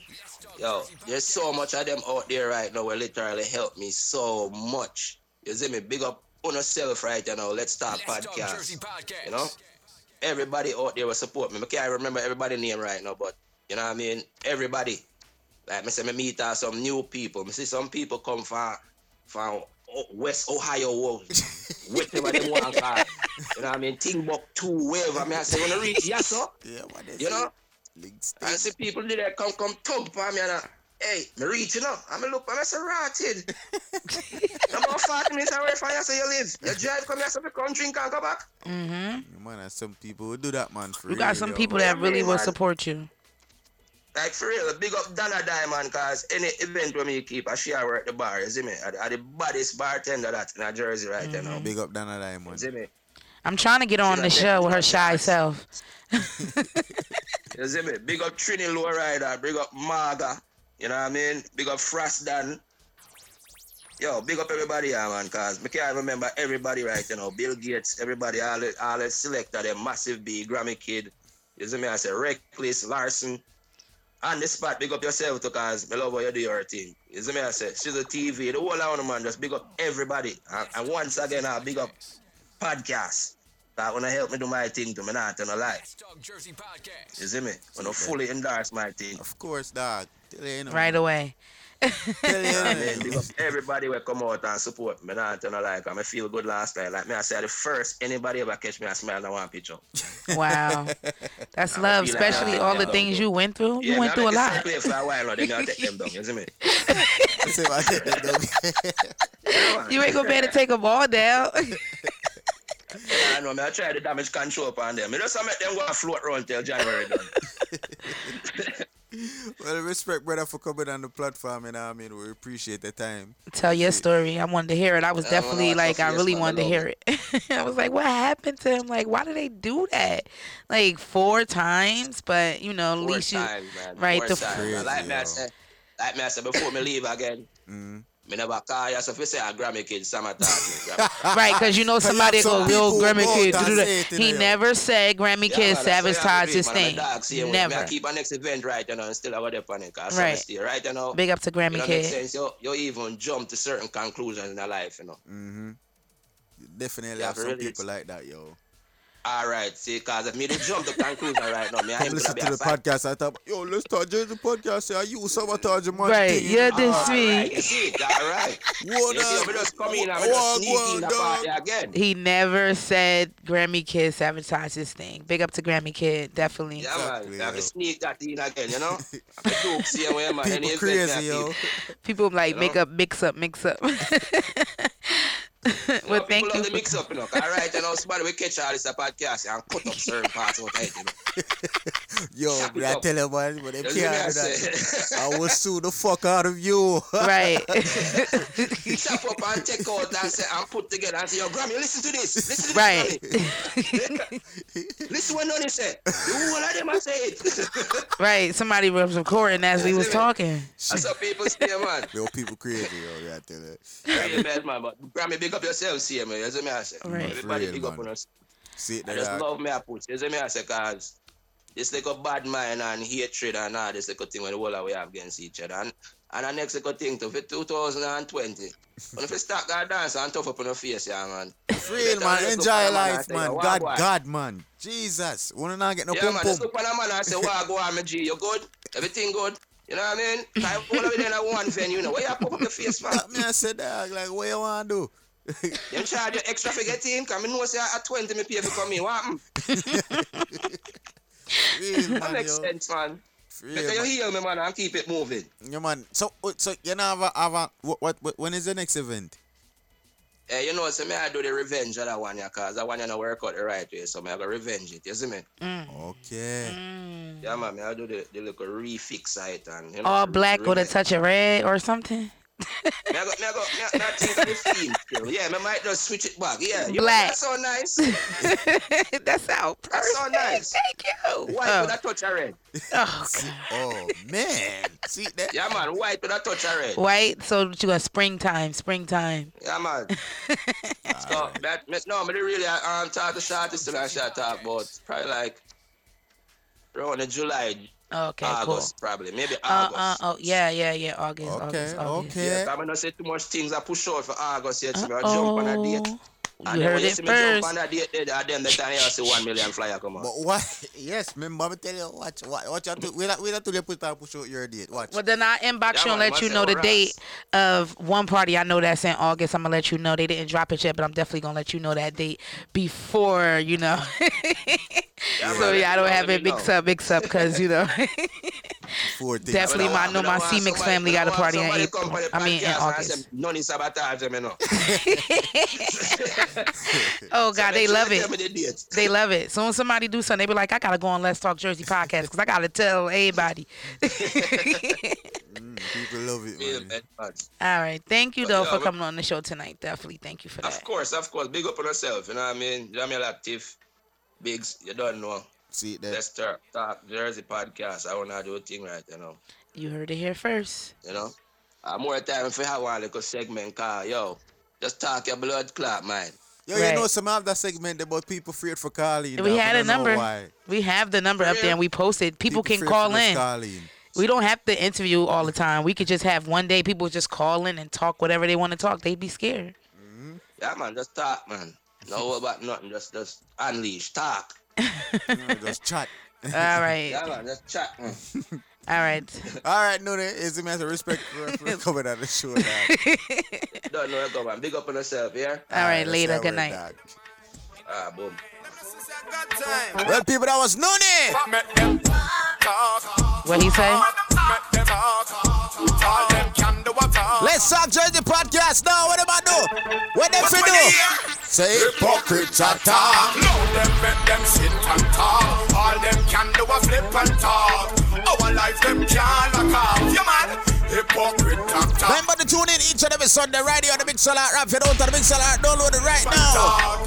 Yo, there's so much of them out there right now will literally help me so much. You see me? Big up on yourself right now. Let's start podcast. You know? Everybody out there will support me. I can't remember everybody's name right now, but you know what I mean? Everybody. Like me say me meet uh, some new people. Me see some people come from from West Ohio, [LAUGHS] whatever them want call. You know what I mean? Timbuktu, wherever. Me I say when I reach Yasso, Yeah, what is you know? it? I see people did that come come tug for me and I, hey, me reach you know. I me look and I say rotted. [LAUGHS] I'm about 40 minutes away from you, so you live. You drive come here, so you come drink and go back. Mm-hmm. Man, there's some people who do that, man. For You got real, some yo. people that really will man. support you. Like for real, big up Donna Diamond, cause any event where me keep a share at the bar, you see me? I, I the baddest bartender that in a Jersey right there now. Big up Dana Diamond. You see me? I'm trying to get on the show with her shy self. [LAUGHS] You see me? Big up Trini Lowrider, big up Marga, you know what I mean? Big up Frostan. Yo, big up everybody here, man, cause me can't remember everybody right you know. Bill Gates, everybody, all the, all the selector, them massive B, Grammy Kid. You see me? I say Reckless, Larson. On the spot, big up yourself too, cause me love how you do your thing. You see me? I say, she's a TV, the whole of man, just big up everybody. And, and once again, I big up podcast. That when I help me do my thing to me not tell no lie. You see me? When I fully endorse my thing. Of course, dog. You, you know, Right away. You know what I mean? Big up everybody will come out and support me. Not tell no lie. 'cause I feel good last night. Like me, I said the first anybody ever catch me, I smile and one picture. Wow. That's I love, feel like especially all the things you went through. You went through a lot. Play for a while now, then I take them down. You see me? Say what I said, dog. You ain't gonna be able to take them all down. [LAUGHS] I know, me, I try the damage control upon them. Me just make them go float around till January done. [LAUGHS] well, respect, brother, for coming on the platform, and I mean, we appreciate the time. Tell your story. I wanted to hear it. I was Yeah, I wanna definitely like, I really wanted to hear it. [LAUGHS] I was like, what happened to him? Like, why did they do that? Like four times, but you know, at least you man. right Four the times. like me, I say, like me, I say, before me leave again, Mm. Me never call you. So if you say a Grammy kid, summer talk. [LAUGHS] right because you know somebody some go yo people Grammy go Kid out to do and that. say it, you He know. never said Grammy Yeah, Kid man, that's what I sabotaged do, his man. I'm a thing. dog, see, when- Never. Me I keep a next event right, you know, and still I go there on it. Cause Right. right. Still, right, you know. Big up to Grammy you know, Kid. Make sense. You, you even jump to certain conclusions in your life, you know. Mm-hmm. Definitely Yeah, have for some real, people like that, yo. All right, see, cause if me to jump to conclusion right now, me I Come am listen gonna be to a the fight. podcast. I thought, yo, let's talk to the podcast. Say, you sabotage man. Right, thing, you're you know? the All sweet. right, you see it, all right. What you see, up? just come in and What just sneak up, in the party again. He never said Grammy Kid sabotaged his thing. Big up to Grammy Kid, definitely. Yeah, man. I have to sneak that in again, you know. [LAUGHS] I have to see way, man. Any People event, crazy, yo. People like You make know? up, mix up, mix up. [LAUGHS] You [LAUGHS] know, well, thank you. the mix up, you know. All right, you know, somebody will catch all this podcast and cut up certain parts of it, you know. [LAUGHS] Yo, Chop it me, I tell you, man, but they You see I can't do that. [LAUGHS] I will sue the fuck out of you. Right. Chop up and take out and say and put together and say, yo, Grammy, listen to this. Listen to this, Right. Grammy. listen what Noni said. The whole of them I say it. right. Somebody was recording as we was talking. That's how people stay, man. Yo, people crazy, yo. Yeah, I tell you. Yeah, man, man. But Grammy, big up yourself, see me. You see me, I say. Right. Everybody For real, big up on us. See it I just dog. love me, I put. You see me, I say, cause this like a bad mind and hatred and all this like a thing when the whole of we have against each other. And, and the next like a thing to for 2020. when if you start going dance and tough up on your face, yeah, man. Real, Better man. look Enjoy up on man life, say, man. God, wagwan." God, man. Jesus. Wanna not get no yeah, pum man, pum. just look on a man and say, wow, go on, my G, you good? Everything good. You know what I mean? I want to be in a one venue, you know. Where you pop up your face, man? [LAUGHS] I said dog, like what you wanna do? Them charge you extra for get in, cause me know say at 20 me pay for come in. What happen? Real, That makes yo. sense, man. Real, Better you man. heal me, man, and keep it moving. Yeah, man. So, uh, so you know, have a, have a, what, what, what, when is the next event? Eh, you know, so me I do the revenge of that one, yeah, cause that one you know work out the right way, so me I go revenge it, you see me? Okay. Yeah, man, me I do the, the little refix of it and, you know. All black with a touch of red or something. Me I go, me I go, me I, me I think of the theme still. Yeah, me might just switch it back. Yeah, you know, Black. that's so nice. [LAUGHS] That's how. That's so nice. Thank you. White Oh. with a touch of red. Oh, [LAUGHS] Oh man, see that? Yeah, man, white with a touch of red. White, so that you got springtime, springtime. Yeah, man. [LAUGHS] so that me- no, but really I um talk to shortest and I shall talk about probably like around the July, Okay, August probably maybe cool. Uh, August. uh, oh, yeah, yeah, yeah. August, August, August. Yeah, I'm not say too much things I push out for August yet, so me I jump on a date. You And heard it see me jump first. on a date, then and then the time you see one million flyer come out. But why? Yes, remember me tell you, watch, watch, watch out. to- Wait, wait until they put out push out your date. Watch. Well, then I inbox Yeah, you and man, let you know the a date of one party. I know that's in August. I'm gonna let you know. They didn't drop it yet, but I'm definitely gonna let you know that date before you know. so man, yeah, I don't have me it mixed up, mixed up, cause you know. Definitely, my, I know my C Mix family got a party in April. I mean in August. None is sabotage them, you know. Oh God, they love it. tell me the date. They love it. So when somebody do something, they be like, I gotta go on Let's Talk Jersey podcast because I gotta tell everybody. [LAUGHS] Mm, people love it, man. man, man. All right, thank you though for coming on the show tonight. Definitely, thank you for that. Of course, of course. Big up on yourself, you know what I mean? You know what I mean, active. Bigs, you don't know. See that? Let's start talk Jersey podcast. I wanna do a thing right, you know. You heard it here first. You know? Uh, more time if you have one little segment call, yo, just talk your blood clot, man. Yo, you know some of that segment about people feared for calling. we had a number. Why. We have the number up there and we posted. People, can call in. calling. We don't have to interview all the time. We could just have one day people just call in and talk whatever they want to talk. They'd be scared. Yeah, man, just talk, man. No [LAUGHS] about nothing, just just unleash, talk. Just chat. All right. Just chat. All right. All right, no, there is a matter of respect for, for [LAUGHS] coming on the show. Dog. Don't know where to go, man. Big up on yourself, yeah? All right, that's later. Good night. dog. Ah, boom. Well, people, that was Noonie. What he say? Let's talk the podcast now. What am I do? What them fi do? Say hypocrites attack. No, them make them sit and talk. All them can do a flip and talk. Our life them can't lock off. You man, hypocrite talk talk. Remember to tune in each and every Sunday right here on the Big Solar app. If you don't have the Big Solar app, download it right now.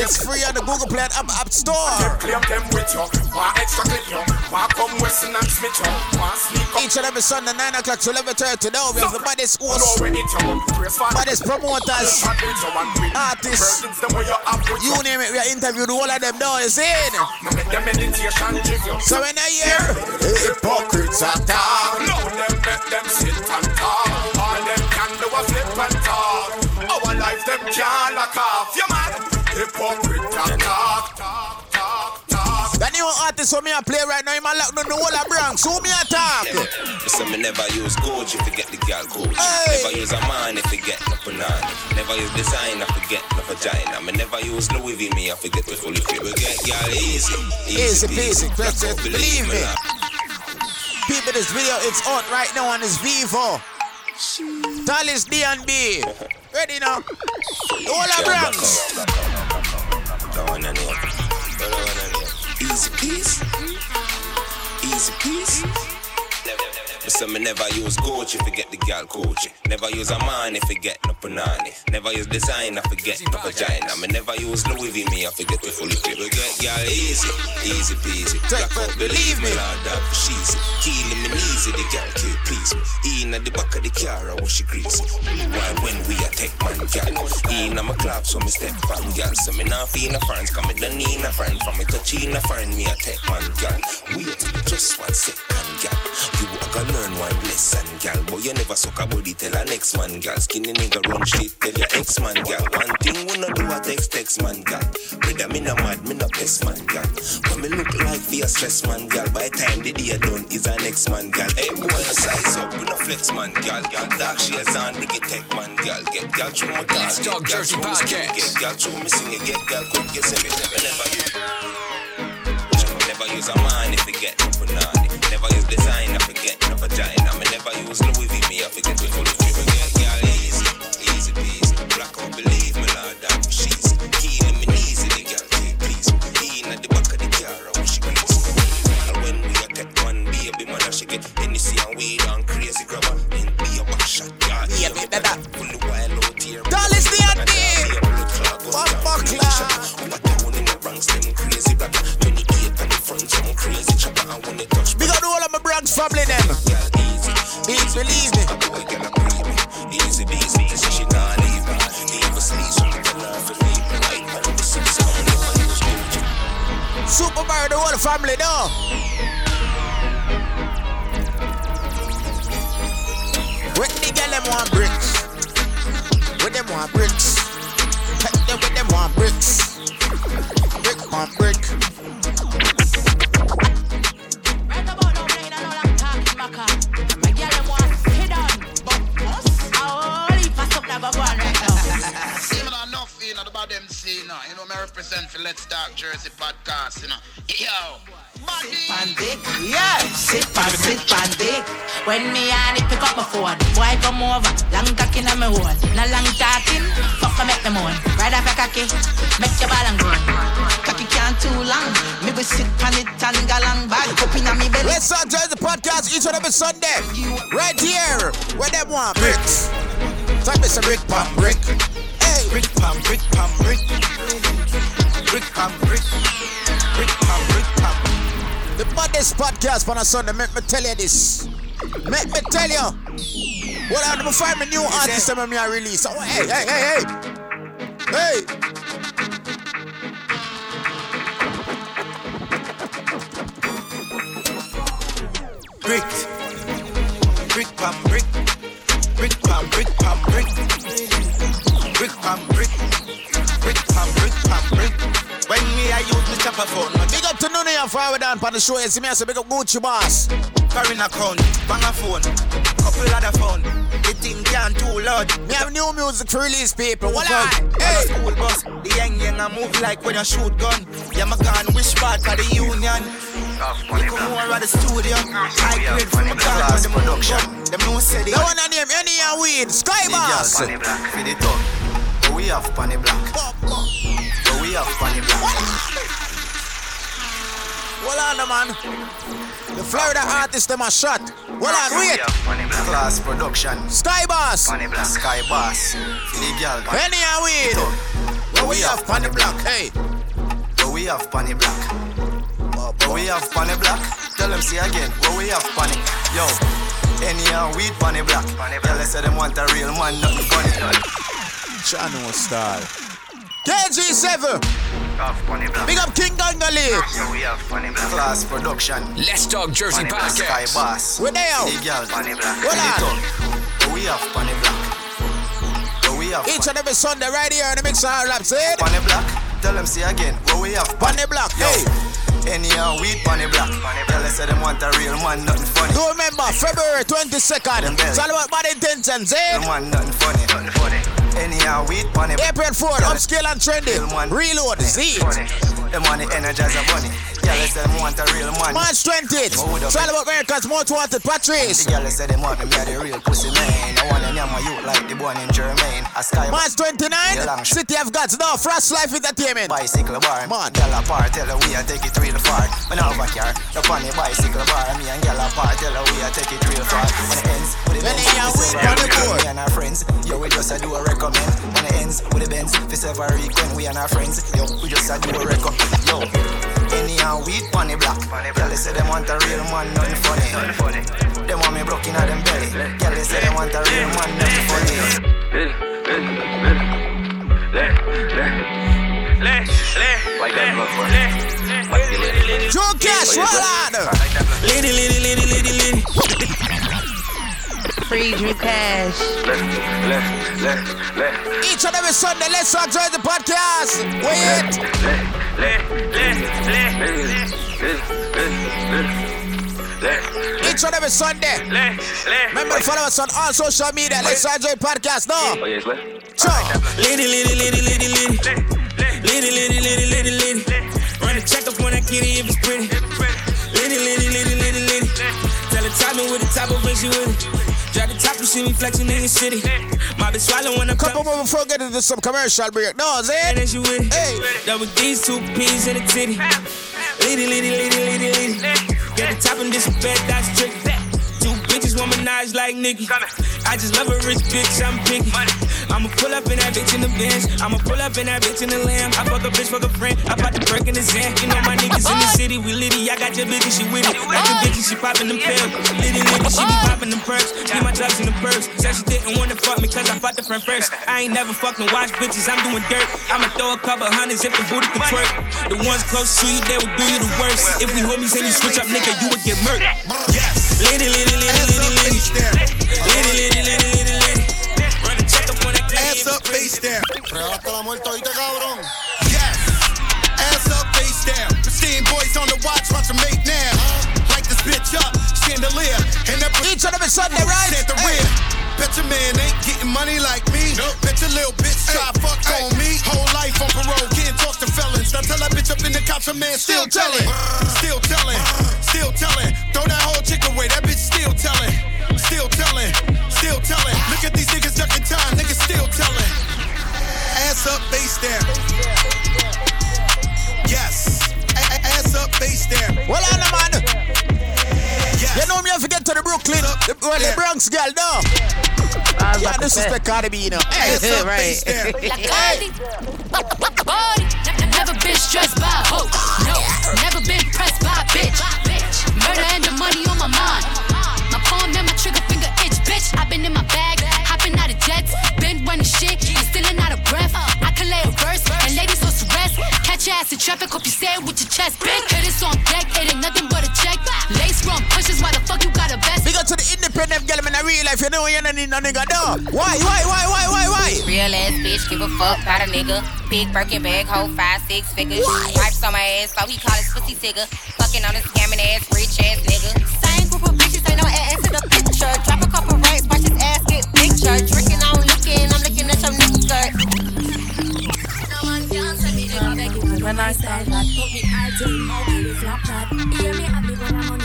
It's free on the Google Play and App, app Store. Claim them with you. Want extra clip you. Want come Weston and Smith you. Want sneak up. Each and every Sunday, 9 o'clock to 11.30 now. We have the baddest hosts, Know when it you. Praise for baddest promoters, artists. You have with You name it, we are interviewed all of them now, you see it? Make them meditation give you. So when I hear hypocrites attack. No, them make them sit and talk. All them can do a flip and talk. Our life them can't lock off. You man, hypocrite talk talk talk talk talk. The new artist who me a play right now, he man lock down the whole of Bronx. Who me attack? So me never use Gucci if you get the girl Gucci. Hey. Never use a man if you get no banana. Never use design if you get no vagina. Me never use Louis V me if you get the fully fit. We get girl easy, Easy peasy, Just just don't believe me. lad. People, this video, it's out right now on his Vivo. Talis D and B. Ready now? Of Bronx. Easy peasy. Easy peasy. So me never use Gucci if you get the girl Gucci. Never use a man if you get no banana. Never use design if you get no vagina. Me never use Louis V me if you get the fully fit. We get girl easy, easy peasy. Black out, believe me, Lord, that she's Killing me easy, the girl can't please me. In at the back of the car, I wash she greasy. Why when we attack man, girl. In at my club, so me step on girl. So me not feel a friends, come me done in a friend. From me touch in a friend, me attack man, girl. Wait, just one second, girl. You are gonna learn one lesson, girl. But you never suck a body, tell a next man, girl. Skinny nigga run shit, tell your ex man, girl. One thing we no do a text, text man, girl. Brother, me no mad, me no pest man, girl. When me look like for your stress, man, girl. By time the day done, is our next man, girl. Hey, boy, size up with a flex, man, girl. Girl, dark shades on, bring it tech, man, girl. Get girl through my car. Let's talk Jersey podcast. Get girl through me sing it, get girl quick, get it, never, never. Never use a man if you get no banana. Never use design, I forget no vagina. Me never use Louis V, me I forget to full of you. Get girl easy, easy peasy. Black out, believe me, Lord, that she's killing me easy. The girl take please. He in at the back of the car, how she grease. And when we a take one baby, man, she get Hennessy and weed and crazy grabber. Then be a back shot, girl. Yeah, me that. Full of wild out here. Dallas the idea. Fuck, fuck, Bronx, them crazy black 28 and the front, some crazy chopper when they touch the whole of my Bronx family them Beats, believe me. Easy busy, she she not leave me. Even sleep, so I tell her leave me. Like when the I'm never Super Mario, the whole family though When the girl them want bricks. When them want bricks. Take them when them want bricks. Brick on brick represent for Let's Talk Jersey podcast, you know. Yo, Sit on dick, yeah. Sit on, sit on dick. When me and it pick up my phone, boy come over. Long talking on my hole, no long talking. Fuck me make me moan. Ride up a cocky, make your ball and groan. Cocky can't too long. Me we sit on it and go long back up inna me belly. Let's start the podcast each and every Sunday Right here Where them want bricks Type is a brick pump brick Hey Brick pump brick pump brick. Brick pump brick. Brick pump brick pump The baddest podcast for a Sunday Make me tell you this. Make me tell you. Well I'm gonna find me new artist that me I release. Oh, Hey hey hey hey. Hey. Brick. Brick pump brick. Brick pump brick pump brick Brick brick Brick pump brick pump brick When me I use me chopper phone Big up to none and you forward on for the show You see me I say big up Gucci boss Foreign account Bang a phone Couple of other phone The thing can't too loud Me have new music to release people What Fuck. on? On a Hey school bus, the young young a move like when you shoot gun. Yeah, my gun wish part of the union. You come more at the studio. High grade from my gun when the production. Them no say the The one on name any and weed Sky boss for the talk. But we have panny black. But we have panny black. Hold on the man The Florida artist them a shot Hold on wait Class production. Sky boss Sky boss. Girl. Any and weed But we have panny black. Hey But we have panny black. But we have panny black. Tell them see again. But we have panny. Yo. Any weed panny black. Tell us say them want a real man, nothing funny. Channel star KG7 Big up King Gangali Class production. Let's talk Jersey Panny black. Sky podcast. boss. We there The girl. Hold on. We have panny black. We have Each and every Sunday right here in the mix our rap said panny black. Tell them see again. But we have Panny Black Yo. hey Any uh, weed panny black. Tell us them want a real man, nothing funny. Do remember February 22nd It's all about bad intentions eh man, nothing funny. Any weed panny black. April 4th upscale and trending Reload Z. The energize a bunny. They say them want a real man. March 20th It's all about America's most wanted Patrice The girl say them want me a the real pussy man. I want them my youth like the one in Jermaine. A sky March 29 City of Gods No Frost Life Entertainment bicycle bar. Man. Girl apart, tell her we a take it real far. When I here, up on the bicycle bar. Me and girl apart, tell her we a take it real far. When it ends, with the When Benz, are we with the board. Me and our friends, yo, we just a do a recommend. When it ends, with the Benz, for several weekend, we and our friends, yo, we just a do a record. Yo, and weed funny black. Girl, they say them want a real man, nothing funny. Them want me broke in them belly. Girl, they say them want a real man, nothing funny. Joe Cash roll on Lady, lady, lady, lady, lady. Free Drew Cash. Each and every Sunday Let's enjoy the podcast Wait Each and every Sunday. Remember to follow us on all social media. Let's enjoy podcast. No. Oh, yes. Sure. Litty, litty, litty, litty, litty. Litty, litty, litty, litty, litty. Run a check up on that kitty if it's pretty. Litty, litty, litty, litty, litty. Tell her top me with the top of when she with it. Drop the top, you see me flexing in the city. My bitch swallow when I'm Couple more before we get into some commercial break. No, Zed. And she with it. Hey. Double D's, two P's in the titty. Litty, litty, litty, litty, litty. Get the top and this some bad dots trick. Two womanize like Nicki. I just love a rich bitch, I'm picky. I'ma pull up in that bitch in the Benz. I'ma pull up in that bitch in the Lamb. I fuck a bitch, fuck a friend. I pop the perk in the Zan. You know my niggas in the city, we litty. I got your bitch and she with it. Like the bitch, she popping them pills. Litty, litty, she be popping them perks. Get my drugs in the purse. Said she didn't wanna fuck me cause I fucked the friend first. I ain't never fucking watch bitches, I'm doing dirt. I'ma throw a couple hundreds if the booty can twerk. The ones close to you, they will do you the worst. If we homies and you switch up, nigga, you would get murked. Yes. Litty, litty, litty, litty, litty. Litty, litty, litty, litty, litty. Run the check up on that Ass up, face down. Regaste la muerte ahorita, cabrón. Yes. Ass up, face down. Pristine boys on the watch, watch them make now. Light this bitch up, chandelier. And that Each and every Sunday, right? At the rear. Bet your man ain't getting money like me. Bet your little bitch try fuck on me. Whole life on parole, can't talk to felons. Now tell that bitch up in the couch, a man still telling. Still telling, still telling. Throw that whole chick away, that bitch still telling. Still telling, still telling. Look at these niggas ducking time, niggas still telling. Ass up, face down. Yes. A- a- Ass up, face down. Well, on the man. You know me, I forget to the Brooklyn, the, well, the Bronx girl, no. Yeah, disrespect Cardi B, you know. Ass up, face down. Like Never been stressed by a hoe. No. Never been pressed by a bitch. Murder and the money on my mind. My palm and my trigger finger itch, bitch. i been in my bag, hopping out of jets. Been running shit, I'm stealing out of breath. I can lay a verse, and ladies on some rest. Catch your ass in traffic, hope you say it with your chest, bitch. Hit this on deck, it ain't nothing but a check. Lace rum pushes, why the fuck you got a vest? Big up to the independent girl man, I real life, you know you don't need no nigga, no. Why, why, why, why, why, why? Real ass bitch, give a fuck about a nigga. Big Birkin bag, hold five, six figures. Wipes on my ass, so he call his pussy tigger. Fucking on a scamming ass, rich ass nigga. Same group of bitches, ain't no ass to the picture. Drop a couple racks, watch his ass get picture. Drinking, I'm looking, I'm looking at your nigga. When I said that, put me all team, okay, we flop that. Hear me happy when I'm on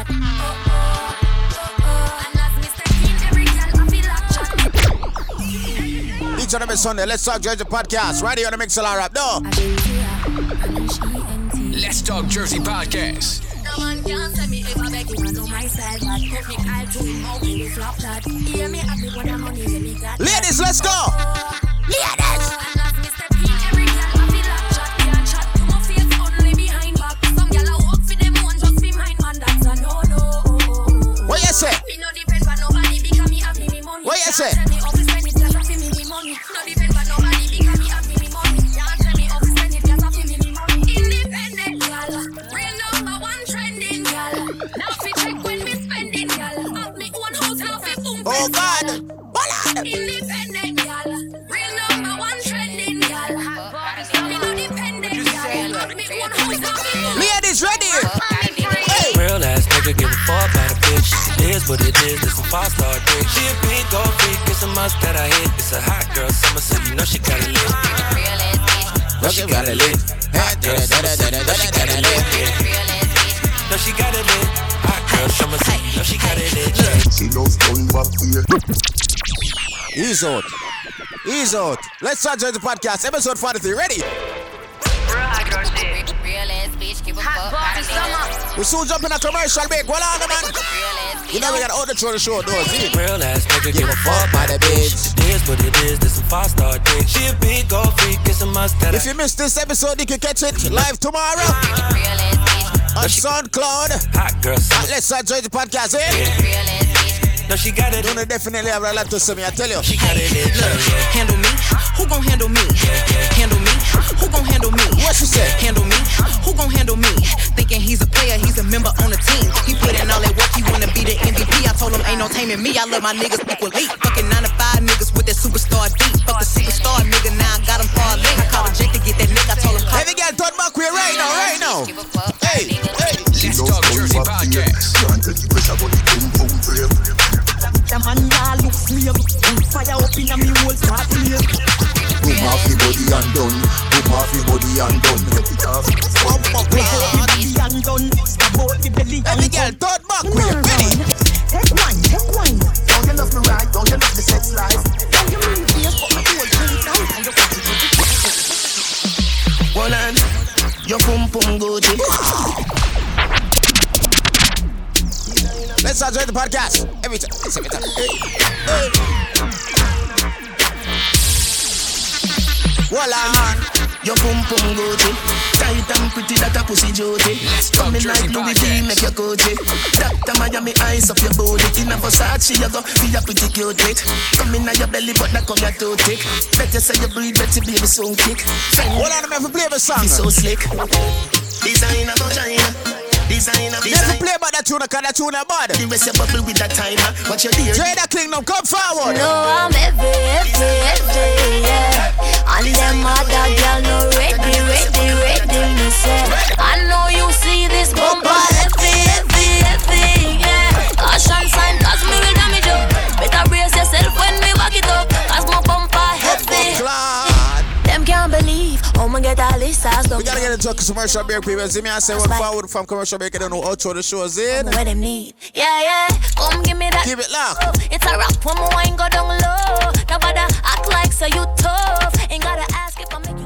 Oh, oh, oh, Each and every Sunday, let's talk Jersey podcast. Right here on the Mixlr app, no. Let's Talk Jersey podcast. No one can say me if I beg you, I know myself that. Put me all team, okay, we flop that. Hear me happy when I'm on knees and me that. Ladies, let's go. Ladies! What you say? Me no depend on nobody because me have me me money. What you say? Can't tell me how to spend it, just have me me money. No depend on nobody because me have me me money. Can't tell me how to spend it, just have me me money. Independent girl, real number one trending girl. Now fi check when me spending girl. Have me own house, now fi boom. Oh God, Independent girl, real number one trending girl. Me no dependent girl. Have me own house, now fi boom. Ladies, ready? Real ass nigga give a fuck about a bitch. It is what it is, this some five star dick. She a big gold freak, it's a must that I hit. It's a hot girl summer, so you know she got it lit. Know she got it lit. Hot girl summer, so you know she got it lit. Know she got it lit. Hot girl summer, so you know she got it lit. She knows going back here. Ease out. Ease out. Let's start Jersey podcast, episode 43. Ready? Real ass bitch, give a fuck about a. We soon jump in a commercial break. Well on, man. You know we got all the throw the show doors. See? Real ass nigga give a fuck by a bitch. It is what it is, this some five star dick. She a big gold freak, it's a must that If you missed this episode, you can catch it live tomorrow on SoundCloud. Hot girl summer. Let's start the podcast, eh? No, she got it. Don't definitely have a lot to say me. I tell you. She got it. Look, handle me. Who gon' handle me? Handle me. Who gon' handle me? What you say? Handle me. Who gon' handle me? Thinking he's a player, he's a member on the team. He put in all that work, he wanna be the MVP. I told him ain't no taming me. I love my niggas equally. Fucking nine to five niggas with that superstar beat. Fuck the superstar nigga, now I got him far late. I called Jake to get that nigga. I told him. Every girl girl, turn back way right now, right now. Hey, hey. Let's talk Jersey podcast. The man now look slave Fire up in a me whole start flame Boom off the body and done. Boom off the body and done. Get it off. Bump up Body and done Stab out the belly and Every girl, turn back way, ready. Take one, take one Don't you love me right? Don't you love the sex life? Don't you mean face for a whole thing down And you got it Hold on, your pum pum Gucci. Let's enjoy the podcast. Every time. Every time. Hey, hey. Well on. Your pum pum Gucci. Tight and pretty that a pussy Jody. Coming like Louis V, make your Gucci. Doctor Miami eyes up your body. In a Versace, you go be a pretty cute it. Come in your belly, but that come your too thick. Better say you breathe, better baby soon kick. Hold on, I'm play the song. So slick. Designer, vagina. Designer, Never designer. play about that tune, cause that tune a bad. The rest you bubble with that timer. Watch your dear. Trader Kingdom, come forward. No, I'm heavy, heavy, heavy, yeah. And them other girl no ready, ready, ready, me say. I know you see this bumper oh my get all this ass We gotta get into a commercial break, people. See me, I say, well, forward from commercial break, I don't know how the show's in. What them need, yeah, yeah. Come give me that. Give it lock. It's a rap when my wine go down low. Nobody act like so you tough. Ain't gotta ask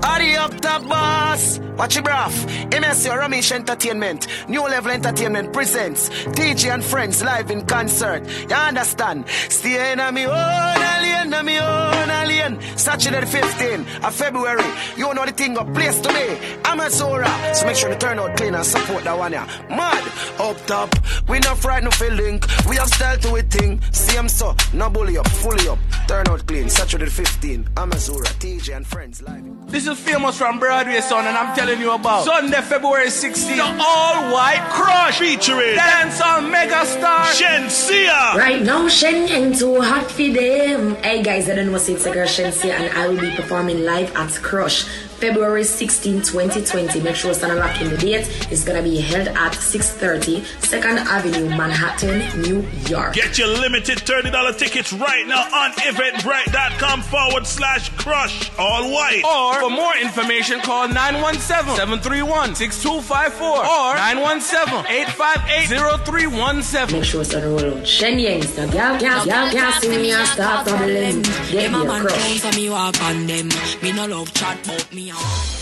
Hurry up, top boss. Watch your bruv. MSC Ramesh Entertainment, New Level Entertainment presents DJ and Friends live in concert. You understand? Stay in a me own alien, a me own alien. Saturday the 15th of February. You know the thing up place to me. Amazura. So make sure to turn out clean and support that one, yeah. Mad. Up top. We not frightened of a link. We have style to a thing. Same so. No bully up. Fully up. Turn out clean. Saturday the 15th. Amazura. DJ and Friends live. This is famous from Broadway, son, and I'm telling you about Sunday, February 16th. The all white crush featuring dancehall megastar Shenseea. Right now, Shen Yang too hot for them. Hey guys, I don't know what's it's a girl Shenseea and I will be performing live at Crush. February 16, 2020. Make sure stand lock in the date. It's gonna be held at 630 2nd Avenue, Manhattan, New York. Get your limited $30 tickets right now on eventbrite.com forward slash crush. All white. Or for more information, call 917 731 6254 or 917 858 0317. Make sure stand roll out. Shen Yang, so y'all can't, y'all can't see me and start doubling. Get Them me a a man crush. me walk on them Me no love chat but me a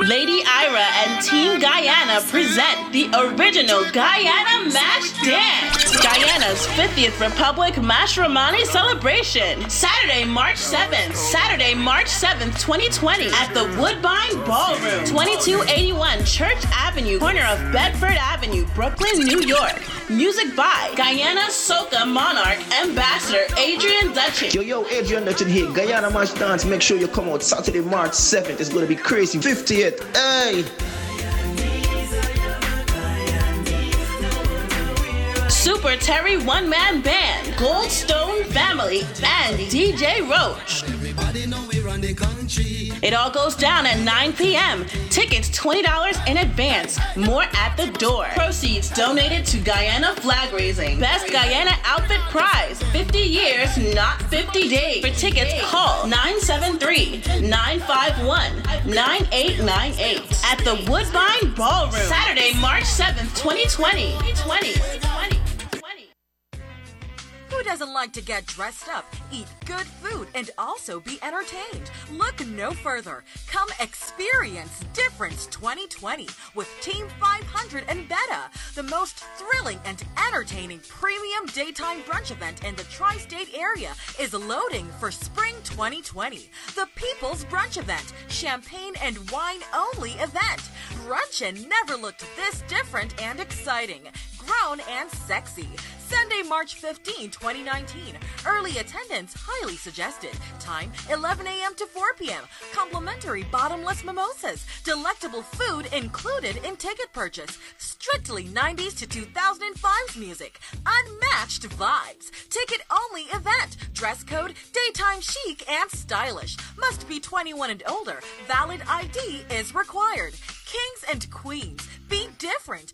Lady Ira and Team Guyana present the original Guyana Mash Dance. Guyana's 50th Republic Mashramani celebration. Saturday, March 7th. Saturday, March 7th, 2020 at the Woodbine Ballroom, 2281 Church Avenue, corner of Bedford Avenue, Brooklyn, New York. Music by Guyana Soca Monarch Ambassador Adrian Dutchin. Yo, yo, Adrian Dutchin here. Guyana Mash Dance. Make sure you come out Saturday, March 7th. It's going to be crazy. 50th. Hey! Super Terry One Man Band, Goldstone Family, and DJ Roach. It all goes down at 9 p.m. Tickets $20 in advance. More at the door. Proceeds donated to Guyana Flag Raising. Best Guyana Outfit Prize. 50 years, not 50 days. For tickets, call 973-951-9898 at the Woodbine Ballroom. Saturday, March 7th, 2020. 2020. Who doesn't like to get dressed up, eat good food, and also be entertained? Look no further. Come experience Difference 2020 with Team 500 and Beta, the most thrilling and entertaining premium daytime brunch event in the tri state area, is loading for spring 2020. The People's Brunch Event, champagne and wine only event. Brunchin' never looked this different and exciting, grown and sexy. Sunday, March 15, 2019. Early attendance highly suggested. Time 11 a.m. to 4 p.m. Complimentary bottomless mimosas. Delectable food included in ticket purchase. Strictly 90s to 2005's music. Unmatched vibes. Ticket only event. Dress code daytime chic and stylish. Must be 21 and older. Valid ID is required. Kings and queens, be different.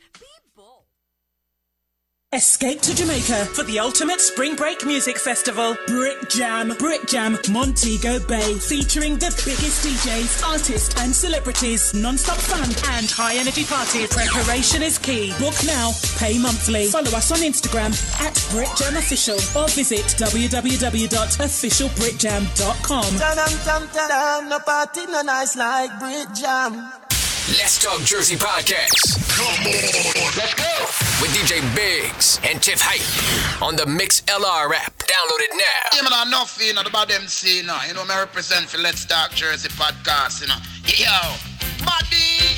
Escape to Jamaica for the ultimate spring break music festival, Brick Jam. Brick Jam, Montego Bay, featuring the biggest DJs, artists, and celebrities, non-stop fun and high energy parties. Preparation is key. Book now, pay monthly. Follow us on Instagram at Brick Jam Official or visit www.officialbrickjam.com. Ta-dam, no party, no nice like Brick Jam. Let's Talk Jersey Podcast. Come on, let's go. With DJ Biggs and Tiff Hype on the Mixlr app. Download it now. Yeah, man, enough, you know, about them see, you know. You know, me represent for Let's Talk Jersey podcast, you know. Yo, buddy.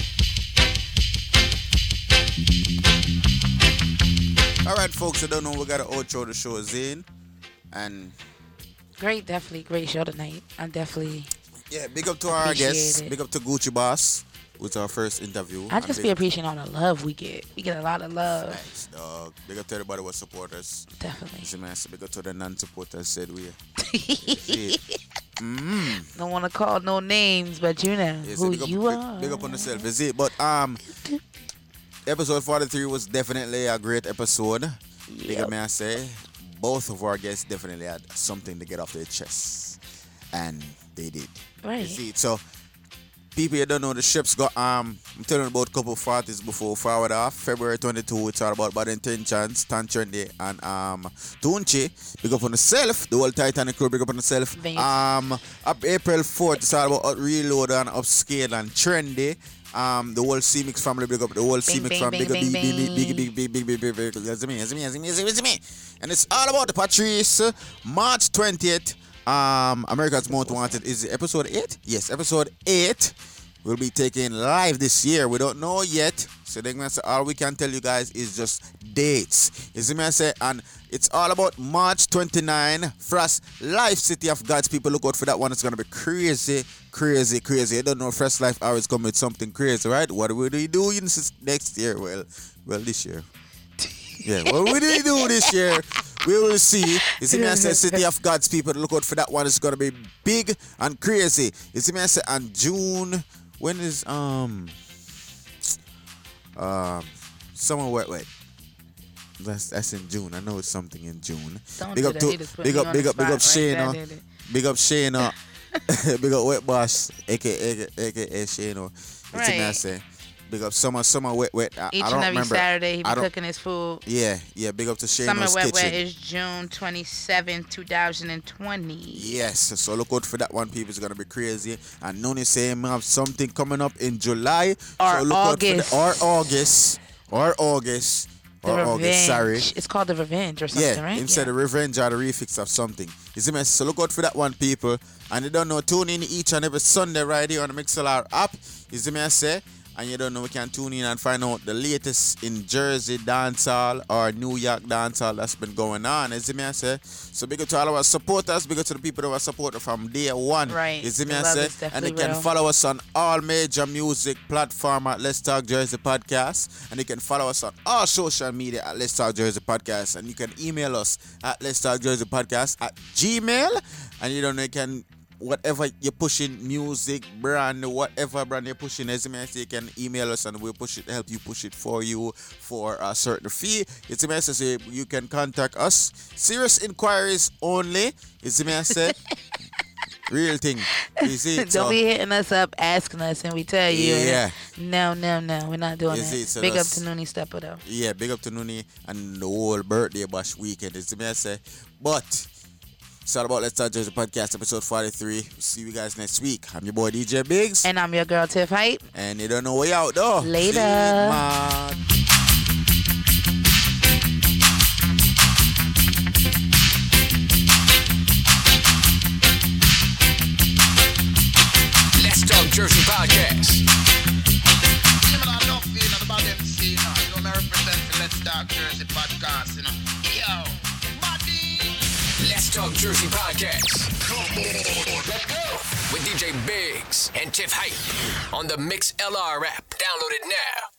All right, folks, I don't know. We got an outro the show is in, and Great, definitely great show tonight. I'm definitely. yeah, big up to our guests. it. Big up to Gucci Boss with our first interview. I just be appreciating all the love we get. We get a lot of love. Thanks, dog. Big up to everybody who support us. Definitely. So big up to the non-supporters said we. [LAUGHS] mm. Don't want to call no names, but you know Yeah, who big up, you big, are. big up on yourself, is it? But um, episode 43 was definitely a great episode. Big up, may I say. Both of our guests definitely had something to get off their chests, and they did. Right. You see, so people you don't know the ships got um I'm telling about a couple of parties before forward off. February 22 it's all about bad intentions, Tan Trendy and um Tunchi. Big up on yourself, the whole Titanic crew, big up on yourself. Thanks. Um up April 4th it's all about reload and upscale and trendy. Um, the whole C-Mix family, big up the whole C-Mix family, big up, big, big, big, big, big, big, big, big, big, big, that's me, that's me, that's me, that's me. And it's all about the Patrice, March 20th. Um, America's Most Wanted is episode eight. Yes, episode eight will be taken live this year. We don't know yet, so then say all we can tell you guys is just dates. You see me I say, and it's all about March 29, Frost Life City of God's people. Look out for that one. It's gonna be crazy, crazy, crazy. I don't know Fresh Life always come with something crazy, right? What will we do next year? Well, well, this year. Yeah, what will we do this year? We will see. You see me, I say City of God's people. Look out for that one. It's gonna be big and crazy. You see me, I say and June. When is um um summer wet wet? That's that's in June. I know it's something in June. Don't big do up that. to He just put big up big up big up right there, Shayna. Big up Shayna. [LAUGHS] [LAUGHS] big up Wet Boss, aka aka Shayna. You see me, I Right. Big up summer summer wet wet. I, Each I don't and every remember. Saturday, he be cooking his food. Yeah, yeah. Big up to Shayna's Summer Wet kitchen. Wet is June 27, 2020. Yes, so look out for that one, people. It's gonna be crazy. And Noni saying we have something coming up in July. Or so look August. Out for the, or August. Or August. The Or August, sorry. Revenge. It's called The Revenge or something, Yeah, right? instead of revenge or the refix of something. You see me? So look out for that one, people. And you don't know, tune in each and every Sunday right here on the Mixlr app. You see me? I say. And you don't know, we can tune in and find out the latest in Jersey dancehall or New York dancehall that's been going on. You it me? I say. So big up to all our supporters, big up to the people that are supported from day one. Right. You see me? I say. is And you can real. follow us on all major music platform at Let's Talk Jersey Podcast. And you can follow us on all social media at Let's Talk Jersey Podcast. And you can email us at Let's Talk Jersey Podcast at Gmail. And you don't know, you can whatever you're pushing, music, brand, whatever brand you're pushing, as I you can email us and we'll push it, help you push it for you for a certain fee. It's a message you can contact us. Serious inquiries only. It's a message. Real thing. You see? [LAUGHS] Don't So- be hitting us up asking us and we tell you. Yeah. No, no, no. We're not doing that. see, so Big up to Noonie Stepper though. Yeah, big up to Nuni and the whole birthday bash weekend. It's me I say. But it's all about Let's Talk Jersey Podcast, episode 43. See you guys next week. I'm your boy DJ Biggs. And I'm your girl Tiff Hype. And you don't know way out though. Later. Jersey Podcast. Let's go. With DJ Biggs and Tiff Hype on the Mixlr app. Download it now.